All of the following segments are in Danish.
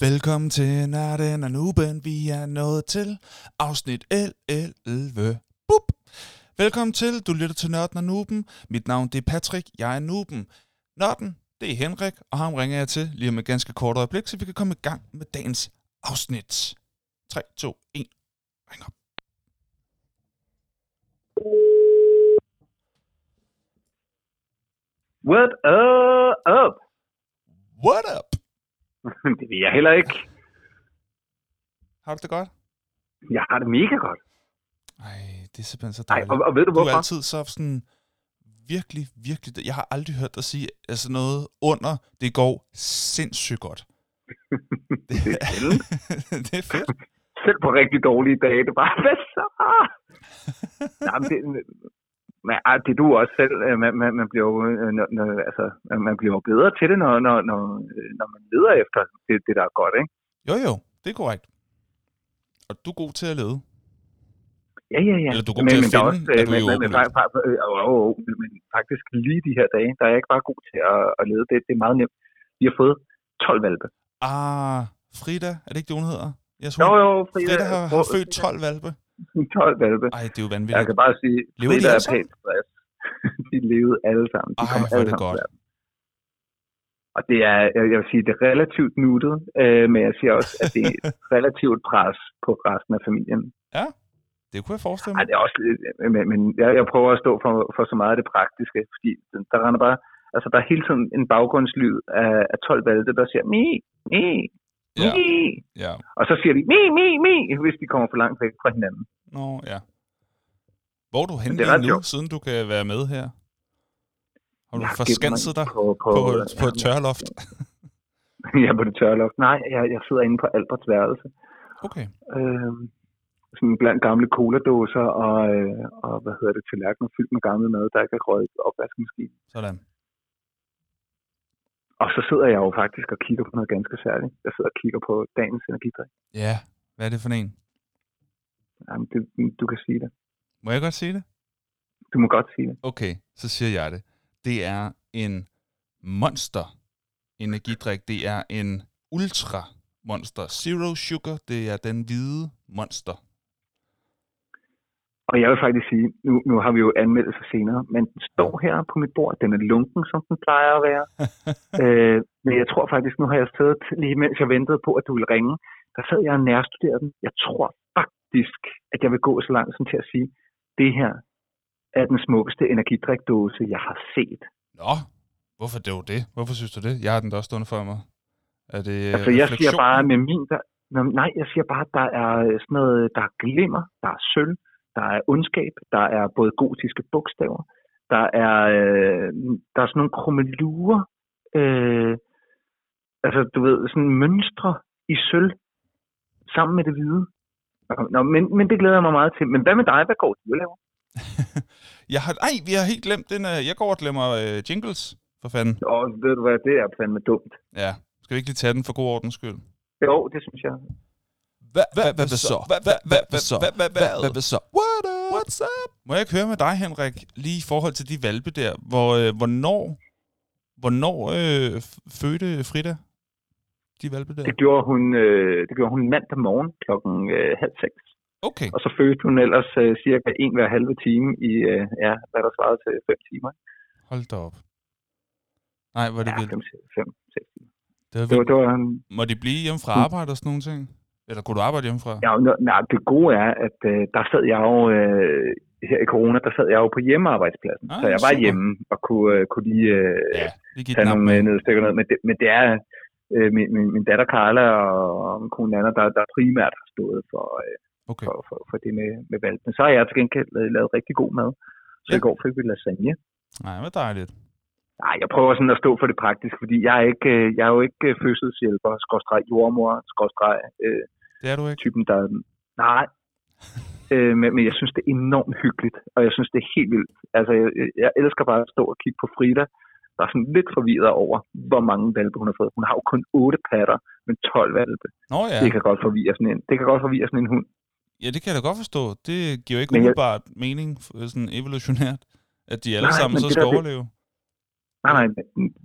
Velkommen til Nørden og Nuben. Vi er nået til afsnit L11. Bup! Velkommen til. Du lytter til Nørden og Nuben. Mit navn det er Patrick. Jeg er Nuben. Nørden, det er Henrik, og ham ringer jeg til lige om et ganske kort øjeblik, så vi kan komme i gang med dagens afsnit. 3, 2, 1. Ring op. What up? What up? det ved jeg heller ikke. Har du det godt? Jeg har det mega godt. Ej, det er simpelthen så Ej, dejligt. og, og ved du du er hvorfor? altid så sådan virkelig, virkelig... Jeg har aldrig hørt dig sige altså noget under, det går sindssygt godt. det er sjældent. det er fedt. Selv på rigtig dårlige dage, det er bare, hvad så? Nej, men det, men, ej, det du også selv. øh, Man, man, man bliver jo øh, når, når, altså, man- bliver bedre til det, når, når, når, øh, når man leder efter det, det, der er godt, ikke? Jo, jo, det er korrekt. Og du er god til at lede. Ja, ja, ja. Eller du er god men, til at men, er finde, også, er du men, jo men, men, åbenlyst. fa- fa- øh, men, faktisk lige de her dage, der er jeg ikke bare god til at, at lede. Det, det er meget nemt. Vi har fået 12 valpe. Ah, Frida, er det ikke det, hun hedder? Jeg Jo, jo, Frida, Frida har, har født 12 valpe. 12 valpe. Ej, det er jo Jeg vanvittigt. kan bare sige, Lever de er pænt stress. de levede alle sammen. De Ej, kom alle det sammen godt. Og det er, jeg jeg vil sige, det er relativt nuttet, øh, men jeg siger også, at det er et relativt pres på resten af familien. Det kunne jeg forestille Ej, mig. det er også lidt, men, men jeg, jeg prøver at stå for, for så meget af det praktiske, fordi der render bare, altså der er hele tiden en baggrundslyd af, af 12 valgte, der siger mi, mi, Ja, mi, ja. og så siger de mi, mi, mi, hvis de kommer for langt væk fra hinanden. Nå, ja. Hvor er du henne er nu, sjovt. siden du kan være med her? Har du Jeg forskanset dig på, på, på, på et tørloft? ja, på det tørre loft. Nej, jeg, jeg sidder inde på Alberts værelse. Okay. Øh, sådan blandt gamle coladåser og, øh, og hvad hedder det, tallerkener fyldt med gammel mad, der ikke er røget opvaskemaskinen. Sådan. Og så sidder jeg jo faktisk og kigger på noget ganske særligt. Jeg sidder og kigger på dagens energidrik. Ja, hvad er det for en? Jamen, det, du kan sige det. Må jeg godt sige det? Du må godt sige det. Okay, så siger jeg det. Det er en monster energidrik. Det er en ultra monster. Zero sugar, det er den hvide monster. Og jeg vil faktisk sige, nu, nu har vi jo anmeldelse senere, men den står her på mit bord. Den er lunken, som den plejer at være. øh, men jeg tror faktisk, nu har jeg siddet lige mens jeg ventede på, at du ville ringe, der sad jeg og nærstuderede den. Jeg tror faktisk, at jeg vil gå så langt som til at sige, det her er den smukkeste energidrikdåse, jeg har set. Nå, hvorfor det var det? Hvorfor synes du det? Jeg har den da også stående for mig. Er det Altså, jeg siger bare med min... Der, nej, jeg siger bare, at der er sådan noget, der er glimmer, der er sølv, der er ondskab, der er både gotiske bogstaver, der er, øh, der er sådan nogle krummelurer, øh, altså du ved, sådan mønstre i sølv, sammen med det hvide. Nå, men, men det glæder jeg mig meget til. Men hvad med dig? Hvad går du og laver? Jeg har, ej, vi har helt glemt den. øh, Jeg går og glemmer øh, jingles, for fanden. Åh, ved du hvad, det er fandme dumt. Ja, skal vi ikke lige tage den for god ordens skyld? Jo, det synes jeg. Hvad, hvad, hvad, så? Hvad, hvad, hvad, hvad så? Hvad, så? What up? What's up? Må jeg ikke høre med dig, Henrik, lige i forhold til de valpe der, hvor, øh, hvornår, hvornår øh, fødte Frida de valpe der? Det gjorde hun, øh, det gjorde hun mandag morgen klokken øh, halv seks. Okay, Og så fødte hun ellers øh, cirka en hver halve time i, øh, ja, hvad der svarede til fem timer. hold da op. Nej, hvor er det Ja, vildt. fem, fem, seks timer. Det var Det var, det var, um, Må de blive hjemme fra arbejde og sådan nogle ting? Eller kunne du arbejde hjemmefra? ja, nej, det gode er, at øh, der sad jeg jo, øh, her i corona, der sad jeg jo på hjemmearbejdspladsen. Ah, så jeg var super. hjemme og kunne, øh, kunne lige øh, Ja, lige tage nogle med. øh, nedstykker ned. Men det, men det er øh, min, min, min datter Carla og min kone Anna, der, der primært har stået for, øh, Okay. for, for, for det med, med valgene. Så har jeg til gengæld øh, lavet rigtig god mad. Så Ja. i går fik vi lasagne. Nej, hvor dejligt. Nej, jeg prøver sådan at stå for det praktiske, fordi jeg er, ikke, øh, jeg er jo ikke fødselshjælper, skråstreg jordmor, skråstreg øh, Det er du ikke. typen, der... Nej. øh, men, men jeg synes, det er enormt hyggeligt, og jeg synes, det er helt vildt. Altså, jeg, jeg elsker bare at stå og kigge på Frida, der er sådan lidt forvirret over, hvor mange valpe hun har fået. Hun har jo kun 8 patter, men 12 valpe. Nå ja. Det kan godt forvirre sådan en, det kan godt forvirre sådan en hund. Ja, det kan jeg da godt forstå. Det giver jo ikke Men jeg- umiddelbart mening, sådan evolutionært, at de alle Nej, sammen men så det skal det- overleve. Nej, nej,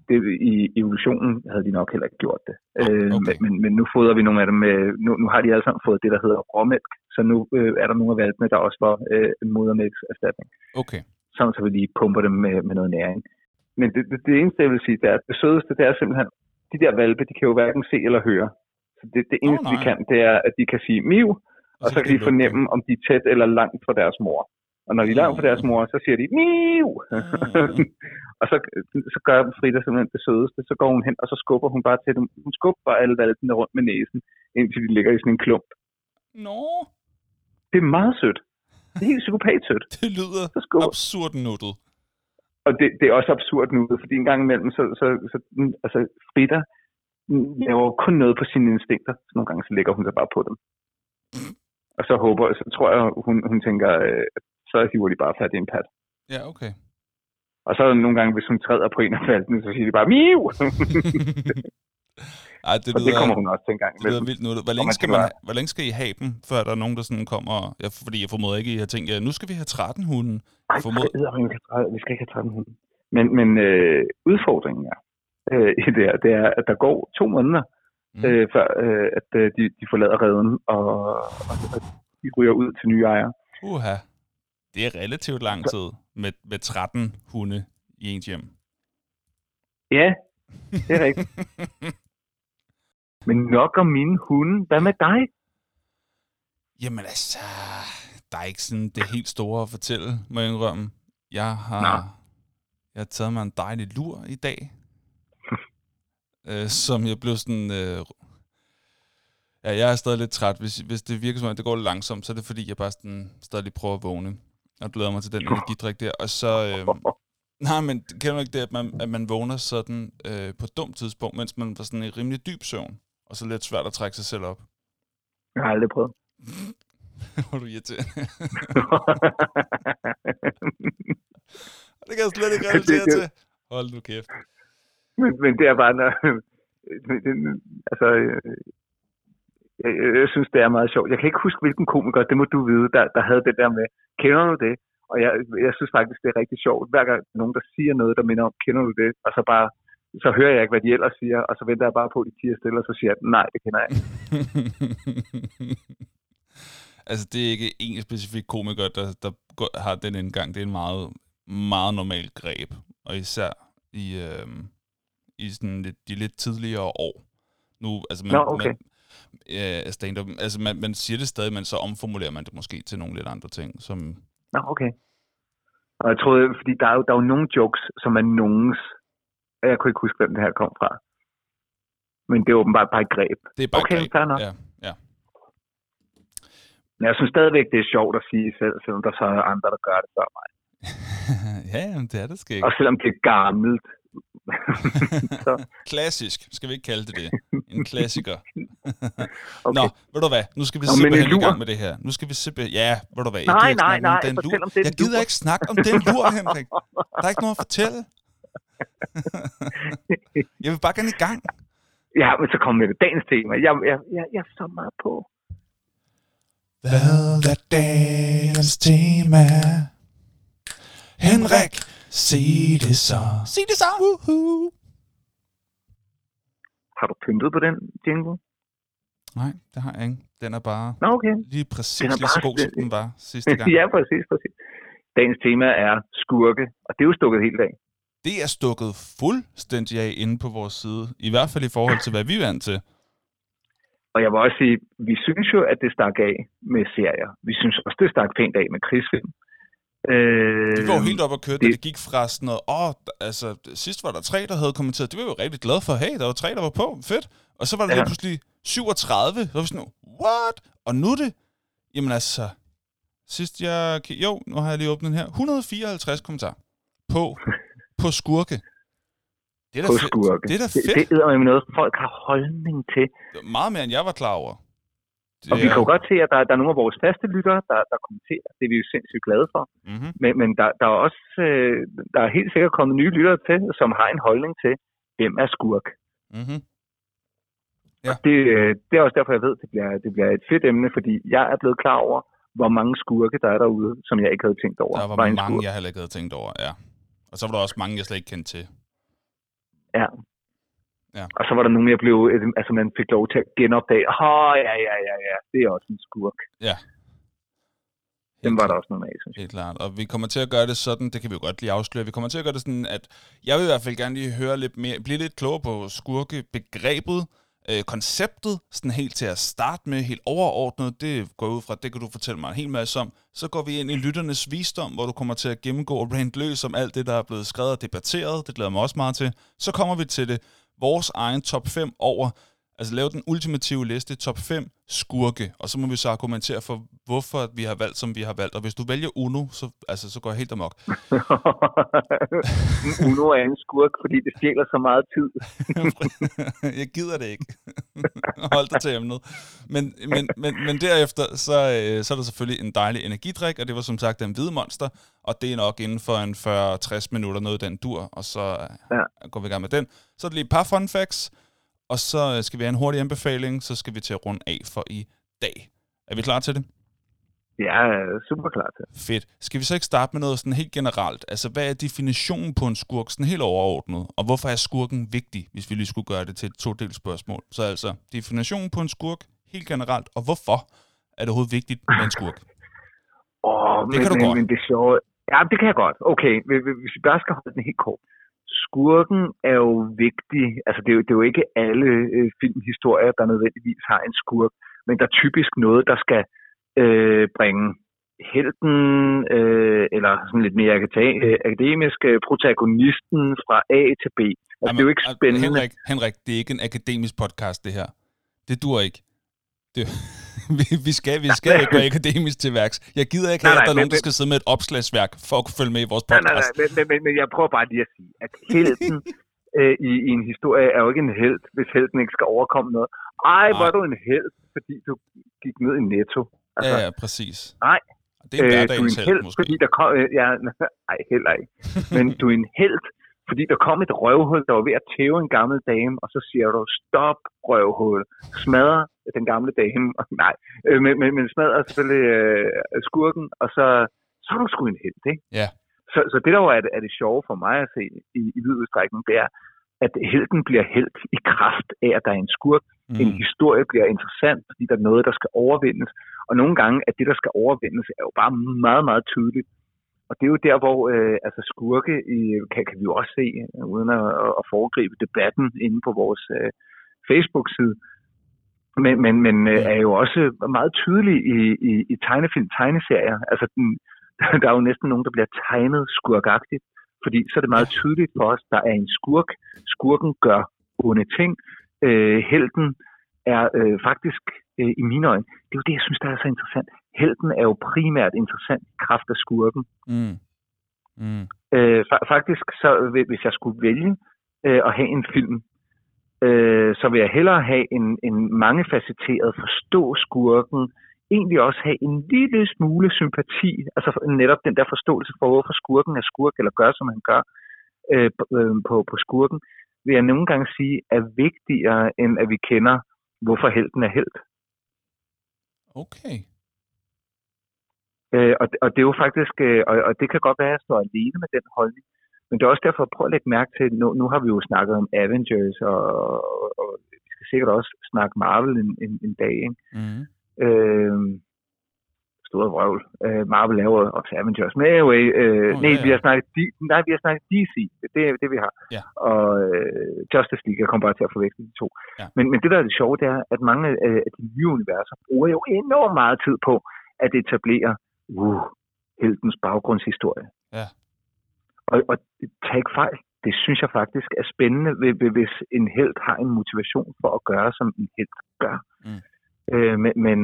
det, i evolutionen havde de nok heller ikke gjort det. Øh, okay. men, men nu fodrer vi nogle af dem med, nu, nu har de alle sammen fået det, der hedder råmælk, så nu øh, er der nogle af valgene, der også var øh, modermælkserstatning. Okay. Sådan så vi lige pumper dem med, med noget næring. Men det, det, det eneste, jeg vil sige, det er, det sødeste, det er simpelthen, de der valpe, de kan jo hverken se eller høre. Så det, det eneste, nej. de kan, det er, at de kan sige miu, og så kan de fornemme, om de er tæt eller langt fra deres mor. Og når de er langt fra deres mor, så siger de miu. Ah. og så, så gør Frida simpelthen det sødeste. Så går hun hen, og så skubber hun bare til dem. Hun skubber bare alle valpene rundt med næsen, indtil de ligger i sådan en klump. Nå, Det er meget sødt. Det er helt psykopat-sødt. det lyder Så skubber. absurd nuttet. Og det, det er også absurd nu, fordi en gang imellem, så, så, så altså, Frida laver kun noget på sine instinkter. Så nogle gange, så lægger hun sig bare på dem. Og så håber, så tror jeg, hun, hun tænker, øh, at så hiver de bare fat i en pat. Ja, okay. Og så nogle gange, hvis hun træder på en af falden, så siger de bare, miu! Ej, det og det lyder, kommer hun også til en gang. det lyder vildt nuttet. Hvor længe, man skal man, bare- hvor længe skal I have dem, før der er nogen, der sådan kommer... Ja, fordi jeg formoder ikke, I har tænkt, ja, nu skal vi have 13 hunden. Ej, formod- vi skal ikke have 13 hunde. Men, men øh, udfordringen er, øh, i det, her, det er, at der går to måneder, Mm. mm. øh, før øh, at øh, de, de forlader redden, og, og, og de ryger ud til nye ejere. Uha. Det er relativt lang tid med, med 13 hunde i ens hjem. Ja, det er rigtigt. Men nok om mine hunde. Hvad med dig? Jamen altså, der er ikke sådan det helt store at fortælle, må jeg indrømme. Jeg har, Nå. jeg har taget mig en dejlig lur i dag, øh, som jeg blev sådan... Øh, ja, jeg er stadig lidt træt. Hvis, hvis det virker som om, det går lidt langsomt, så er det fordi, jeg bare sådan, stadig lige prøver at vågne. Og glæder mig til den energidrik der. Og så... Øh, nej, men kender du ikke det, at man, at man vågner sådan øh, på et dumt tidspunkt, mens man var sådan i rimelig dyb søvn, og så lidt svært at trække sig selv op. Jeg har aldrig prøvet. Hvor du irriterende. Det kan jeg slet ikke relatere til. Hold nu kæft. men, men det er bare, når, altså, øh, jeg, jeg, synes, det er meget sjovt. Jeg kan ikke huske, hvilken komiker, det må du vide, der, der havde det der med, kender du det? Og jeg, jeg synes faktisk, det er rigtig sjovt. Hver gang nogen, der siger noget, der minder om, kender du det? Og så bare, så hører jeg ikke, hvad de ellers siger, og så venter jeg bare på, at de tiger stille, og så siger jeg, nej, det kender jeg ikke. altså, det er ikke en specifik komiker, der, der går- har den indgang. Det er en meget, meget normal greb. Og især i, øh, i sådan lidt, de lidt tidligere år. Nu, altså, man, Nå, okay. man, ja, stand-up, altså man, man siger det stadig, men så omformulerer man det måske til nogle lidt andre ting, som Nå, okay. Og jeg troede, fordi der er jo, der er jo nogle jokes, som er nogens, og jeg kunne ikke huske, hvem det her kom fra. Men det er åbenbart bare et greb. det er bare Okay, greb. fair nok. Ja, ja. Men jeg synes stadigvæk, det er sjovt at sige selv, selvom der så er andre, der gør det før mig. ja, jamen, det er det skægt. Og selvom det er gammelt. så, Klassisk, skal vi ikke kalde det det. En klassiker. okay. Nå, ved du hvad, nu skal vi Nå, simpelthen en i lur. gang med det her. Nu skal vi simpelthen... Ja, ved du hvad, jeg Nej, ikke nej, nej, den lur. om Jeg gider lur. ikke snakke om den lur, Henrik. Der er ikke noget at fortælle. Jeg vil bare gerne i gang. Ja, men så kom med det dagens tema. Jeg, jeg, jeg, jeg er så meget på. Hvad er dagens tema? Henrik, sig det så. Sig det så. Woohoo. Har du pyntet på den jingle? Nej, det har jeg ikke. Den er bare Nå, okay. lige præcis Den er lige så bare god, som den var sidste gang. ja, præcis, præcis. Dagens tema er skurke, og det er jo stukket helt af. Det er stukket fuldstændig af inde på vores side. I hvert fald i forhold til, hvad vi er vant til. Og jeg vil også sige, vi synes jo, at det stak af med serier. Vi synes også, det stak pænt af med krigsfilm. Øh, Det var jo helt op at køre, da det- det gik fra sådan noget, åh, d- altså, sidst var der tre, der havde kommenteret, det var jo rigtig glad for, hey, der var tre, der var på, fedt. Og så var der Ja. lige pludselig 37, så var vi sådan, what? Og nu det, jamen altså, sidst jeg, jo, nu har jeg lige åbnet den her, 154 kommentarer på, på skurke. Det er da på fedt. skurke. Det er da Det, fedt. det er med noget, folk har holdning til. Det er meget mere, end jeg var klar over. Det Og vi kan jo godt se, at der, der er nogle af vores faste lyttere, der, der kommenterer. Det er vi jo sindssygt glade for. Mm-hmm. Men, men der, der er også øh, der er helt sikkert kommet nye lyttere til, som har en holdning til, hvem er skurk. Mm-hmm. Det, øh, det er også derfor, jeg ved, at det bliver, det bliver et fedt emne, fordi jeg er blevet klar over, hvor mange skurke der er derude, som jeg ikke havde tænkt over. Der var en mange, skurk. jeg heller ikke havde tænkt over, ja. Og så var der også mange, jeg slet ikke kendte til. Ja. Ja. Og så var der nogen, jeg blev, øh, altså man fik lov til at genopdage. Åh, oh, ja, ja, ja, ja, det er også en skurk. Ja. Dem Helt var der også nogle af, synes jeg. Helt klart. Og vi kommer til at gøre det sådan, det kan vi jo godt lige afsløre, vi kommer til at gøre det sådan, at jeg vil i hvert fald gerne lige høre lidt mere, blive lidt klogere på skurkebegrebet, øh, konceptet, sådan helt til at starte med, helt overordnet, det går ud fra, det kan du fortælle mig en hel masse om. Så går vi ind i lytternes visdom, hvor du kommer til at gennemgå og rent løs om alt det, der er blevet skrevet og debatteret. Det glæder mig også meget til. Så kommer vi til det, vores egen top 5 over, altså lave den ultimative liste, top 5 skurke, og så må vi så argumentere for, hvorfor vi har valgt, som vi har valgt. Og hvis du vælger Uno, så, altså, så går jeg helt amok. Uno er en skurk, fordi det stjæler så meget tid. jeg gider det ikke. Hold dig til emnet. Men, men, men, men derefter, så, øh, så er der selvfølgelig en dejlig energidrik, og det var som sagt den hvide monster, og det er nok inden for en 40-60 minutter noget den dur, og så ja. går vi i gang med den. Så er der lige et par fun facts, og så øh, skal vi have en hurtig anbefaling, så skal vi til at runde af for i dag. Er vi klar til det? Ja, super klar til. Fedt. Skal vi så ikke starte med noget sådan helt generelt? Altså, hvad er definitionen på en skurk, sådan helt overordnet? Og hvorfor er skurken vigtig, hvis vi lige skulle gøre det til et to-delt spørgsmål? Så altså, definitionen på en skurk, helt generelt, og hvorfor er det overhovedet vigtigt med en skurk? Oh, det kan men, du men, godt. Men det er sjovt. Ja, det kan jeg godt. Okay, hvis vi bare skal holde den helt kort. Skurken er jo vigtig. Altså, det er jo, det er jo ikke alle øh, filmhistorier, der nødvendigvis har en skurk, men der er typisk noget, der skal øh, bringe helten, øh, eller sådan lidt mere akademisk, akademisk øh, protagonisten fra A til B. Altså, Jamen, det er jo ikke spændende. Henrik, Henrik, det er ikke en akademisk podcast, det her. Det dur ikke. Det, vi, vi, skal, vi skal ikke gå akademisk til værks. Jeg gider ikke have, at der er nogen, der skal sidde med et opslagsværk for at kunne følge med i vores podcast. Nej, nej, nej, men, men, men jeg prøver bare lige at sige, at helten øh, i, i en historie er jo ikke en held, hvis helten ikke skal overkomme noget. Ej, var du en held, fordi du gik ned i netto. Altså, ja, ja, præcis. Nej, det er en øh, du er en held, måske. fordi der kom... Øh, ja, nej, heller ikke. Men du er en held, fordi der kom et røvhul, der var ved at tæve en gammel dame, og så siger du, stop røvhul, smadrer den gamle dame, nej, øh, men, men, men smadrer selvfølgelig øh, skurken, og så, så er du sgu en held, ikke? Ja. Så, så det der jo er er det sjove for mig at se i, i vid udstrækning, det er, at helten bliver helt i kraft af, at der er en skurk. Mm. En historie bliver interessant, fordi der er noget, der skal overvindes. Og nogle gange, at det, der skal overvindes, er jo bare meget, meget tydeligt. Og det er jo der, hvor øh, altså skurke i, kan, kan vi jo også se, uden at, at foregribe debatten inde på vores øh, Facebook-side, men, men, men øh, er jo også meget tydelig i, i, i tegnefilm, tegneserier. Altså, den, der er jo næsten nogen, der bliver tegnet skurkagtigt, fordi så er det meget tydeligt for os, der er en skurk. Skurken gør onde ting. Øh, helten er øh, faktisk, øh, i mine øjne, det er jo det, jeg synes, der er så interessant. Helten er jo primært interessant i kraft af skurken. Mm. Mm. Øh, fa- faktisk, så hvis jeg skulle vælge øh, at have en film, øh, så vil jeg hellere have en, en mangefacetteret, forstå skurken, egentlig også have en lille smule sympati, altså netop den der forståelse for, hvorfor skurken er skurk, eller gør, som han gør øh, på, på skurken, vil jeg nogle gange sige, er vigtigere, end at vi kender, hvorfor helten er held. Okay. Øh, og, og det er jo faktisk, øh, og, og det kan godt være, at jeg står alene med den holdning, men det er også derfor, at prøve at lægge mærke til, nu, nu har vi jo snakket om Avengers, og, og, vi skal sikkert også snakke Marvel en, en, en dag, ikke? Mm. Øh, store vrøvl. Øh, Marvel laver også Avengers. Men anyway, øh, oh, nej, ja, ja. vi har snakket, nej, vi har snakket DC. Det er det, vi har. Ja. Og øh, Justice League, jeg kommer bare til at forveksle de to. Ja. Men, men det, der er det sjove, det er, at mange af, af de nye universer bruger jo enormt meget tid på at etablere uh, heltens baggrundshistorie. Og, og tag ikke fejl. Det synes jeg faktisk er spændende, hvis en held har en motivation for at gøre, som en held gør. Mm. Øh, men, men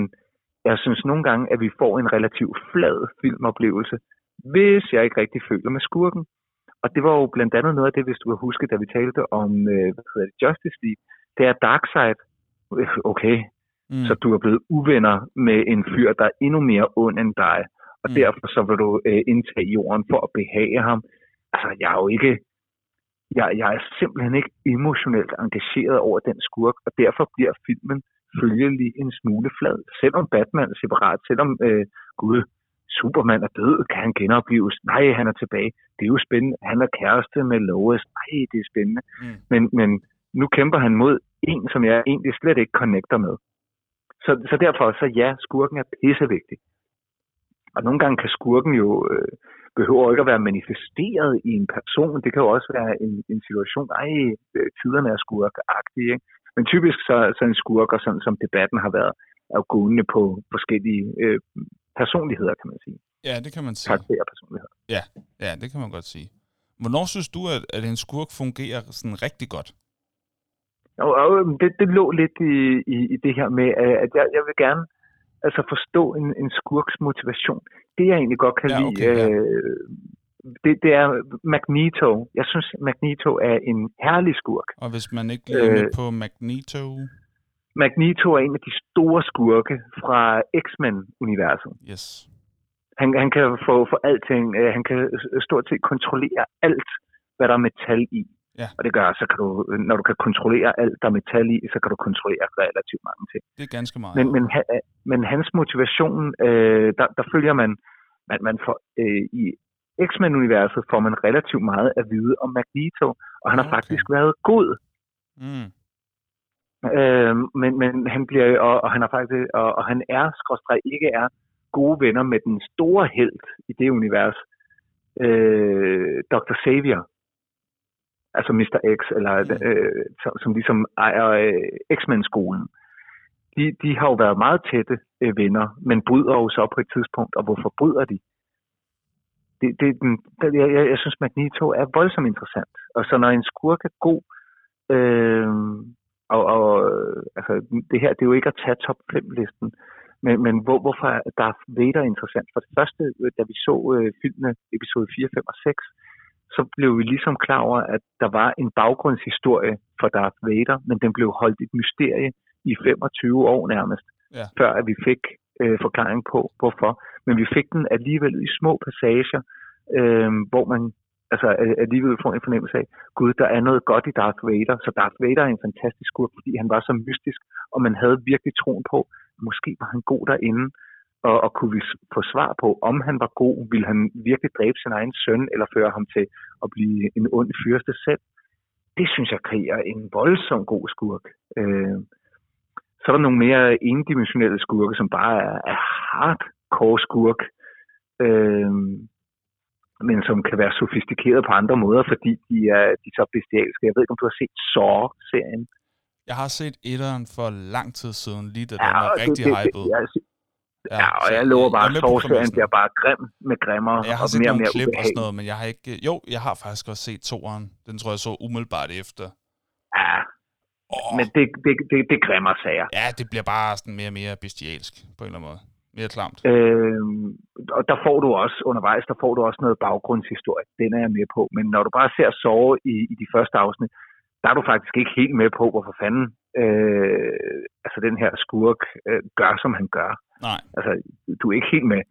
jeg synes nogle gange, at vi får en relativt flad filmoplevelse, hvis jeg ikke rigtig føler med skurken. Og det var jo blandt andet noget af det, hvis du kan huske, da vi talte om øh, hvad hedder det, Justice League. Det er Darkseid. Okay, Mm. så du er blevet uvenner med en fyr, der er endnu mere ond end dig. Og mm. derfor så vil du øh, indtage jorden for at behage ham. Altså, jeg er jo ikke... Jeg, jeg er simpelthen ikke emotionelt engageret over den skurk, og derfor bliver filmen følgelig en smule flad. Selvom Batman er separat, selvom, øh, gud, Superman er død, kan han genopleves? Nej, han er tilbage. Det er jo spændende. Han er kæreste med Lois. Nej, det er spændende. Mm. Men, men nu kæmper han mod en, som jeg egentlig slet ikke connecter med. Så, så derfor, så ja, skurken er pissevigtig. Og nogle gange kan skurken jo øh, behøver ikke at være manifesteret i en person. Det kan jo også være en, en situation, ej, øh, tiderne er skurkagtige. Ikke? Men typisk så, så en skurk, og sådan som debatten har været, er jo gående på forskellige øh, personligheder, kan man sige. Ja, det kan man sige. Karakterer personligheder. Ja, ja, det kan man godt sige. Hvornår synes du, at, at en skurk fungerer sådan rigtig godt? Og, og det, det lå lidt i, i, i det her med, at jeg, jeg vil gerne altså forstå en, en skurks motivation. Det jeg egentlig godt kan Ja, lide, okay, ja. øh, det, det er Magneto. Jeg synes, Magneto er en herlig skurk. Og hvis man ikke lige Øh. på Magneto... Magneto er en af de store skurke fra X-Men-universet. Yes. Han, han kan få for alting, øh, han kan stort set kontrollere alt, hvad der er metal i. Ja. Og det gør, så kan du, når du kan kontrollere alt, der er metal i, så kan du kontrollere relativt mange ting. Det er ganske meget. Men, men, ha- men hans motivation, øh, der, der følger man, man, man får, øh, i X-Men-universet får man relativt meget at vide om Magneto, og han har faktisk været god. Mm. Øh, men, men han bliver, og, og han er faktisk, og, og han er, skråstreg ikke er, gode venner med den store held i det univers, øh, Dr. Xavier. Altså Mr. X, eller, øh, som, som ligesom ejer øh, X-Men-skolen. De, de har jo været meget tætte øh, venner, men bryder jo så på et tidspunkt, og hvorfor bryder de? Det, det, den, det, jeg, jeg, jeg synes, Magneto er voldsomt interessant. Og så når en skurk er god, øh, og, og altså, det her, det er jo ikke at tage top 5-listen, men, men hvor, hvorfor er Darth Vader interessant? For det første, da vi så øh, filmene episode 4, 5 og 6, så blev vi ligesom klar over, at der var en baggrundshistorie for Darth Vader, men den blev holdt et mysterie i 25 år nærmest, Ja. før at vi fik øh, forklaring på, hvorfor. Men vi fik den alligevel i små passager, øh, hvor man altså al- alligevel får en fornemmelse af, gud, der er noget godt i Darth Vader, så Darth Vader er en fantastisk skurk, fordi han var så mystisk, og man havde virkelig troen på, at måske var han god derinde, og, og kunne vi få svar på, om han var god, ville han virkelig dræbe sin egen søn, eller føre ham til at blive en ond fyrste selv. Det synes jeg kræver en voldsom god skurk. Øh, så er der nogle mere endimensionelle skurke, som bare er, er hardcore skurk, øh, men som kan være sofistikeret på andre måder, fordi de er, de er så bestialske. Jeg ved ikke, om du har set Saw-serien. Jeg har set etteren for lang tid siden, lige da den var rigtig det, hyped. det, ja, ja, og jeg lover bare, at præmissen. bliver bare grim med grimmere Jeg har og set mere og nogle mere klip og sådan noget, men jeg har ikke... Jo, jeg har faktisk også set toeren. Den tror jeg så umiddelbart efter. Ja, Åh, men det, det, det, det grimmer sager. Ja, det bliver bare sådan mere og mere bestialsk, på en eller anden måde. Mere klamt. Øhm, og der får du også undervejs, der får du også noget baggrundshistorie. Den er jeg med på. Men når du bare ser sove i, i de første afsnit, der er du faktisk ikke helt med på, hvorfor fanden øh, altså den her skurk øh, gør, som han gør. Nej, Altså, du er ikke helt med.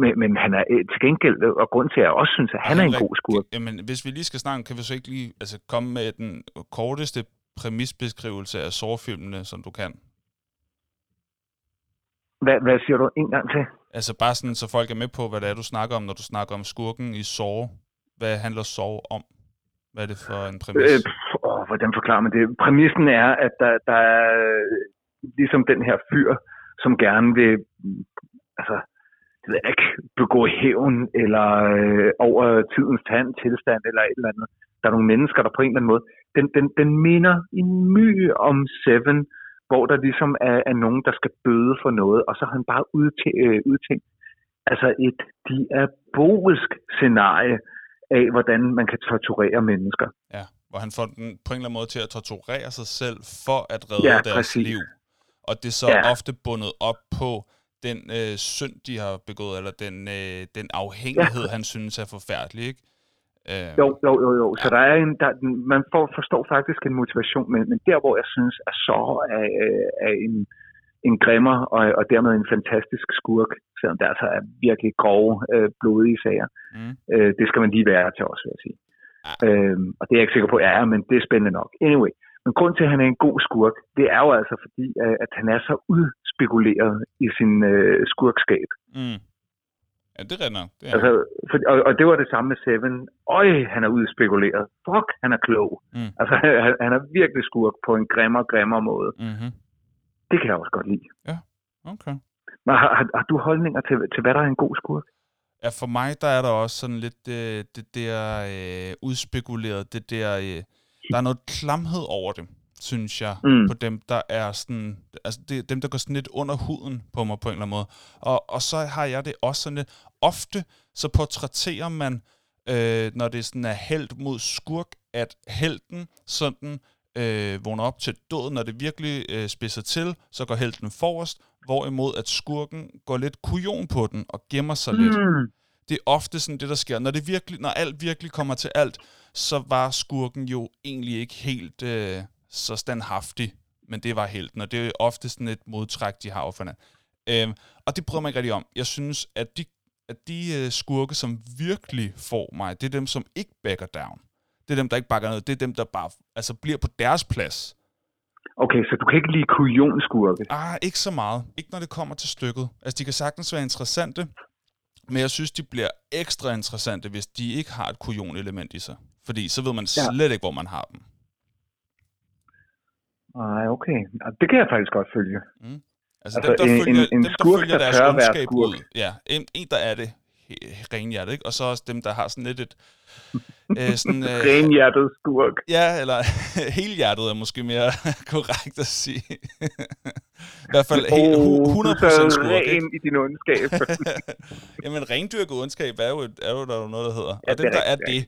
Men, men han er øh, til gengæld, og grund til, at jeg også synes, at han er en god skurk. Jamen, hvis vi lige skal snakke, kan vi så ikke lige altså, komme med den korteste præmisbeskrivelse af sårfilmene, som du kan? Hvad, hvad siger du en gang til? Altså bare sådan, så folk er med på, hvad det er, du snakker om, når du snakker om skurken i Saw. Hvad handler Saw om? Hvad er det for en præmis? Øh, åh, hvordan forklarer man det? Præmissen er, at der, der er øh, ligesom den her fyr, som gerne vil altså, det ved jeg ikke, begå hævn eller øh, over tidens tand, tilstand eller et eller andet. Der er nogle mennesker, der på en eller anden måde, den, den, den minder en my om Seven, hvor der ligesom er, er nogen, der skal bøde for noget, og så har han bare udtænkt, øh, udtænkt altså et diabolsk scenarie af, hvordan man kan torturere mennesker. Ja, hvor han får den på en eller anden måde til at torturere sig selv for at redde Ja, deres præcis. liv. Og det er så Ja. ofte bundet op på den øh, synd, de har begået, eller den, øh, den afhængighed, ja. han synes er forfærdelig, ikke? Øh, Jo, jo, jo, jo. Så der er en, der, man får, forstår faktisk en motivation, men, men der, hvor jeg synes, at så er, øh, er en, en grimmer og, og dermed en fantastisk skurk, selvom der altså er virkelig grove, øh, blodige sager. Mm. Øh, det skal man lige være til også, vil jeg sige. Ja. Øhm, og det er jeg ikke sikker på, at jeg er, men det er spændende nok. Anyway, men grund til, at han er en god skurk, det er jo altså fordi, øh, at han er så udspekuleret i sin øh, skurkskab. Mm. Ja, det er nok. Det er Altså, for, og, og det var det samme med Seven. Øj, han er udspekuleret. Fuck, han er klog. Mm. Altså, han, han er virkelig skurk på en grimmere, grimmere måde. Mm-hmm. Det kan jeg også godt lide. Okay. Men har, har, har du holdninger til, til, hvad der er en god skurk? Ja, for mig, der er der også sådan lidt øh, det der øh, udspekuleret, det der, øh, der er noget klamhed over det, synes jeg, Mm. på dem, der er sådan, altså det, dem, der går sådan lidt under huden på mig på en eller anden måde. Og, og så har jeg det også sådan lidt, ofte så portrætterer man, øh, når det sådan er held mod skurk, at helten sådan øh, vågner op til død, når det virkelig øh, spidser til, så går helten forrest, hvorimod at skurken går lidt kujon på den og gemmer sig lidt. Det er ofte sådan det, der sker. Når, det virkelig, når alt virkelig kommer til alt, så var skurken jo egentlig ikke helt øh, så standhaftig, men det var helten, og det er ofte sådan et modtræk, de har for. Øhm, og det bryder mig ikke rigtig om. Jeg synes, at de, at de øh, skurke, som virkelig får mig, det er dem, som ikke backer down. Det er dem, der ikke bakker noget. Det er dem, der bare altså, bliver på deres plads. Okay, så du kan ikke lide kujonskurke? Ah, ikke så meget. Ikke når det kommer til stykket. Altså, de kan sagtens være interessante, men jeg synes, de bliver ekstra interessante, hvis de ikke har et kujon-element i sig. Fordi så ved man Ja. slet ikke, hvor man har dem. Nej, okay. Ja, Det kan jeg faktisk godt følge. Altså, Altså, dem, der en- følger, en- en dem, der skurk, følger der deres ondskab ud. Ja, en, en, der er det renhjertet, ikke? Og så også dem, der har sådan lidt et... øh, sådan, øh, Renhjertet skurk. Ja, eller helhjertet er måske mere korrekt at sige. I hvert fald helt, hu- 100% skurk, ikke? ren i din ondskab. Jamen, rendyrket ondskab er jo, er jo der er jo noget, der hedder. Ja, og dem, det er der er det,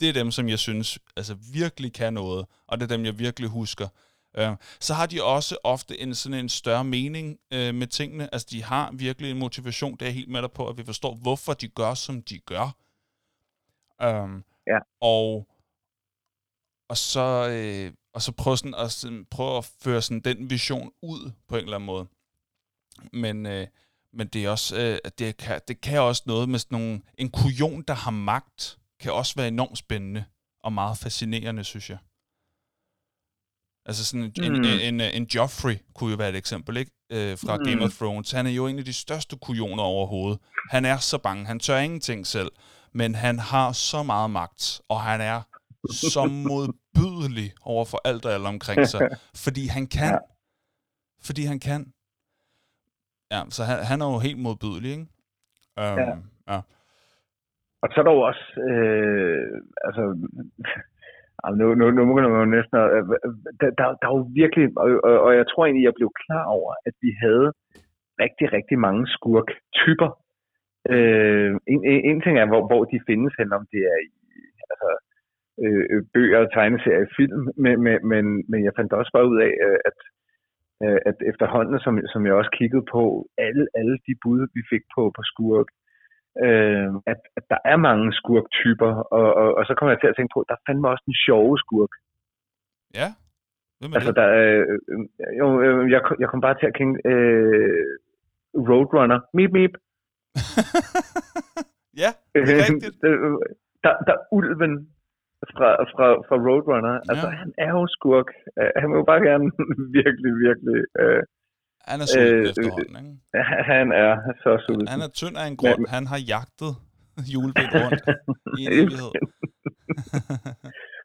det er dem, som jeg synes altså, virkelig kan noget. Og det er dem, jeg virkelig husker. Øh, så har de også ofte en sådan en større mening øh, med tingene. Altså, de har virkelig en motivation. Det er helt med dig på, at vi forstår, hvorfor de gør, som de gør. Um, Ja. Og, og så, øh, og så prøve, sådan, at, sådan, prøve at føre sådan den vision ud på en eller anden måde. Men, øh, men det er også, øh, det, kan, det kan også noget med sådan nogle, en kujon, der har magt, kan også være enormt spændende og meget fascinerende, synes jeg. Altså sådan en, Mm. en, en, en Joffrey kunne jo være et eksempel, ikke? Øh, fra Mm. Game of Thrones. Han er jo en af de største kujoner overhovedet. Han er så bange. Han tør ingenting selv. Men han har så meget magt, og han er så modbydelig over for alt og alle omkring sig. Fordi han kan. Fordi han kan. Ja, så han, han er jo helt modbydelig, ikke? Um, Ja. ja. Og så er der jo også, øh, altså, nu, nu, nu må man jo næsten, øh, der, der, der er jo virkelig, og, og, og jeg tror egentlig, jeg blev klar over, at vi havde rigtig, rigtig mange skurk-typer. Øh, en, en, en ting er, hvor, hvor de findes hen, om det er i altså, øh, øh, bøger, tegneserier, film, men, men, men, men jeg fandt også bare ud af, øh, at, øh, at efterhånden, som, som jeg også kiggede på, alle, alle de bud, vi fik på, på skurk, øh, at, at der er mange skurktyper, og, og, og så kommer jeg til at tænke på, der fandme også en sjove skurk. Ja? Hvem er Altså, det? der, øh, jo, øh, jeg, jeg kom bare til at tænke, øh, Roadrunner, meep meep. ja, det er rigtigt. Øh, der, der er ulven fra, fra, fra Roadrunner. Ja. Altså, han er jo skurk. Øh, Han vil jo bare gerne virkelig, virkelig... Øh, Han er sulten øh, efterhånden, ikke? han er så sulten. Han er tynd af en grund. Han har jagtet julebind rundt i en evighed.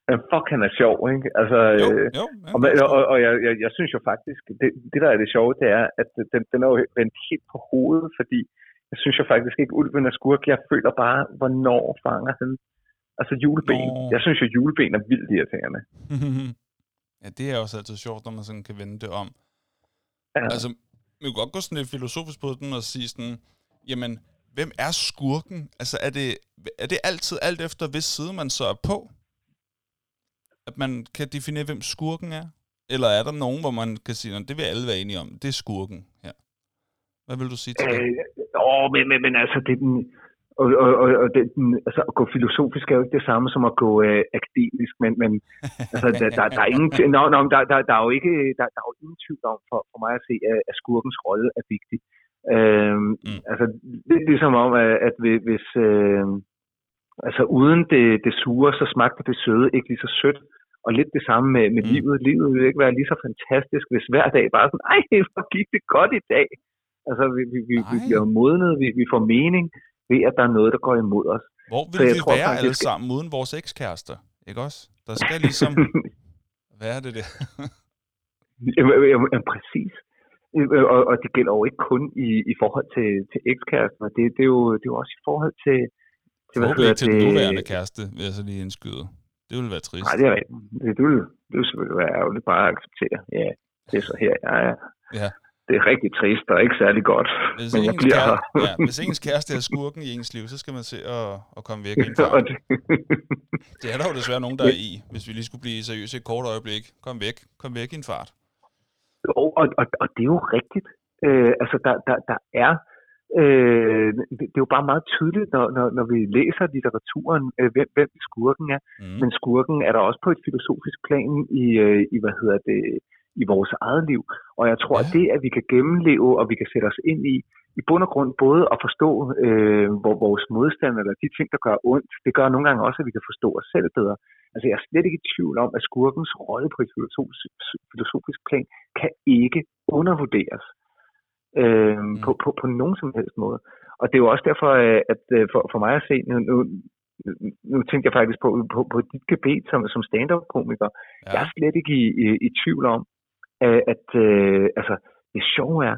Men fuck, han er sjov, ikke? Altså, jo, øh, jo. Og, ja, og, og, og jeg, jeg, jeg synes jo faktisk, det, det der er det sjove, det er, at den, den er jo vendt helt på hovedet, fordi jeg synes jo faktisk ikke, ulven er skurk. Jeg føler bare, hvornår fanger han altså juleben. Nå. Jeg synes jo, juleben er vildt irriterende. ja, det er også altid sjovt, når man sådan kan vende det om. Ja. Altså, vi kan godt gå sådan lidt filosofisk på den og sige sådan, jamen, hvem er skurken? Altså, er det, er det altid alt efter, hvis side man så er på? At man kan definere, hvem skurken er? Eller er der nogen, hvor man kan sige, "Nå, det vil alle være enige om, det er skurken her? Hvad vil du sige til det? Øh, åh, men, men, men altså, det er den, og, og, og, og det, den, altså, at gå filosofisk er jo ikke det samme som at gå øh, akademisk, men, men altså, der, der, der, er ingen, no, no, der, der, der, er jo ikke, der, der er jo ingen tvivl om for, for mig at se, at, at skurkens rolle er vigtig. Øhm, Mm. Altså, det er ligesom om, at, at hvis, øh, altså uden det, det sure, så smagte det søde ikke lige så sødt. Og lidt det samme med, med Mm. livet. Livet vil ikke være lige så fantastisk, hvis hver dag bare sådan, ej, hvor gik det godt i dag. Altså, vi, vi, vi, vi bliver modnet, vi, vi får mening. ved at der er noget, der går imod os. Hvor vil vi tror være faktisk- alle sammen uden vores ekskærester? Ikke også? Der skal ligesom... Hvad er det der? Jamen, jamen, jamen, præcis. Øh, Og, og det gælder jo ikke kun i, i forhold til, til ekskærester. Det, det, er jo, det er jo også i forhold til... til Forhåbentlig ikke til den nuværende kæreste, vil jeg så lige indskyde. Det ville være trist. Nej, det er rigtigt. Det, det, vil, det vil selvfølgelig være ærgerligt bare at acceptere. Ja, det er så her, jeg er. Ja. Det er rigtig trist og ikke særlig godt. Hvis, Men jeg bliver kære, her. ja, hvis ens kæreste er skurken i ens liv, så skal man se at, at komme væk i en og fart. det, Det er der jo desværre nogen, der er i, hvis vi lige skulle blive seriøse et kort øjeblik. Kom væk. Kom væk i en fart. Jo, og, og, og det er jo rigtigt. Øh, altså, der, der, der er... Øh, det, det er jo bare meget tydeligt, når, når, når vi læser litteraturen, øh, hvem, hvem skurken er. Mm. Men skurken er der også på et filosofisk plan i, øh, i hvad hedder det, i vores eget liv. Og jeg tror, Ja. at det, at vi kan gennemleve, og vi kan sætte os ind i, i bund og grund både at forstå øh, hvor vores modstand, eller de ting, der gør ondt, det gør nogle gange også, at vi kan forstå os selv bedre. Altså, jeg er slet ikke i tvivl om, at skurkens rolle på et filosofisk, filosofisk plan kan ikke undervurderes øh, Mm. på, på, på nogen som helst måde. Og det er jo også derfor, øh, at øh, for, for mig at se, nu, nu, nu tænkte jeg faktisk på, på, på dit gebet som, som stand-up-komiker. Ja. Jeg er slet ikke i, i, i tvivl om, at øh, altså, det sjove er,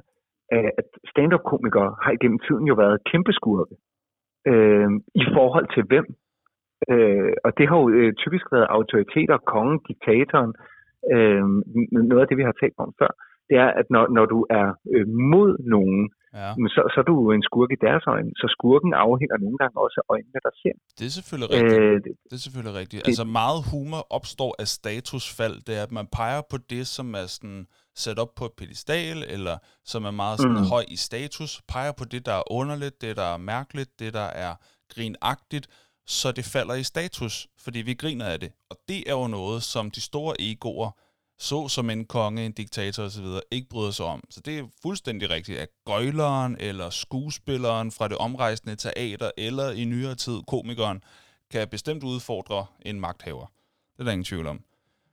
øh, at stand-up-komikere har igennem tiden jo været kæmpe skurke. Øh, I forhold til hvem? Øh, og det har jo øh, typisk været autoriteter, kongen, diktatoren. Øh, noget af det, vi har talt om før, det er, at når, når du er øh, mod nogen, ja. så, så er du jo en skurk i deres øjne. Så skurken afhænger nogle gange også af øjnene, der ser. Det er selvfølgelig rigtigt. Øh, det, Det er selvfølgelig rigtigt. det- Altså meget humor opstår af statusfald. Det er, at man peger på det, som er sådan sat op på et pedestal, eller som er meget sådan Mm. høj i status. Peger på det, der er underligt, det, der er mærkeligt, det, der er grinagtigt, så det falder i status, fordi vi griner af det. Og det er jo noget, som de store egoer, så som en konge, en diktator osv., ikke bryder sig om. Så det er fuldstændig rigtigt, at gøjleren eller skuespilleren fra det omrejsende teater, eller i nyere tid komikeren, kan bestemt udfordre en magthaver. Det er der ingen tvivl om.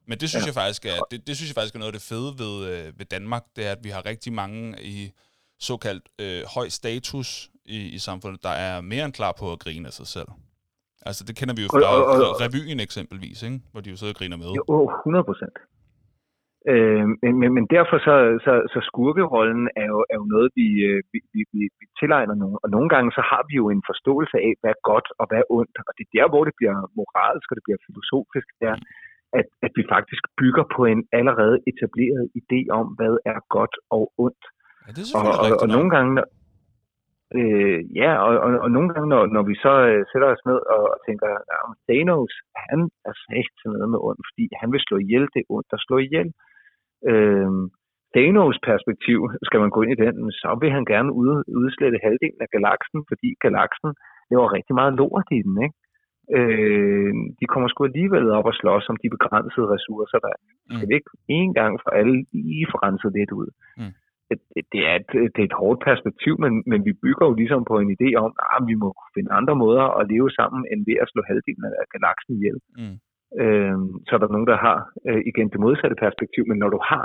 Men det synes, ja. Jeg faktisk er, det, det synes jeg faktisk er noget af det fede ved, øh, ved Danmark, det er, at vi har rigtig mange i såkaldt øh, høj status i, i samfundet, der er mere end klar på at grine af sig selv. Altså det kender vi jo Og- fra og- og- re- revyen eksempelvis, ikke? hvor de jo sidder og griner med. Jo, åh, 100 procent. Øh, men, men, men derfor så, så, så skurkerollen er jo, er jo noget, vi, øh, vi, vi, vi, vi tilegner nogen. Og nogle gange så har vi jo en forståelse af, hvad er godt og hvad er ondt. Og det er der, hvor det bliver moralsk og det bliver filosofisk, det er, at, at vi faktisk bygger på en allerede etableret idé om, hvad er godt og ondt. Ja, det er Og, og, og nogle gange, når- øh, ja, og, og, og nogle gange, når, når vi så øh, sætter os ned og, og tænker, men Thanos, han er sagt til noget med ondt, fordi han vil slå ihjel, det ondt at slå ihjel. Øh, Thanos perspektiv, skal man gå ind i den, så vil han gerne ud, udslette halvdelen af galaksen, fordi galaksen laver rigtig meget lort i den, ikke? Øh, de kommer sgu alligevel op og slås om de begrænsede ressourcer, der er. Mm. vi ikke en gang for alle lige få renset lidt ud? Mm. Det, er et, det er et hårdt perspektiv, men, men vi bygger jo ligesom på en idé om, at vi må finde andre måder at leve sammen, end ved at slå halvdelen af galaksen ihjel. Mm. Øh, så er der nogen, der har øh, igen det modsatte perspektiv, men når du har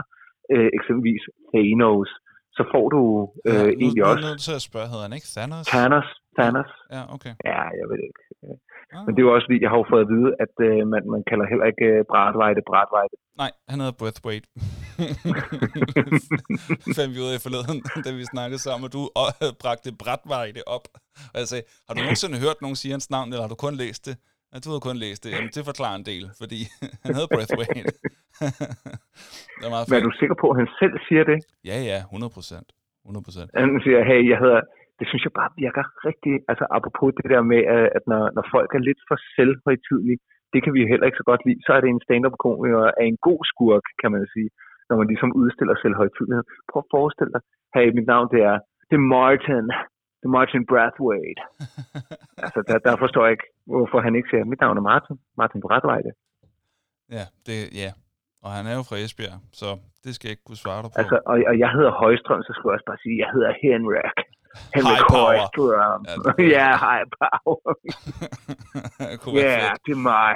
øh, eksempelvis Thanos, så får du øh, Ja, nu, egentlig nu er også nødt til at spørge, hedder han ikke Thanos? Thanos. Thanos. Ja, okay. Ja, jeg ved ikke. Ah. Men det er jo også fordi, jeg har jo fået at vide, at øh, man, man kalder heller ikke øh, Bradvejde Bradvejde. Nej, han hedder Breathwaite. Fandt vi ud af forleden, da vi snakkede sammen, og du øh, bragte Bratveje op. Og jeg sagde, har du nogensinde hørt nogen sige hans navn, eller har du kun læst det? Du har kun læst det. Jamen, det forklarer en del, fordi han hedder Breathwaite. det er meget Men er du sikker på, at han selv siger det? Ja, ja, 100 procent. 100 procent. Han siger, hey, jeg hedder... Det synes jeg bare virker rigtig... Altså, apropos det der med, at når, når folk er lidt for selvhøjtidlige, det kan vi jo heller ikke så godt lide, så er det en stand-up-komiker af en god skurk, kan man sige, når man ligesom udstiller selvhøjtidlighed. Prøv at forestille dig, hey, mit navn det er, det er Martin. Det er Martin Brathwaite. Altså, der, der forstår jeg ikke, hvorfor han ikke siger, mit navn er Martin. Martin Brathwaite. Ja, det, ja. Og han er jo fra Esbjerg, så det skal jeg ikke kunne svare dig på. Altså, og, og jeg hedder Højstrøm, så skulle jeg også bare sige, jeg hedder Henrik. Henrik High power. Højstrøm. Ja, det Ja, high power. Ja, fedt. det er mig.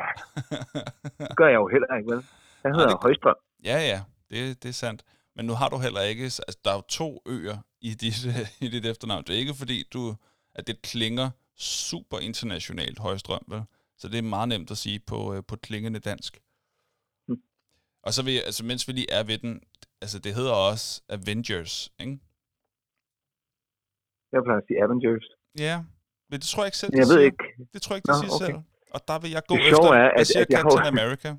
Det gør jeg jo heller ikke, vel? Jeg hedder det- Højstrøm. Ja, ja, det, det er sandt. Men nu har du heller ikke, altså der er jo to øer i dit, i dit efternavn. Det er ikke fordi, du, at det klinger super internationalt højstrøm, vel? Så det er meget nemt at sige på, øh, på klingende dansk. Mm. Og så vil jeg, altså mens vi lige er ved den, altså det hedder også Avengers, ikke? Jeg plejer at sige Avengers. Ja, men det tror jeg ikke selv, jeg ved siger. ikke. Det tror jeg ikke, de Nå, siger okay. selv. Og der vil jeg gå Det efter, er, jeg at- siger at jeg har Captain America.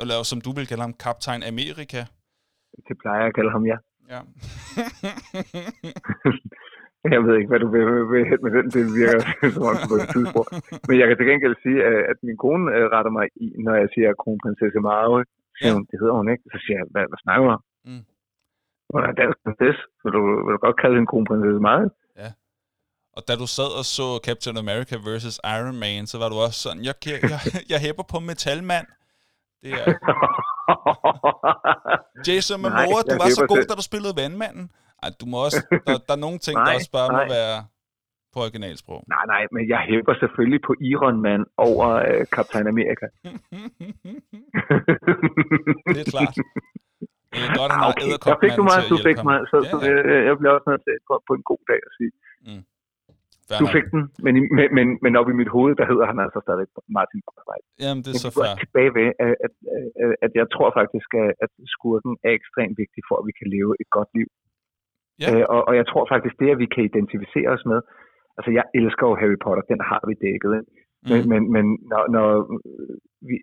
Eller som du vil kalde ham, Captain America. Det plejer jeg at kalde ham, ja. Ja. Jeg ved ikke, hvad du vil, vil hen med den. Det virker som om på et tidspunkt. Men jeg kan til gengæld sige, at min kone øh, retter mig i, når jeg siger kronprinsesse Marve. Ja. hun, det hedder hun ikke. Så siger jeg, hvad, hvad snakker du om? Mm. Hun er dansk prinsesse. Vil du, vil du godt kalde hende kronprinsesse Marve? Og da du sad og så Captain America vs. Iron Man, så var du også sådan, jeg, jeg, jeg, jeg hæpper på metalmand. Det er Jason Momoa, du var så god, da du spillede vandmanden. Ej, du må også, der, der er nogle ting, der Nej, også bare må nej. være på originalsprog. nej, nej, men jeg hæpper selvfølgelig på Iron Man over øh, Captain America. det er klart. Det er godt, han Ah, okay. Der fik du mig, du fik mig. Så, Ja, så ja. jeg, jeg bliver også nødt til på, på en god dag at sige. Fair Du fik den, men, men, men, men op i mit hoved, der hedder han altså stadig Martin Borgwald. Jamen, det er så fair. tilbage ved, at, at, at, at jeg tror faktisk, at, at skurken er ekstremt vigtig for, at vi kan leve et godt liv. Ja. Øh, og, og jeg tror faktisk, det, at vi kan identificere os med, altså jeg elsker jo Harry Potter, den har vi dækket, ikke? Men, Mm. men, men når, når vi,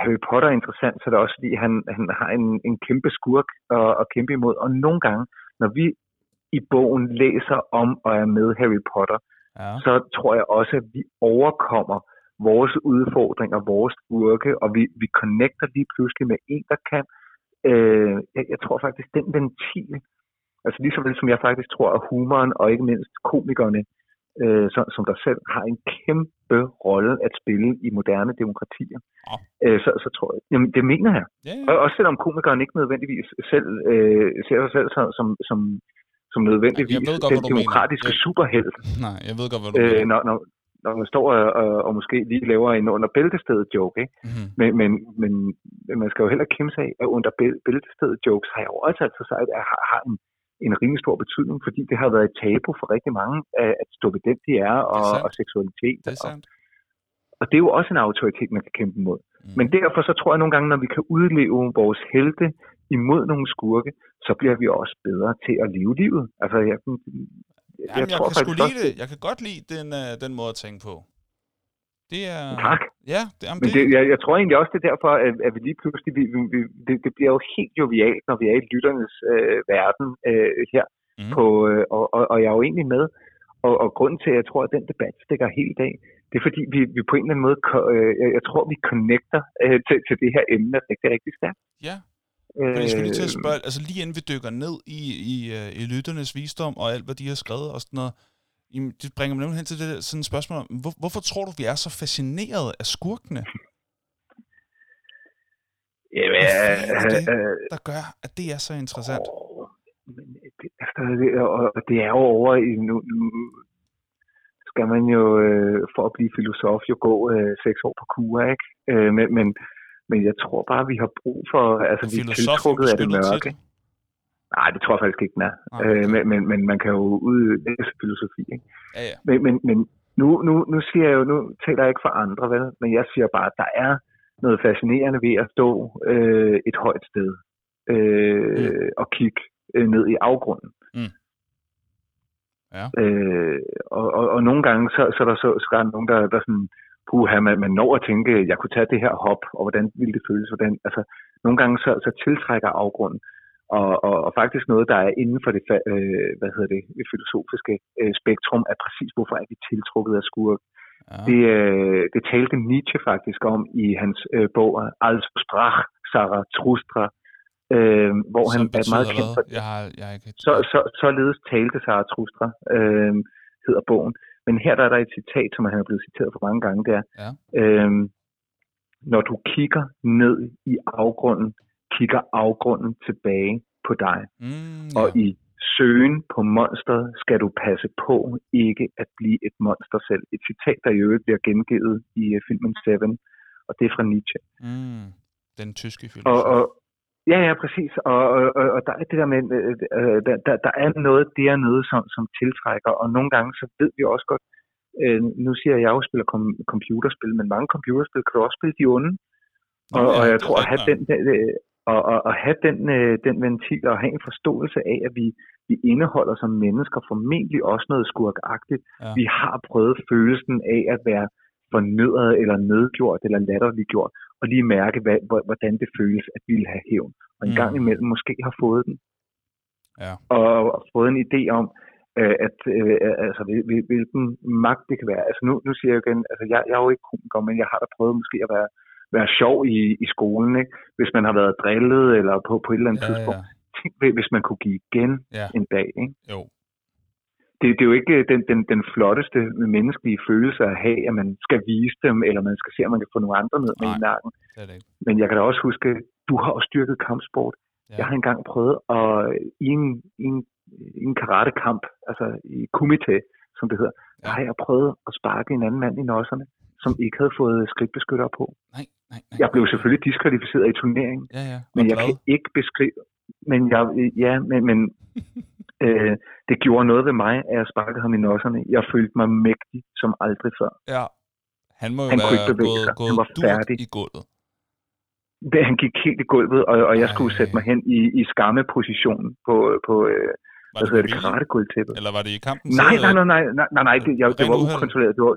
Harry Potter er interessant, så er det også fordi, han, han har en, en kæmpe skurk at, at kæmpe imod. Og nogle gange, når vi i bogen læser om og er med Harry Potter, Ja. så tror jeg også, at vi overkommer vores udfordringer, vores skurke, og vi, vi connecter lige pludselig med en, der kan. Øh, jeg, jeg tror faktisk, den ventil, altså lige så vel som jeg faktisk tror, at humoren og ikke mindst komikerne, øh, som, som der selv har en kæmpe rolle at spille i moderne demokratier. Ja. Øh, så, så tror jeg, jamen det mener jeg. Ja, Og ja. også selvom komikeren ikke nødvendigvis selv øh, ser sig selv som, som, som, som nødvendigvis Jeg ved godt, den mener. demokratiske Ja. superhelt, Nej, jeg ved godt, hvad du øh, mener. når, når, når man står og, og, og måske lige laver en under bæltestedet joke, ikke? Mhm. Men, men, men, man skal jo heller kimse af, at under bæl- bæltestedet jokes har jeg jo også altid sagt, at har, har en, en rimelig stor betydning, fordi det har været et tabu for rigtig mange, at, stå ved den, de er, og, sandt. og seksualitet. Det er og, sandt. og det er jo også en autoritet, man kan kæmpe imod. Mm. Men derfor så tror jeg nogle gange, når vi kan udleve vores helte imod nogle skurke, så bliver vi også bedre til at leve livet. Altså, jeg, jeg, Jamen, jeg, tror kan faktisk lide det. Jeg kan godt lide den, uh, den måde at tænke på. Det er... Tak. Ja, det, jamen, Men det, det, jeg, jeg tror egentlig også, det er derfor, at, at vi lige pludselig, vi, vi, det, det bliver jo helt jovialt, når vi er i lytternes øh, verden øh, her. Mm. På, øh, og, og, og jeg er jo egentlig med. Og, og grunden til, at jeg tror, at den debat stikker helt af, det er fordi, vi, vi på en eller anden måde, øh, jeg, jeg tror, vi connecter øh, til, til det her emne rigtig, rigtig stærkt. ja. Men jeg skulle lige til at Øh, spørge, altså lige inden vi dykker ned i, i, uh, i lytternes visdom og alt, hvad de har skrevet og sådan noget, jamen, det bringer mig nemlig hen til det der, sådan et spørgsmål hvor, hvorfor tror du, vi er så fascineret af skurkene? Jamen, Hvad er det? øh, der gør, at det er så interessant? Åh, men det, altså, det, og det er jo over i nu, nu skal man jo øh, for at blive filosof jo gå øh, seks år på kur, ikke? Øh, men, men, men jeg tror bare, vi har brug for, altså vi er tiltrukket af det mørke. Nej, det tror jeg faktisk ikke, den er. Nej, Øh, okay. men, men, men man kan jo udlæse filosofi, ikke? Ja, ja. Men, men, men nu, nu, nu siger jeg jo, nu taler jeg ikke for andre, vel? Men jeg siger bare, at der er noget fascinerende ved at stå øh, et højt sted øh, mm. og kigge øh, ned i afgrunden. Mm. Ja. Øh, og, og, og nogle gange, så, så, er der så, så er der nogen, der, der sådan, puha, man, man når at tænke, jeg kunne tage det her hop, og hvordan ville det føles? Hvordan, altså, nogle gange så, så tiltrækker afgrunden. Og, og, og faktisk noget, der er inden for det, øh, hvad hedder det, det filosofiske øh, spektrum, er præcis, hvorfor er vi tiltrukket af skurk. ja. Det, øh, det talte Nietzsche faktisk om i hans øh, bog Als Sprach Zarathustra, øh, hvor han Som er meget kendt for hvad? Jeg har, jeg har ikke... så, så, således talte Zarathustra, øh, hedder bogen. Men her der er der et citat, som han er blevet citeret for mange gange, det er, Ja. øh, når du kigger ned i afgrunden, kigger afgrunden tilbage på dig. Mm, Og ja. i søgen på monsteret skal du passe på ikke at blive et monster selv. Et citat, der i øvrigt bliver gengivet i øh, filmen Seven, og det er fra Nietzsche. Mm, den tyske Og, filosof. og, ja, ja, præcis. Og, og, og, der er det der med, øh, øh, der, der, der er noget dernede, som, som tiltrækker, og nogle gange så ved vi også godt, øh, nu siger jeg, at jeg jo spiller kom- computerspil, men mange computerspil kan du også spille de onde. Og, ja, og jeg tror, at have den, øh, og, og, og have den, øh, den ventil og have en forståelse af, at vi, vi indeholder som mennesker formentlig også noget skurkagtigt. Ja. Vi har prøvet følelsen af at være fornedret eller nedgjort eller latterliggjort, og lige mærke, hvad, hvor- hvordan det føles at ville have hævn. Og en Mm. gang imellem måske har fået den. Ja. Og, og fået en idé om, øh, at øh, altså, hvil- hvil- hvilken magt det kan være. Altså nu, nu siger jeg igen, altså jeg, jeg er jo ikke komiker, men jeg har da prøvet måske at være, være sjov i, i skolen, ikke? hvis man har været drillet eller på, på et eller andet Ja, tidspunkt. ja. Tænk, hvis man kunne give igen Ja. en dag. Ikke? Jo. Det, det er jo ikke den, den, den flotteste menneskelige følelse at have, at man skal vise dem, eller man skal se, om man kan få nogle andre ned med i nakken. Men jeg kan da også huske, du har også styrket kampsport. Ja. Jeg har engang prøvet at i en, i en, i en karatekamp, altså i kumite, som det hedder, ja. der har jeg prøvet at sparke en anden mand i nosserne, som ikke havde fået skridtbeskytter på. Nej, nej, nej. Jeg blev selvfølgelig diskvalificeret i turneringen, Ja, ja. men jeg glad. kan ikke beskrive, men jeg, ja, men, men øh, det gjorde noget ved mig, at jeg sparkede ham i nosserne. Jeg følte mig mægtig som aldrig før. Ja. Han må jo Han være gået, sig. Han gået var færdig. i gulvet. Det, han gik helt i gulvet, og, og jeg skulle Ej. sætte mig hen i, i skammeposition på, på øh, Var hvad hedder det, karategulvtæppet. Eller var det i kampen? Nej, nej, nej, nej, nej, nej, nej det, jeg, det var ukontrolleret. Det var,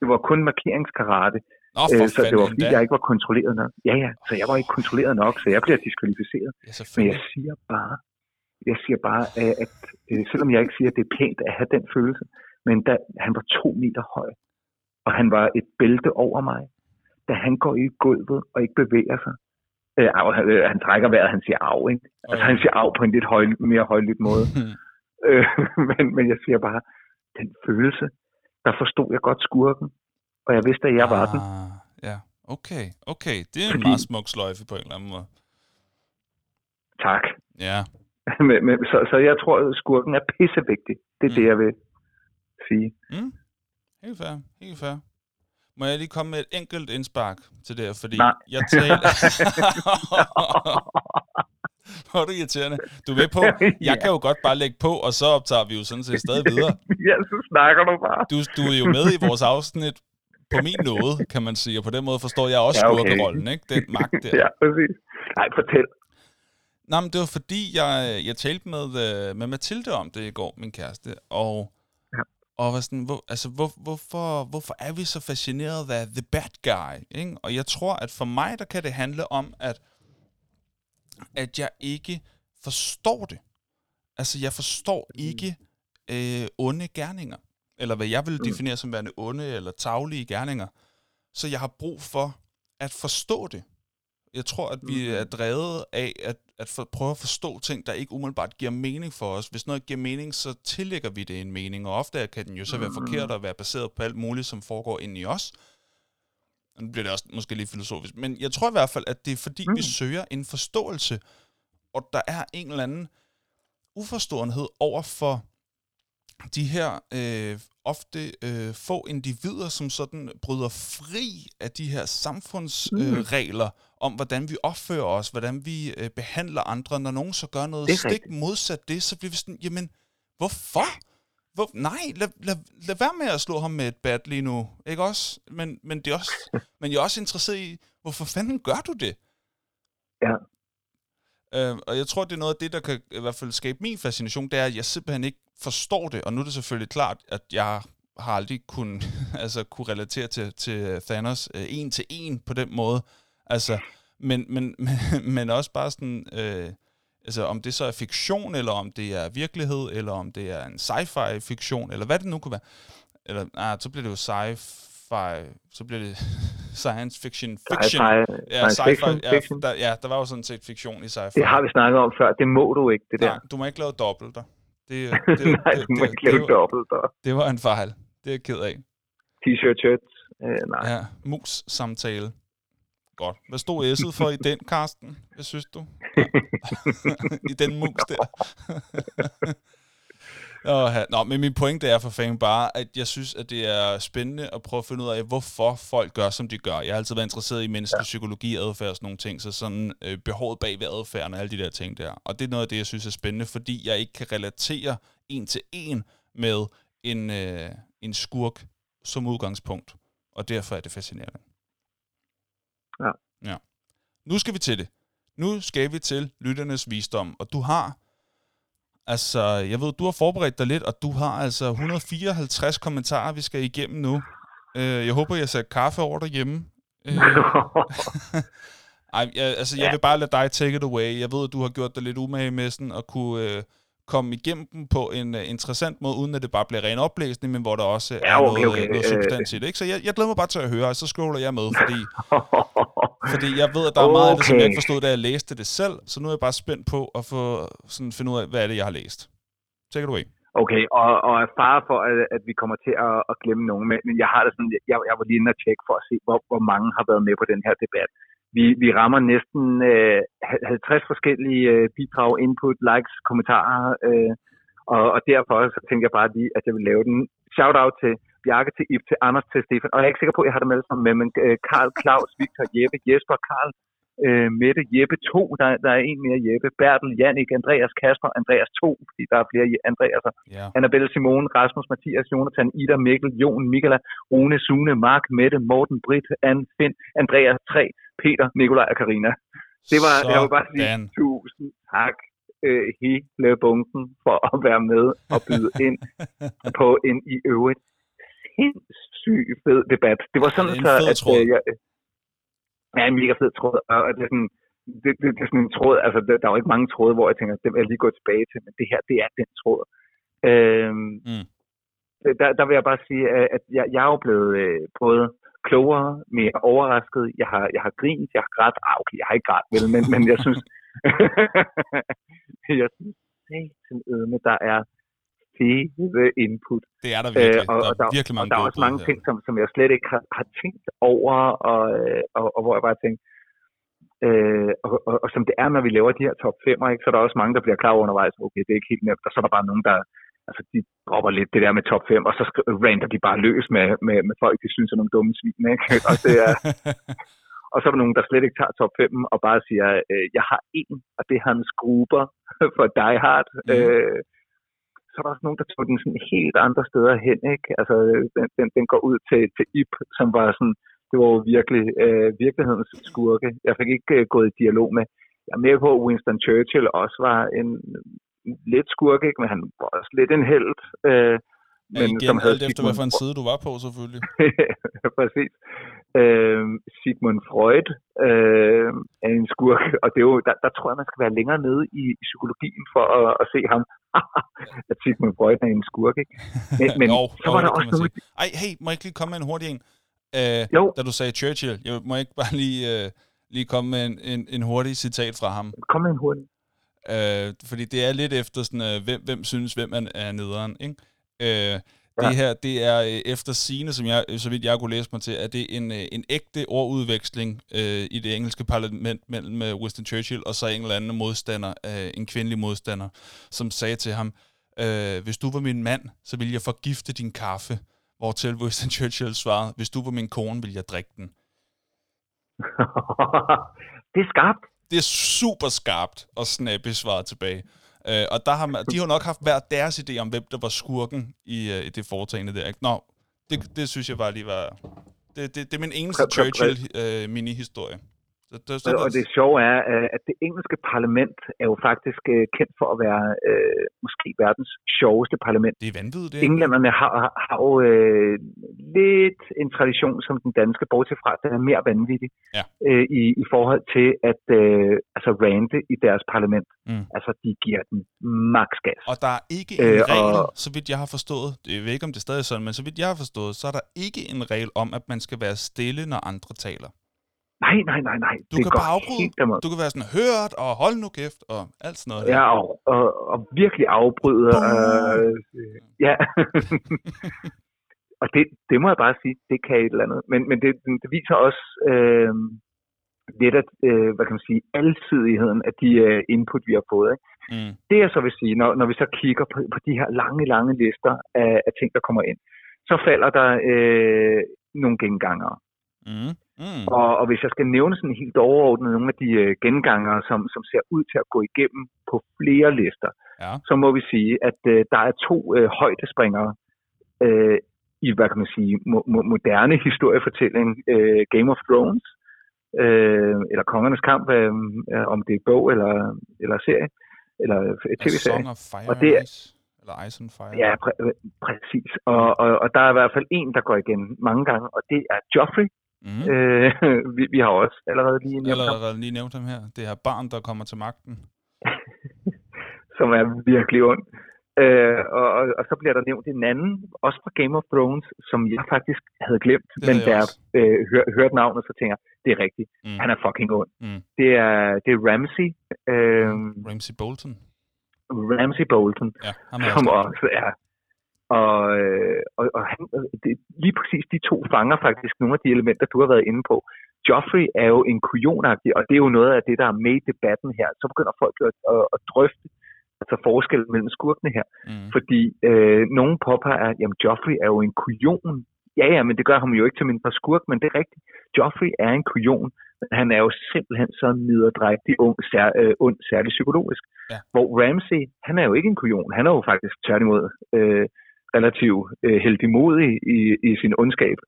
det var kun markeringskarate, Nå, øh, så det var fordi, jeg ikke var kontrolleret nok. Ja, ja, så jeg var ikke kontrolleret nok, så jeg bliver diskvalificeret. Ja, Men jeg siger bare, jeg siger bare, at, at øh, selvom jeg ikke siger, at det er pænt at have den følelse, men da han var to meter høj, og han var et bælte over mig, da han går i gulvet og ikke bevæger sig, øh, af, øh, han trækker vejret, han siger af, ikke? Altså Okay. han siger af på en lidt høj, mere højlydt måde. Øh, men, men jeg siger bare, den følelse, der forstod jeg godt skurken, og jeg vidste, at jeg var den. Ah, ja, okay, okay. Det er en Fordi- meget smuk sløjfe på en eller anden måde. Tak. Ja, men, men, så, så jeg tror, at skurken er pissevigtig. Det er Mm. det, jeg vil sige. mm. helt fair, helt fair. Må jeg lige komme med et enkelt indspark til det her, fordi Nej. jeg taler... Hvor er du irriterende. Du er med på, jeg kan jo godt bare lægge på, og så optager vi jo sådan set stadig videre. ja, så snakker du bare. Du, du er jo med i vores afsnit på min nåde, kan man sige, og på den måde forstår jeg også Ja, okay. skurkerollen, ikke? Den magt der. Ja, præcis. Nej, fortæl. Nej, men det var fordi, jeg, jeg talte med, øh, med Mathilde om det i går, min kæreste, og, Ja. og var sådan, hvor, altså, hvor, hvorfor, hvorfor er vi så fascineret af the bad guy? Ikke? Og jeg tror, at for mig, der kan det handle om, at, at jeg ikke forstår det. Altså, jeg forstår ikke øh, onde gerninger, eller hvad jeg vil Mm. definere som værende onde eller taglige gerninger. Så jeg har brug for at forstå det. Jeg tror, at vi er drevet af at, at for, prøve at forstå ting, der ikke umiddelbart giver mening for os. Hvis noget giver mening, så tillægger vi det en mening, og ofte kan den jo så være forkert og være baseret på alt muligt, som foregår inde i os. Nu bliver det også måske lidt filosofisk, men jeg tror i hvert fald, at det er fordi, mm. vi Mm. søger en forståelse, og der er en eller anden uforståenhed over for de her øh, ofte øh, få individer, som sådan bryder fri af de her samfundsregler Mm. øh, regler om, hvordan vi opfører os, hvordan vi øh, behandler andre. Når nogen så gør noget Det stik rigtigt. modsat det, så bliver vi sådan, jamen, hvorfor? Hvor, nej, lad, lad, lad være med at slå ham med et bat lige nu, ikke også? Men, men, det er også, men jeg er også interesseret i, hvorfor fanden gør du det? Ja. Øh, og jeg tror, det er noget af det, der kan i hvert fald skabe min fascination, det er, at jeg simpelthen ikke forstår det. Og nu er det selvfølgelig klart, at jeg har aldrig kun, altså, kunne relatere til, til Thanos øh, en til en på den måde. Altså, men, men, men, men også bare sådan, øh, altså om det så er fiktion, eller om det er virkelighed, eller om det er en sci-fi fiktion, eller hvad det nu kunne være. Eller, ah, så bliver det jo sci-fi, så bliver det science fiction, fiction. Sci-fi, Ja, sci-fi. fiction, Ja, fiction. der, ja, der var jo sådan set fiktion i sci-fi. Det har vi snakket om før. Det må du ikke, det der. Nej, du må ikke lave dobbelter. Det, Nej, du må ikke lave det, dobbelt. Og det var en fejl. Det er jeg ked af. t-shirt. Øh, nej. Ja, mus-samtale. Godt. Hvad stod S'et for i den, Karsten? Hvad synes du? I den mus der. Nå, men min pointe er for fanden bare, at jeg synes, at det er spændende at prøve at finde ud af, hvorfor folk gør, som de gør. Jeg har altid været interesseret i menneskelig ja. psykologi, adfærd og sådan nogle ting, så sådan øh, behovet bag ved adfærden og alle de der ting der. Og det er noget af det, jeg synes er spændende, fordi jeg ikke kan relatere en til en med en, øh, en skurk, som udgangspunkt. Og derfor er det fascinerende. Ja. ja. Nu skal vi til det. Nu skal vi til lytternes visdom, og du har, altså, jeg ved, du har forberedt dig lidt, og du har altså 154 kommentarer, vi skal igennem nu. Øh, jeg håber, jeg sætter kaffe over derhjemme. Øh, ej, jeg, altså, jeg ja. vil bare lade dig take it away. Jeg ved, at du har gjort dig lidt umage med sådan, at kunne øh, komme igennem dem på en uh, interessant måde, uden at det bare bliver ren oplæsning, men hvor der også ja, er okay, noget, okay. noget substans i det. Ikke? Så jeg, jeg glæder mig bare til at høre, og så scroller jeg med, fordi, fordi jeg ved, at der er meget okay. af det, som jeg ikke forstod, da jeg læste det selv, så nu er jeg bare spændt på at få sådan, finde ud af, hvad er det, jeg har læst. Take it away. Okay, og, og er far for, at, at vi kommer til at, at glemme nogen, men jeg har det sådan, jeg, jeg var lige inde og tjekke for at se, hvor, hvor mange har været med på den her debat. Vi, vi rammer næsten øh, 50 forskellige øh, bidrag, input, likes, kommentarer, øh, og, og derfor så tænker jeg bare lige, at jeg vil lave den. Shout-out til Bjarke, til Ip, til Anders, til Stefan, og jeg er ikke sikker på, at jeg har dem alle sammen med, men øh, Karl, Claus, Victor, Jeppe, Jesper, Karl, øh, Mette, Jeppe 2, der, der er en mere Jeppe, Bertel, Jannik, Andreas, Kasper, Andreas 2, fordi der er flere Andreaser, yeah. Annabelle Simone, Rasmus, Mathias, Jonathan, Ida, Mikkel, Jon, Michaela, Rune, Sune, Mark, Mette, Morten, Britt, Anne, Finn, Andreas 3, Peter, Nikolaj og Karina. Det var, Så jeg vil bare sige, tusind tak øh, hele bunken for at være med og byde ind på en i øvrigt sindssyg fed debat. Det var sådan, så, at øh, jeg, ja, en mega fed tråd, og det er sådan, det, det, det er sådan en tråd, altså der, der er jo ikke mange tråde, hvor jeg tænker, det vil jeg lige gå tilbage til, men det her, det er den tråd. Øhm, Mm. der, der vil jeg bare sige, at jeg, jeg er jo blevet øh, både klogere, mere overrasket, jeg har, jeg har grint, jeg har grædt, ah, okay, jeg har ikke grædt, vel, men, men jeg synes, jeg synes, at der er fede input. Det er der virkelig. Øh, og, der og er virkelig mange og der er også mange ting, som, som jeg slet ikke har, har tænkt over, og, og, og hvor jeg bare tænker, øh, og, og, og som det er, når vi laver de her top 5, ikke, så er der også mange, der bliver klar over undervejs, okay, det er ikke helt nemt, og så er der bare nogen, der altså, de dropper lidt det der med top 5, og så rander de bare løs med, med, med folk, de synes er nogle dumme svin, ikke? Og, det er, og så er der nogen, der slet ikke tager top 5 og bare siger, øh, jeg har en, og det er hans gruber for Die Hard. Mhm. Øh, så er der også nogen, der tog den sådan helt andre steder hen, ikke? Altså, den, den, den går ud til, til Ip, som var sådan, det var jo virkelig øh, virkelighedens skurke. Jeg fik ikke øh, gået i dialog med. Jeg er med på, at Winston Churchill også var en lidt skurke, ikke? men han var også lidt en held. Øh, Ja, igen, alt efter hvad for en side du var på, selvfølgelig. Præcis. Øh, Sigmund Freud øh, er en skurk, og det er jo, der, der tror jeg, man skal være længere nede i, i psykologien for at, at se ham, at Sigmund Freud er en skurk. Ikke? Men, men jo, så jo, var der det kan også noget... Ej, hey, må jeg ikke lige komme med en hurtig en? Øh, Jo. Da du sagde Churchill, jeg må ikke bare lige, øh, lige komme med en, en, en hurtig citat fra ham. Kom med en hurtig. Øh, fordi det er lidt efter sådan, øh, hvem, hvem synes, hvem er, er nederen, ikke? Øh, det her, det er øh, efter sine, som jeg, så vidt jeg kunne læse mig til, at det er en, øh, en ægte ordudveksling øh, i det engelske parlament mellem øh, Winston Churchill og så en eller anden modstander, øh, en kvindelig modstander, som sagde til ham, øh, hvis du var min mand, så ville jeg forgifte din kaffe. Hvortil Winston Churchill svarede, hvis du var min kone, ville jeg drikke den. det er skarpt. Det er super skarpt og snappy svaret tilbage. Øh, og der har man, de har nok haft hver deres idé om, hvem der var skurken i, øh, i det foretagende der. Ikke? Nå, det, det synes jeg bare lige var... Det, det, det er min eneste Præ- præ- Så, det, så, Og det sjove er, øh, at det engelske parlament er jo faktisk øh, kendt for at være øh, måske verdens sjoveste parlament. det er vanvittigt, det. Englænderne har, har, jo øh, lidt en tradition som den danske, bortset fra, at den er mere vanvittig Ja. øh, i, i forhold til at øh, altså rante i deres parlament. Mm. Altså, de giver den max gas. Og der er ikke en Øh, regel, og- så vidt jeg har forstået, jeg ved ikke, om det er stadig sådan, men så vidt jeg har forstået, så er der ikke en regel om, at man skal være stille, når andre taler. Nej, nej, nej, nej. Du det kan bare afbryde. Du kan være sådan, hørt, og hold nu kæft, og alt sådan noget. der. Ja, og, og, og virkelig afbryde. Øh, ja. og det, det må jeg bare sige, det kan et eller andet. Men, men det, det viser også øh, lidt at, øh, hvad kan man sige, alsidigheden af de øh, input, vi har fået. Ikke? Mm. Det jeg så vil sige, når, når vi så kigger på, på de her lange, lange lister af, af ting, der kommer ind, så falder der øh, nogle gengangere. Mm. Mm. Og, og hvis jeg skal nævne sådan helt overordnet nogle af de øh, gengangere, som, som ser ud til at gå igennem på flere lister, Ja. så må vi sige, at øh, der er to øh, højdespringere. Øh, i, hvad kan man sige, mo- mo- moderne historiefortælling, øh, Game of Thrones, øh, eller Kongernes Kamp, øh, om det er bog eller, eller serie, eller tv-serie. Song of Fire Og det er-? Eller Ice and Fire? Ja, præ- præcis. Og, og, og der er i hvert fald en, der går igen mange gange, og det er Joffrey. Mm. Øh, vi, vi har også allerede lige nævnt ham, Allerede lige nævnt ham her. Det her barn, der kommer til magten. som er virkelig ond. Øh, og, og, og så bliver der nævnt en anden, også fra Game of Thrones, som jeg faktisk havde glemt, Det men da jeg øh, hør, hørte navnet, så tænker det er rigtigt. Mm. Han er fucking ond. Mm. Det er, det er Ramsey, øh, Ramsey Bolton. Ramsey Bolton, Ja, som også er. Og, øh, og, og han, det, lige præcis de to fanger faktisk nogle af de elementer, du har været inde på. Joffrey er jo en kujonagtig, og det er jo noget af det, der er med i debatten her. Så begynder folk at, at, at drøfte altså forskellen mellem skurkene her. Mm. Fordi øh, nogen påpeger, at jamen, Joffrey er jo en kujon. Ja, ja, men det gør ham jo ikke til mindre skurk, men det er rigtigt. Joffrey er en kujon, men han er jo simpelthen så miderdrægtig ung, sær, øh, ond, særligt psykologisk. Ja. Hvor Ramsey, han er jo ikke en kujon. Han er jo faktisk tværtimod øh, relativt øh, heldigmodig i, i sin ondskab.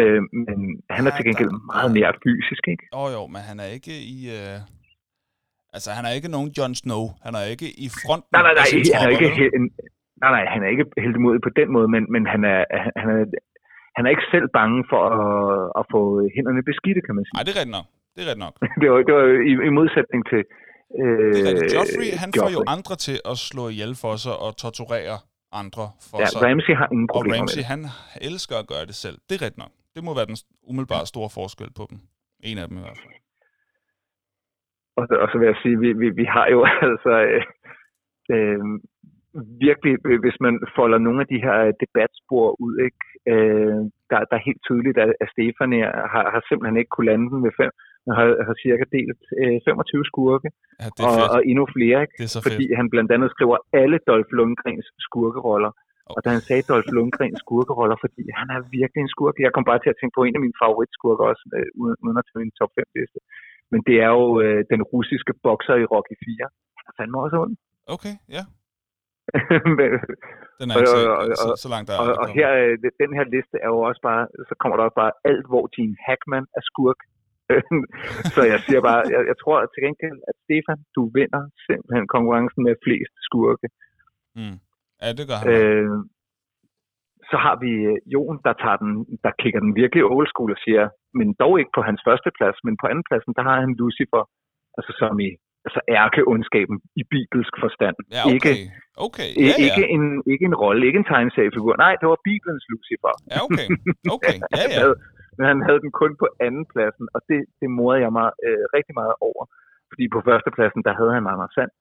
Øh, men han er Ja, til gengæld der- meget mere fysisk, ikke? Jo, jo, men han er ikke i... Øh... Altså, han er ikke nogen Jon Snow. Han er ikke i fronten Nej, nej, nej, af sine han er ikke, he- en, nej, nej, han er ikke heldigmodig på den måde, men, men han, er, han, er, han er ikke selv bange for at, at få hænderne beskidte, kan man sige. Nej, det er rigtigt nok. Det er rigtigt nok. Det var, det var i, i modsætning til... Øh, Det er rigtigt. Joffrey, han får jo Joffrey. andre til at slå ihjel for sig og torturere andre for Ja, sig. Ramsey har ingen Og problemer Ramsey, med det. han elsker at gøre det selv. Det er rigtigt nok. Det må være den umiddelbare store forskel på dem. En af dem i hvert fald. Og, og så vil jeg sige, vi, vi, vi har jo altså øh, øh, virkelig, øh, hvis man folder nogle af de her debatspor ud, ikke, øh, der, der er helt tydeligt, at, at Stefan har, har simpelthen ikke kunne lande den med fem. Han har, har cirka delt øh, 25 skurke, Ja, det og, og endnu flere, ikke? Fordi fedt. han blandt andet skriver alle Dolph Lundgrens skurkeroller. Og da han sagde Dolph Lundgrens skurkeroller, fordi han er virkelig en skurk. Jeg kom bare til at tænke på en af mine favoritskurker også, øh, uden, at tage min top 5 liste. Men det er jo øh, den russiske bokser i Rocky 4. Han er fandme også ond. Okay, ja. Men, Den er ikke og- så, så langt der. og, og her, øh, den her liste er jo også bare, så kommer der også bare alt, hvor Gene Hackman er skurk. så jeg siger bare, jeg, jeg tror til gengæld, at Stefan, du vinder simpelthen konkurrencen med flest skurke. Mm. Ja, det gør han. Øh, så har vi øh, Jon, der, tager den, der klikker den virkelig old school og siger, men dog ikke på hans første plads, men på anden pladsen, der har han Lucifer, altså som i altså ærkeondskaben i bibelsk forstand. Ja, okay. Ikke, Okay, ja, ja, ikke, en, ikke en rolle, ikke en tegneseriefigur. Nej, det var Bibelens Lucifer. Ja, okay. Okay, ja, ja. men han havde den kun på anden pladsen, og det, det morede jeg mig øh, rigtig meget over. Fordi på første pladsen, der havde han Anders Sand.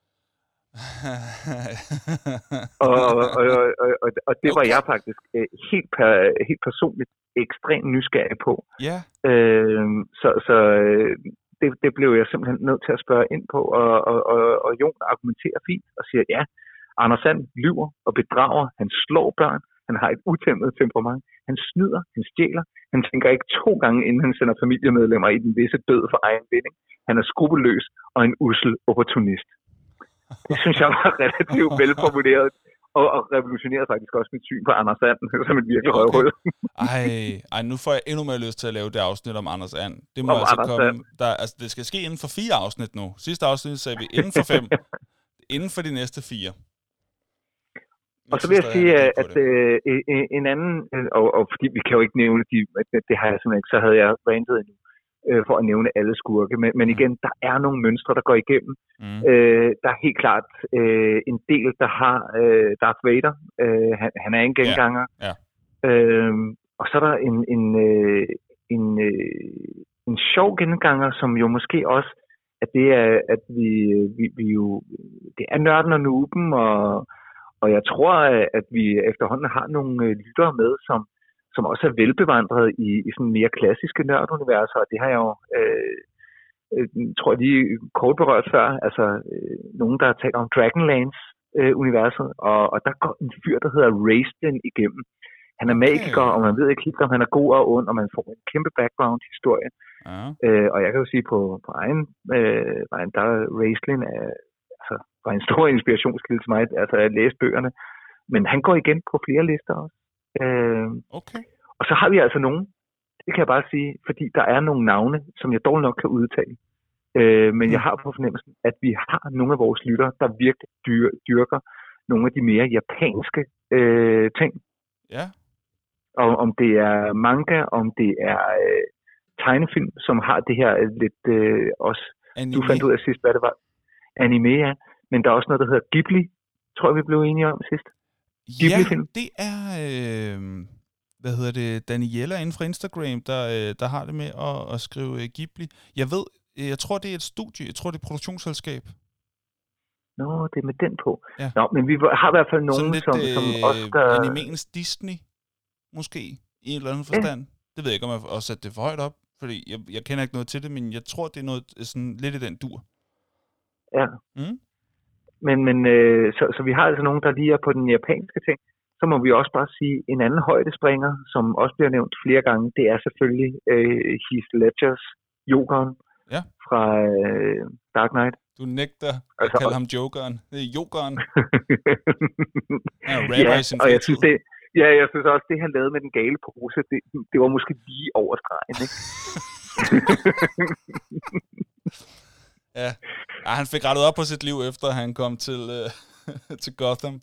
Og, og, og, og, og, det var Okay. jeg faktisk øh, helt, per, helt personligt ekstremt nysgerrig på. ja, Øh, så så øh, det, det blev jeg simpelthen nødt til at spørge ind på, og, og, og, og Jon argumenterer fint og siger, ja, Anders Sand lyver og bedrager, han slår børn, han har et utæmmet temperament, han snyder, han stjæler, han tænker ikke to gange, inden han sender familiemedlemmer i den visse død for egen vinding. Han er skrupelløs og en usel opportunist. Det synes jeg var relativt velformuleret, og, og revolutionerede faktisk også mit syn på Anders Sand som et virkelig Okay. røvhul. ej, ej, nu får jeg endnu mere lyst til at lave det afsnit om Anders And. Det må Om altså Anders komme, And. der, altså, det skal ske inden for fire afsnit nu. Sidste afsnit sagde vi inden for fem. inden for de næste fire. Og så vil jeg sige, at, at øh, en- en anden, øh, og, og fordi vi kan jo ikke nævne de, det, har jeg simpelthen ikke, så havde jeg rantet endnu, øh, for at nævne alle skurke. Men, men Mm. igen, der er nogle mønstre, der går igennem. Mm. Øh, der er helt klart øh, en del, der har øh, Darth Vader. Øh, han, han er en genganger. ja. Øh, og så er der en, en, øh, en, øh, en sjov genganger, som jo måske også, at det er, at vi, vi, vi jo, det er nørden og nuben, og, og jeg tror, at vi efterhånden har nogle øh, lyttere med, som, som også er velbevandret i, i sådan mere klassiske nørduniverser, og det har jeg jo, øh, øh, tror jeg lige kort berørt før, altså øh, nogen, der har talt om Dragonlance-universet, og, og der går en fyr, der hedder Raistlin igennem. Han er Okay. magiker, og man ved ikke helt, om han er god og ond, og man får en kæmpe background-historie. Ja. Øh, og jeg kan jo sige på, på egen øh, vejen, der er Raistlin er, altså, var en stor inspirationskilde til mig, altså at læse bøgerne. Men han går igen på flere lister også. Øh, Okay. og så har vi altså nogen, det kan jeg bare sige, fordi der er nogle navne, som jeg dog nok kan udtale. Øh, men jeg har på fornemmelsen, at vi har nogle af vores lyttere, der virkelig dyr, dyrker nogle af de mere japanske øh, ting. Ja. Og om det er manga, om det er øh, tegnefilm, som har det her øh, lidt øh, også... Anime. Du fandt ud af sidst, hvad det var. Anime, ja. Men der er også noget, der hedder Ghibli, tror jeg, vi blev enige om sidst. Ja, Ghibli-film. det er... Øh, hvad hedder det? Daniela inden fra Instagram, der, øh, der har det med at, at skrive øh, Ghibli. Jeg ved, øh, jeg tror, det er et studie. Jeg tror, det er et produktionsselskab. Nå, det er med den på. Ja. Nå, men vi har i hvert fald nogen, Sådan lidt som, som øh, også gør... animens Disney, måske, i en eller anden forstand. Det ved jeg ikke, om jeg har sat det for højt op, fordi jeg, jeg kender ikke noget til det, men jeg tror, det er noget øh, sådan lidt i den dur. Ja. Mm. Men, men øh, så, så vi har altså nogen, der lige er på den japanske ting. Så må vi også bare sige, en anden højdespringer, som også bliver nævnt flere gange, det er selvfølgelig øh, Heath Ledgers Jokeren Ja. fra øh, Dark Knight. Du nægter at Altså, kalde ham Jokeren. Det er Jokeren. Er ja, sin og jeg synes, det, ja, jeg synes også, det han lavede med den gale pose, det, det var måske lige over stregen, ikke? Ja. ja, han fik rettet op på sit liv, efter han kom til, øh, til Gotham.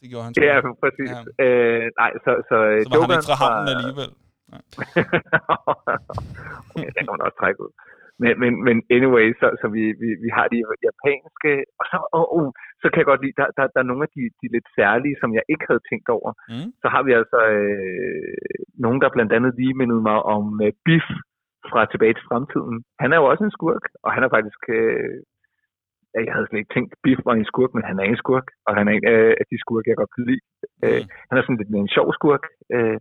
Det gjorde han. Ja, præcis. Ja. Øh, nej, så, så, Så var han ikke fra havnen alligevel. okay, den kan man også trække ud. Men, men, men anyway, så, så vi, vi, vi har de japanske, og så, oh, oh, så kan jeg godt lide, der, der, der er nogle af de, de lidt særlige, som jeg ikke havde tænkt over. Mm. Så har vi altså øh, nogen, der blandt andet lige mindede mig om øh, Biff fra Tilbage til Fremtiden. Han er jo også en skurk, og han er faktisk... Øh, jeg havde slet ikke tænkt, Biff var en skurk, men han er en skurk, og han er en øh, af de skurke, jeg godt kan lide. Øh, Mm. han er sådan lidt mere en sjov skurk. Øh,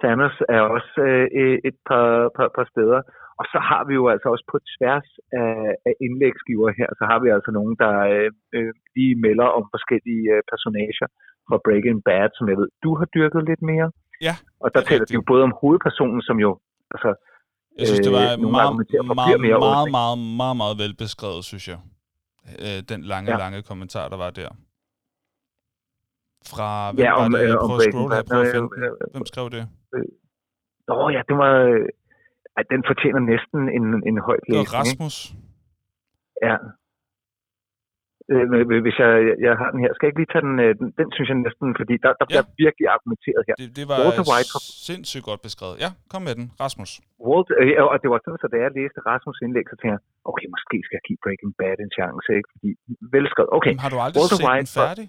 Thanos er også øh, et par, par, par steder. Og så har vi jo altså også på tværs af, af indlægsgiver her, så har vi altså nogen, der øh, øh, lige melder om forskellige øh, personager fra Breaking Bad, som jeg ved, du har dyrket lidt mere. Ja, Og der er taler de jo både om hovedpersonen, som jo, altså, Jeg synes, det var Øh, meget, meget, mere meget, meget, meget, meget, velbeskrevet, synes jeg. Øh, den lange, Ja. lange kommentar, der var der. Fra, hvem ja, var om, det? øh, Jeg om prøver at scrolle her, prøver at finde øh. Hvem skrev det? Nå ja, det var, øh, den fortjener næsten en, en højt Det var læsning. ikke? Rasmus. Ja. Øh, men hvis jeg, jeg har den her, skal jeg ikke lige tage den, øh, den, den synes jeg næsten, fordi der, der bliver virkelig argumenteret her. Det, det var Walter White fra- sindssygt godt beskrevet. Ja, kom med den. Rasmus. Walt, øh, og det var sådan, så da jeg læste Rasmus indlæg, så tænkte jeg, okay, måske skal jeg give Breaking Bad en chance, ikke? Fordi velskrevet. Okay, Jamen, har du aldrig Walter set White den færdig?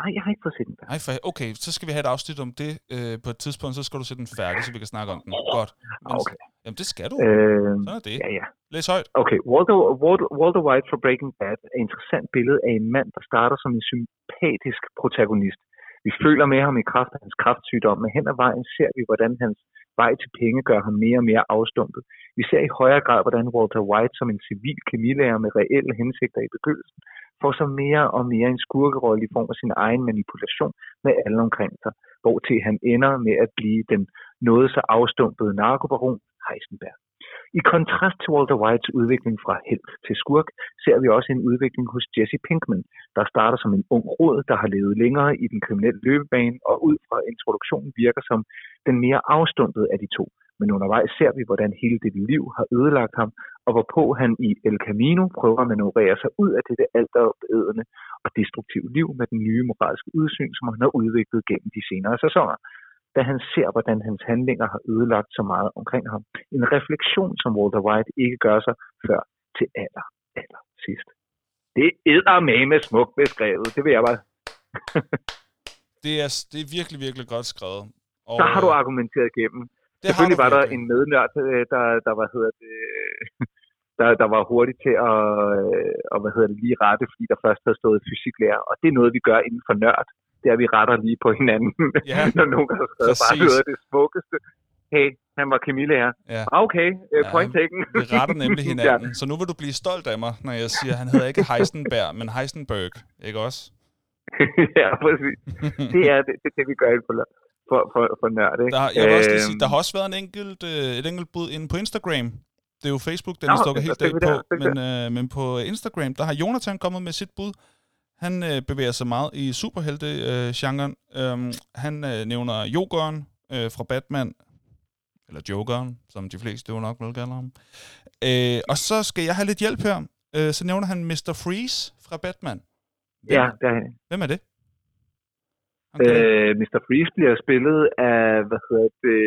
nej, jeg har ikke fået set den. Nej, for, okay, så skal vi have et afsnit om det øh, på et tidspunkt, så skal du se den færdig, så vi kan snakke om den. Godt. Men, Ah, Okay. Jamen, det skal du. Øh, Sådan er det. ja, ja. Læs højt. Okay, Walter, Walter, Walter White fra Breaking Bad er et interessant billede af en mand, der starter som en sympatisk protagonist. Vi føler med ham i kraft af hans kraftsygdom, men hen ad vejen ser vi, hvordan hans vej til penge gør ham mere og mere afstumpet. Vi ser i højere grad, hvordan Walter White som en civil kemilærer med reelle hensigter i begyndelsen får så mere og mere en skurkerolle i form af sin egen manipulation med alle omkring sig, hvor til han ender med at blive den noget så afstumpede narkobaron Heisenberg. I kontrast til Walter Whites udvikling fra helt til skurk, ser vi også en udvikling hos Jesse Pinkman, der starter som en ung råd, der har levet længere i den kriminelle løbebane, og ud fra introduktionen virker som den mere afstumpede af de to. Men undervejs ser vi, hvordan hele det liv har ødelagt ham, og hvorpå han i El Camino prøver at manøvrere sig ud af dette altopædende og destruktive liv med den nye moralske udsyn, som han har udviklet gennem de senere sæsoner da han ser, hvordan hans handlinger har ødelagt så meget omkring ham. En refleksion, som Walter White ikke gør sig før til aller, aller sidst. Det er med smukt beskrevet. Det vil jeg bare... Det er, det er virkelig, virkelig godt skrevet. Og, Så har du øh, argumenteret igennem. det Selvfølgelig har var der en mednørd, øh, der, der var hedder det, der, der var hurtig til at, øh, og, hvad hedder det, lige rette, fordi der først havde stået fysiklærer. Og det er noget, vi gør inden for nørd. Det er, at vi retter lige på hinanden, Ja, når nogen har skrevet bare noget af det smukkeste. Hey, han var kemilærer. Ja. Ah, Okay, uh, Ja, point taken. Vi retter nemlig hinanden. Så nu vil du blive stolt af mig, når jeg siger, at han hedder ikke Heisenberg, men Heisenberg. Ikke også? ja, præcis. Det er det, det, er det vi gør for, for, for, for nørd, ikke? Der, jeg vil også lige sige, Øhm, der har også været en enkelt, øh, et enkelt bud inde på Instagram. Det er jo Facebook, den er Nå, stukket så helt af på. Men, øh, men på Instagram, der har Jonathan kommet med sit bud. Han øh, bevæger sig meget i superhelte-genren. Øhm, han øh, nævner Jokeren øh, fra Batman, eller Jokeren, som de fleste jo nok vil kalde ham. Øh, og så skal jeg have lidt hjælp her. Øh, så nævner han Mr. Freeze fra Batman. Hvem, Ja, der, hvem er det? Jeg. øh, Mr. Freeze bliver spillet af, hvad hedder det,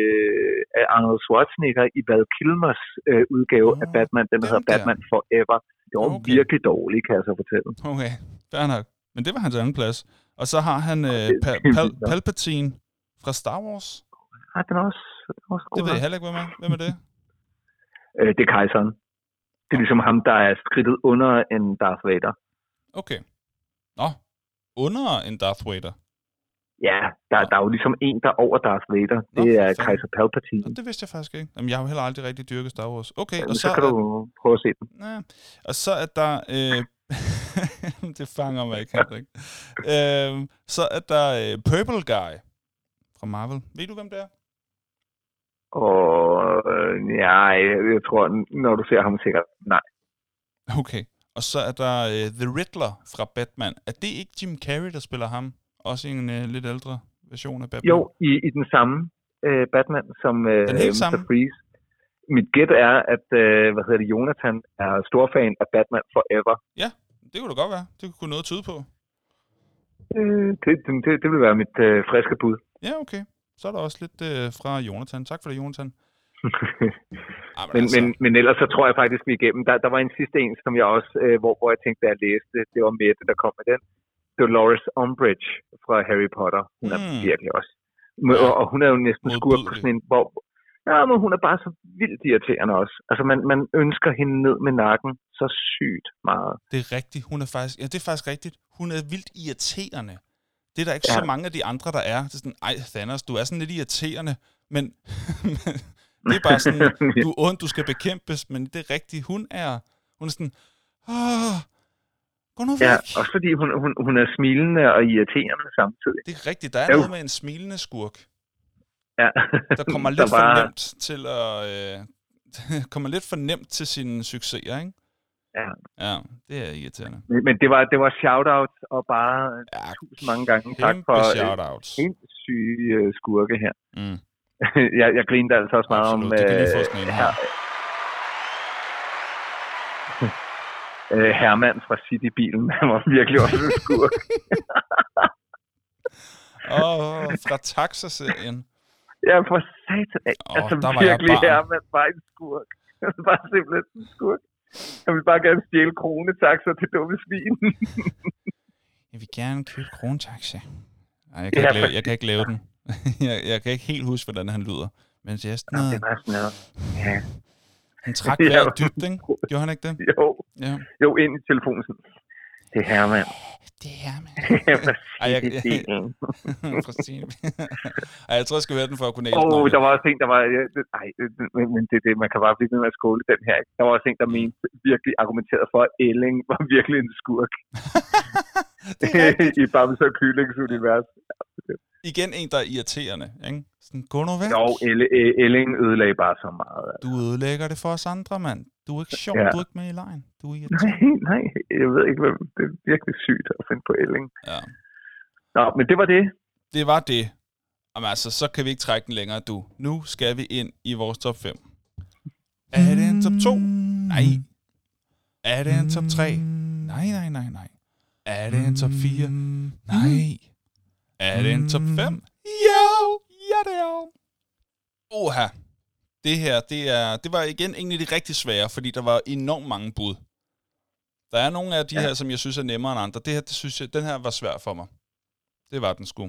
af Arnold Schwarzenegger i Val Kilmers øh, udgave Nå, af Batman, den der den hedder der. Batman Forever. Det var Okay. okay. virkelig dårligt, kan jeg så fortælle. Okay, fair nok. Men det var hans anden plads. Og så har han øh, Pal- nok. Palpatine fra Star Wars. Ah, den er også, den er også god. Det ved jeg heller ikke, hvem er. Hvem er det? Øh, det er kejseren. Det er ligesom ham, der er skridtet under en Darth Vader. Okay. Nå, under en Darth Vader. Ja, der, der er jo ligesom en, der er over Darth Vader. Nå, Det for er fanden. kejser Palpatine. Nå, det vidste jeg faktisk ikke. Jamen, jeg har jo heller aldrig rigtig dyrket Star Wars. Okay, og så, så, så kan er, du prøve at se den. ja, og så er der... Øh, det fanger mig ikke, Henrik. øh, så er der øh, Purple Guy fra Marvel. Ved du, hvem det er? Og øh, ja, jeg tror, når du ser ham sikkert, nej. Okay. Og så er der øh, The Riddler fra Batman. Er det ikke Jim Carrey, der spiller ham? Også i en øh, lidt ældre version af Batman? Jo, i, i den samme øh, Batman som øh, Den helt Mr. samme? Freeze. Mit gæt er, at øh, hvad hedder det, Jonathan er stor fan af Batman Forever. Det kunne da godt være. Det kunne noget tyde på. Øh, det, det, det, vil være mit øh, friske bud. Ja, okay. Så er der også lidt øh, fra Jonathan. Tak for det, Jonathan. Ah, men, altså, men, men ellers så tror jeg faktisk, vi er igennem. Der, der var en sidste en, som jeg også, øh, hvor, hvor jeg tænkte, da jeg læste, det var Mette, der kom med den. Dolores Umbridge fra Harry Potter. Hun er Mm. virkelig også. Men- Ja. Og, og hun er jo næsten skurk på sådan en, hvor, ja, men hun er bare så vildt irriterende også. Altså, man, man ønsker hende ned med nakken så sygt meget. Det er rigtigt. Hun er faktisk, ja, det er faktisk rigtigt. Hun er vildt irriterende. Det er der ikke ja. så mange af de andre, der er. Det er sådan, ej, Thanos, du er sådan lidt irriterende, men det er bare sådan, du er ond, du skal bekæmpes, men det er rigtigt. Hun er, hun er sådan, åh, gå nu væk. Ja, også fordi hun, hun, hun er smilende og irriterende samtidig. Det er rigtigt. Der er Jo. noget med en smilende skurk, Ja. der kommer lidt for nemt til at... Øh, kommer lidt for nemt til sine succeser, ikke? Ja. Ja, det er irriterende. Men, men det var, det var shout-out og bare Ja, tusind mange gange tak for øh, shoutouts. sindssyge øh, skurke her. Mm. jeg, jeg grinede altså også meget Absolut, om det kan lige få øh, sådan en her. øh, Herman fra City-bilen. Han var virkelig også en skurk. Åh, fra Taxa-serien. Ja, for satan. Åh, altså jeg virkelig barn. Herman var en skurk. Var simpelthen en skurk. Han ville bare gerne stjæle kronetaxer til dumme svin. Jeg vil gerne købe krontaxa. Nej, jeg kan, Ja, ikke lave, jeg kan ikke lave den. jeg, jeg kan ikke helt huske, hvordan han lyder. Men det er sådan det noget, var sådan noget. Ja. han trak Ja. vejret dybt, ikke? Gjorde han ikke det? Jo, Ja. jo, ind i telefonen. Det er Herman. Det er man. Fra Ej, jeg-. Ej, jeg tror, jeg skal være den for at kunne næle Åh, oh, der var også en, der var... Ej, men, men det, det, man kan bare blive ved med at skåle den her. Der var også en, der mente virkelig argumenterede for, at Elling var virkelig en skurk er i Bamse og Kyllings univers. Igen en, der er irriterende. Ikke? Sådan, gå nu væk. Jo, Elling ødelagde bare så meget. altså. Du ødelægger det for os andre, mand. Du er ikke sjov, Ja. du er ikke med i lejen. Du er. Nej, nej, jeg ved ikke, hvad, det er virkelig sygt at finde på Elling. Ja. Nå, men det var det. Det var det. Jamen altså, så kan vi ikke trække den længere, du. Nu skal vi ind i vores top 5. Er det en top 2? Nej. Er det en top 3? Nej, nej, nej, nej. Er det en top 4? Nej. Er det en top 5? Jo! Ja, det er. Oha. Det her, det, er, det var igen en af de rigtig svære, fordi der var enormt mange bud. Der er nogle af de Ja. her, som jeg synes er nemmere end andre. Det her, det synes jeg, den her var svær for mig. Det var den sgu.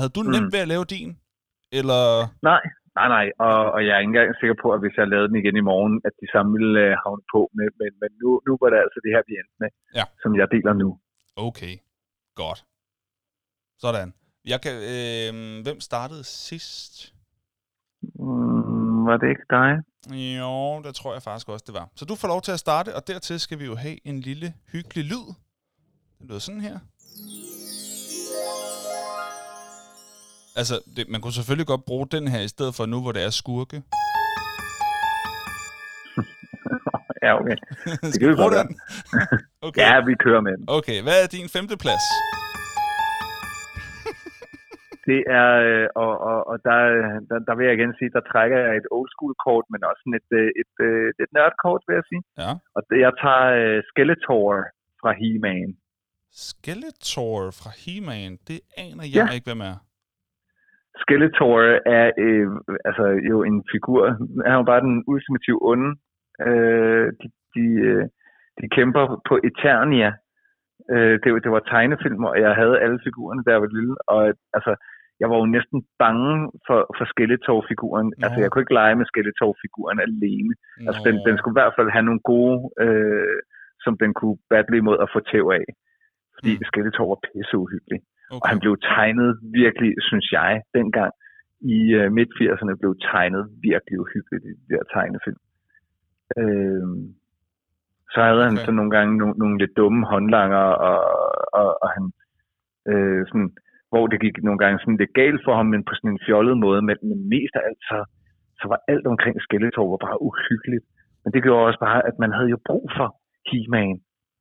Havde du nemt Mm. ved at lave din? Eller... Nej, nej, nej. Og, og jeg er ikke engang sikker på, at hvis jeg lavede den igen i morgen, at de samme ville øh, havne på. Men, men, men nu, nu var det altså det her, vi endte med, Ja. som jeg deler nu. Okay, godt. Sådan. Jeg kan, øh, hvem startede sidst? Mm, var det ikke dig? Jo, det tror jeg faktisk også, det var. Så du får lov til at starte, og dertil skal vi jo have en lille hyggelig lyd. Det lyder sådan her. Altså, det, man kunne selvfølgelig godt bruge den her, i stedet for nu, hvor det er skurke. ja, okay. Skal kan vi bruge den? okay. Ja, vi kører med den. okay, hvad er din femte plads? Det er, øh, og, og, og der, der, der vil jeg igen sige, der trækker jeg et old school kort, men også sådan et, øh, et, et, et nørdkort, vil jeg sige. Ja. Og det, jeg tager Skeletor fra He-Man. Skeletor fra He-Man, det aner jeg Ja. ikke, hvem er. Skeletor er øh, altså jo en figur. Han er jo bare den ultimative onde. Øh, de, de, øh, de kæmper på Eternia. Øh, det, var- det var tegnefilm, og jeg havde alle figurerne, jeg var lille. Og altså, jeg var jo næsten bange for, for Skeletor-figuren. Nå. Altså, jeg kunne ikke lege med Skeletor-figuren alene. Altså, den, Nå. den skulle i hvert fald have nogle gode, øh, som den kunne battle imod at få tæv af. Fordi Mm. Skeletor var pisse uhyggelig. Og okay. han blev tegnet virkelig, synes jeg, dengang i uh, midt-80'erne blev tegnet virkelig uhyggeligt i de der tegnefilm. Øhm, så havde han Okay. så nogle gange nogle, nogle lidt dumme håndlanger, og, og, og han øh, sådan, hvor det gik nogle gange sådan lidt galt for ham, men på sådan en fjollet måde, men, men mest af alt, så, så var alt omkring Skeletor var bare uhyggeligt. Men det gjorde også bare, at man havde jo brug for He-Man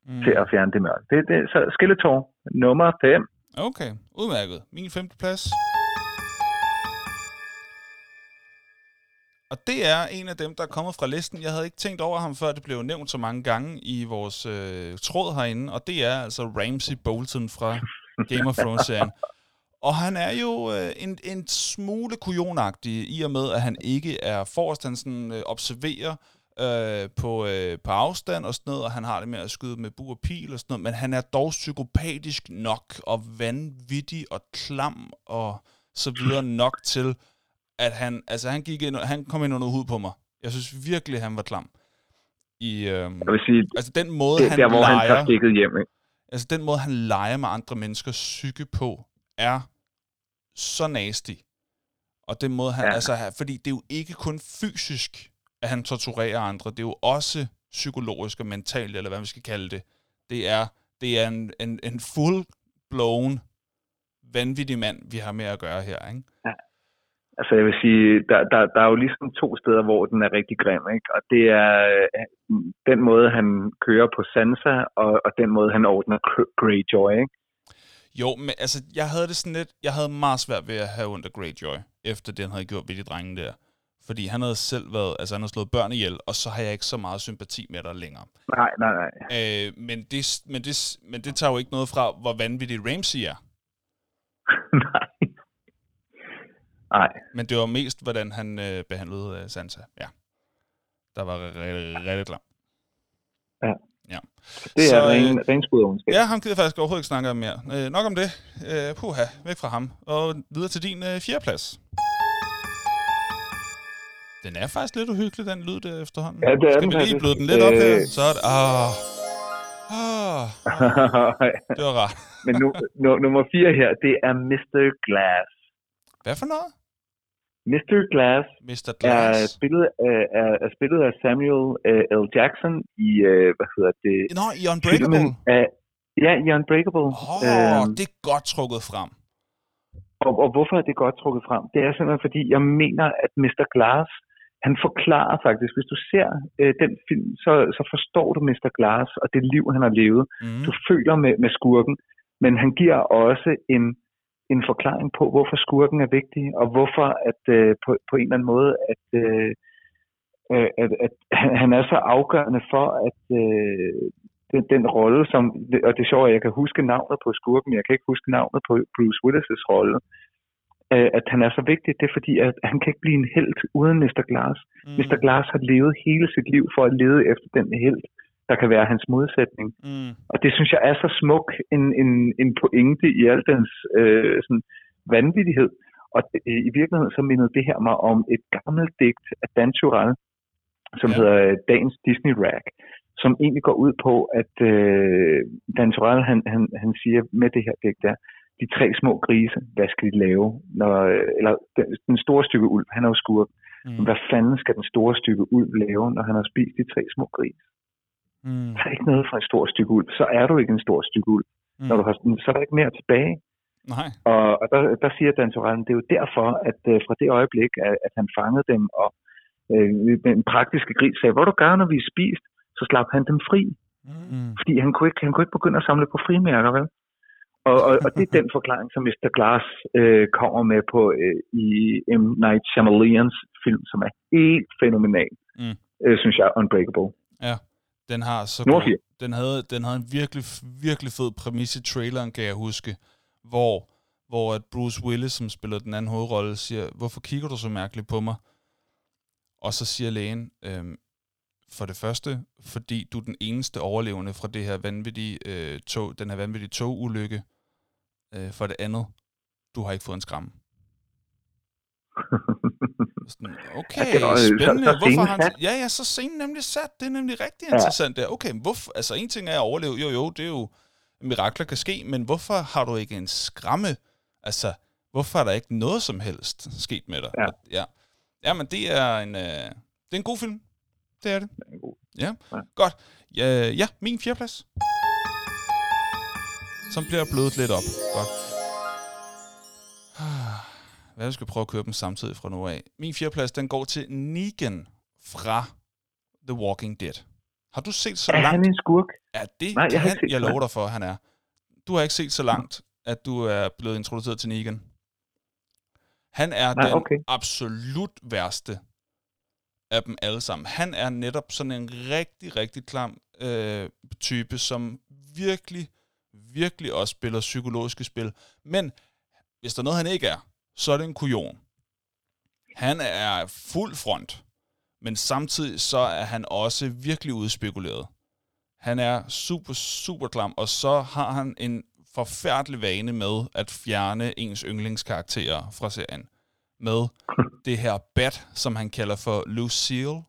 Mm. til at fjerne det mørke. Det, det, så Skeletor, nummer 5. Okay, udmærket. Min femte plads. Og det er en af dem, der er kommet fra listen. Jeg havde ikke tænkt over ham, før det blev nævnt så mange gange i vores øh, tråd herinde. Og det er altså Ramsey Bolton fra Game of Thrones-serien. Og han er jo øh, en, en smule kujonagtig, i og med, at han ikke er forrest. Han sådan, øh, observerer øh, på, øh, på afstand og sådan noget, og han har det med at skyde med bur og pil og sådan noget, men han er dog psykopatisk nok og vanvittig og klam og så videre nok til, at han, altså han gik ind, han kom ind under hud på mig. Jeg synes virkelig, han var klam. I, øhm, Jeg vil sige, altså den måde, det, han der hvor han leger, tager stikket hjem, ikke? altså den måde, han leger med andre menneskers psyke på, er så nasty. Og den måde, han, ja. Ja. altså, fordi det er jo ikke kun fysisk, at han torturerer andre, det er jo også psykologisk og mentalt, eller hvad vi skal kalde det. Det er, det er en, en, en full-blown, vanvittig mand, vi har med at gøre her, ikke? Altså jeg vil sige, der, der, der er jo ligesom to steder, hvor den er rigtig grim, ikke? Og det er øh, den måde, han kører på Sansa, og, og den måde, han ordner Gr- Greyjoy, ikke? Jo, men altså, jeg havde det sådan lidt, jeg havde meget svært ved at have ondt af Greyjoy, efter det, han havde gjort ved de drenge der. Fordi han havde selv været, altså han havde slået børn ihjel, og så har jeg ikke så meget sympati med dig længere. Nej, nej, nej. Øh, men, det, men, det, men det tager jo ikke noget fra, hvor vanvittig Ramsey er. nej. Nej, Men det var mest, hvordan han øh, behandlede øh, Sansa. Ja. Der var rigtig, rigtig klam. Det Så, er øh, ren, ren skud af ondskab. Ja, ham gider jeg faktisk overhovedet ikke snakke om mere. Øh, nok om det. Øh, puha, væk fra ham. Og videre til din øh, fjerdeplads. Den er faktisk lidt uhyggelig, den lyd der efterhånden. Ja, det er Skal vi lige bløde den lidt op her? Øh. Så er det... Ah, ah, det var rart. Men nu, nu, nummer 4 her, det er Mr. Glass. Hvad for noget? Mr. Glass Mr. er Glass. spillet af, er, er spillet af Samuel uh, L. Jackson i, uh, hvad hedder det, Nå, i Unbreakable. filmen af, ja, i Unbreakable. Åh, oh, det er godt trukket frem. Og, og hvorfor er det godt trukket frem? Det er simpelthen fordi, jeg mener, at Mr. Glass, han forklarer faktisk, hvis du ser øh, den film, så, så forstår du Mr. Glass og det liv, han har levet. Mm. Du føler med, med skurken, men han giver også en, en forklaring på, hvorfor skurken er vigtig, og hvorfor at øh, på, på en eller anden måde, at, øh, øh, at, at han, er så afgørende for, at øh, den, den rolle, som, og det er sjovt, at jeg kan huske navnet på skurken, jeg kan ikke huske navnet på Bruce Willis' rolle, øh, at han er så vigtig, det er fordi, at han kan ikke blive en held uden Mr. Glass. Mm. Mr. Glass har levet hele sit liv for at lede efter den held, der kan være hans modsætning. Mm. Og det synes jeg er så smuk en, en, en pointe i al dens øh, sådan vanvittighed. Og det, i virkeligheden så mindede det her mig om et gammelt digt af Dan Turell, som Ja. hedder øh, Dagens Disney Rag, som egentlig går ud på, at øh, Dan Turell, han, han, han siger med det her digt der, de tre små grise, hvad skal de lave? Når, øh, eller den, den store stykke ulv, han er jo skurk. Mm. Hvad fanden skal den store stykke ulv lave, når han har spist de tre små grise? Mm. Der er ikke noget fra en stor stykke ulv. Så er du ikke en stor stykke ulv. Mm. Når du har, så er der ikke mere tilbage. Nej. Og, og der, der siger Dan Torell, det er jo derfor, at øh, fra det øjeblik, at, at han fangede dem, og øh, med en praktiske gris sagde, hvor du gør, når vi er spist, så slap han dem fri. Mm. Fordi han kunne ikke, han kunne ikke begynde at samle på frimærker, vel? Og, og, og det er den forklaring, som Mr. Glass øh, kommer med på øh, i M. Night Shyamalan's film, som er helt fænomenal, Mm. øh, synes jeg, Unbreakable. Ja, den har så god, den havde, den havde en virkelig, virkelig fed præmis i traileren, kan jeg huske, hvor, hvor at Bruce Willis, som spiller den anden hovedrolle, siger, hvorfor kigger du så mærkeligt på mig? Og så siger lægen, øhm, for det første, fordi du er den eneste overlevende fra det her vanvittige øh, tog, den her vanvittige togulykke. Øh, for det andet, du har ikke fået en skram. Sådan, okay, Ja, det var, øh, så- spændende. så hvorfor han, sat. ja, ja, så scenen nemlig sat. Det er nemlig rigtig Ja. interessant der. Okay, hvorfor, altså en ting er at overleve, jo jo, det er jo, mirakler kan ske, men hvorfor har du ikke en skræmme? Altså, hvorfor er der ikke noget som helst sket med dig? Ja. Ja. ja men det er en, øh, det er en god film. Det er det. Er god. Ja, Ja. godt. Ja, ja min fjerdeplads. Som bliver blødet lidt op. Godt. Hvad jeg skal prøve at køre dem samtidig fra nu af. Min fjerdeplads, den går til Negan fra The Walking Dead. Har du set så Er langt? han en skurk? Ja, det Nej, jeg har kan ikke set jeg lover dig for, han er. Du har ikke set så langt, at du er blevet introduceret til Negan. Han er Nej, den okay. absolut værste af dem alle sammen. Han er netop sådan en rigtig, rigtig klam øh, type, som virkelig, virkelig også spiller psykologiske spil. Men hvis der er noget, han ikke er, så er det en kujon. Han er fuld front, men samtidig så er han også virkelig udspekuleret. Han er super, super klam, og så har han en forfærdelig vane med at fjerne ens yndlingskarakterer fra serien. Med det her bat, som han kalder for Lucille,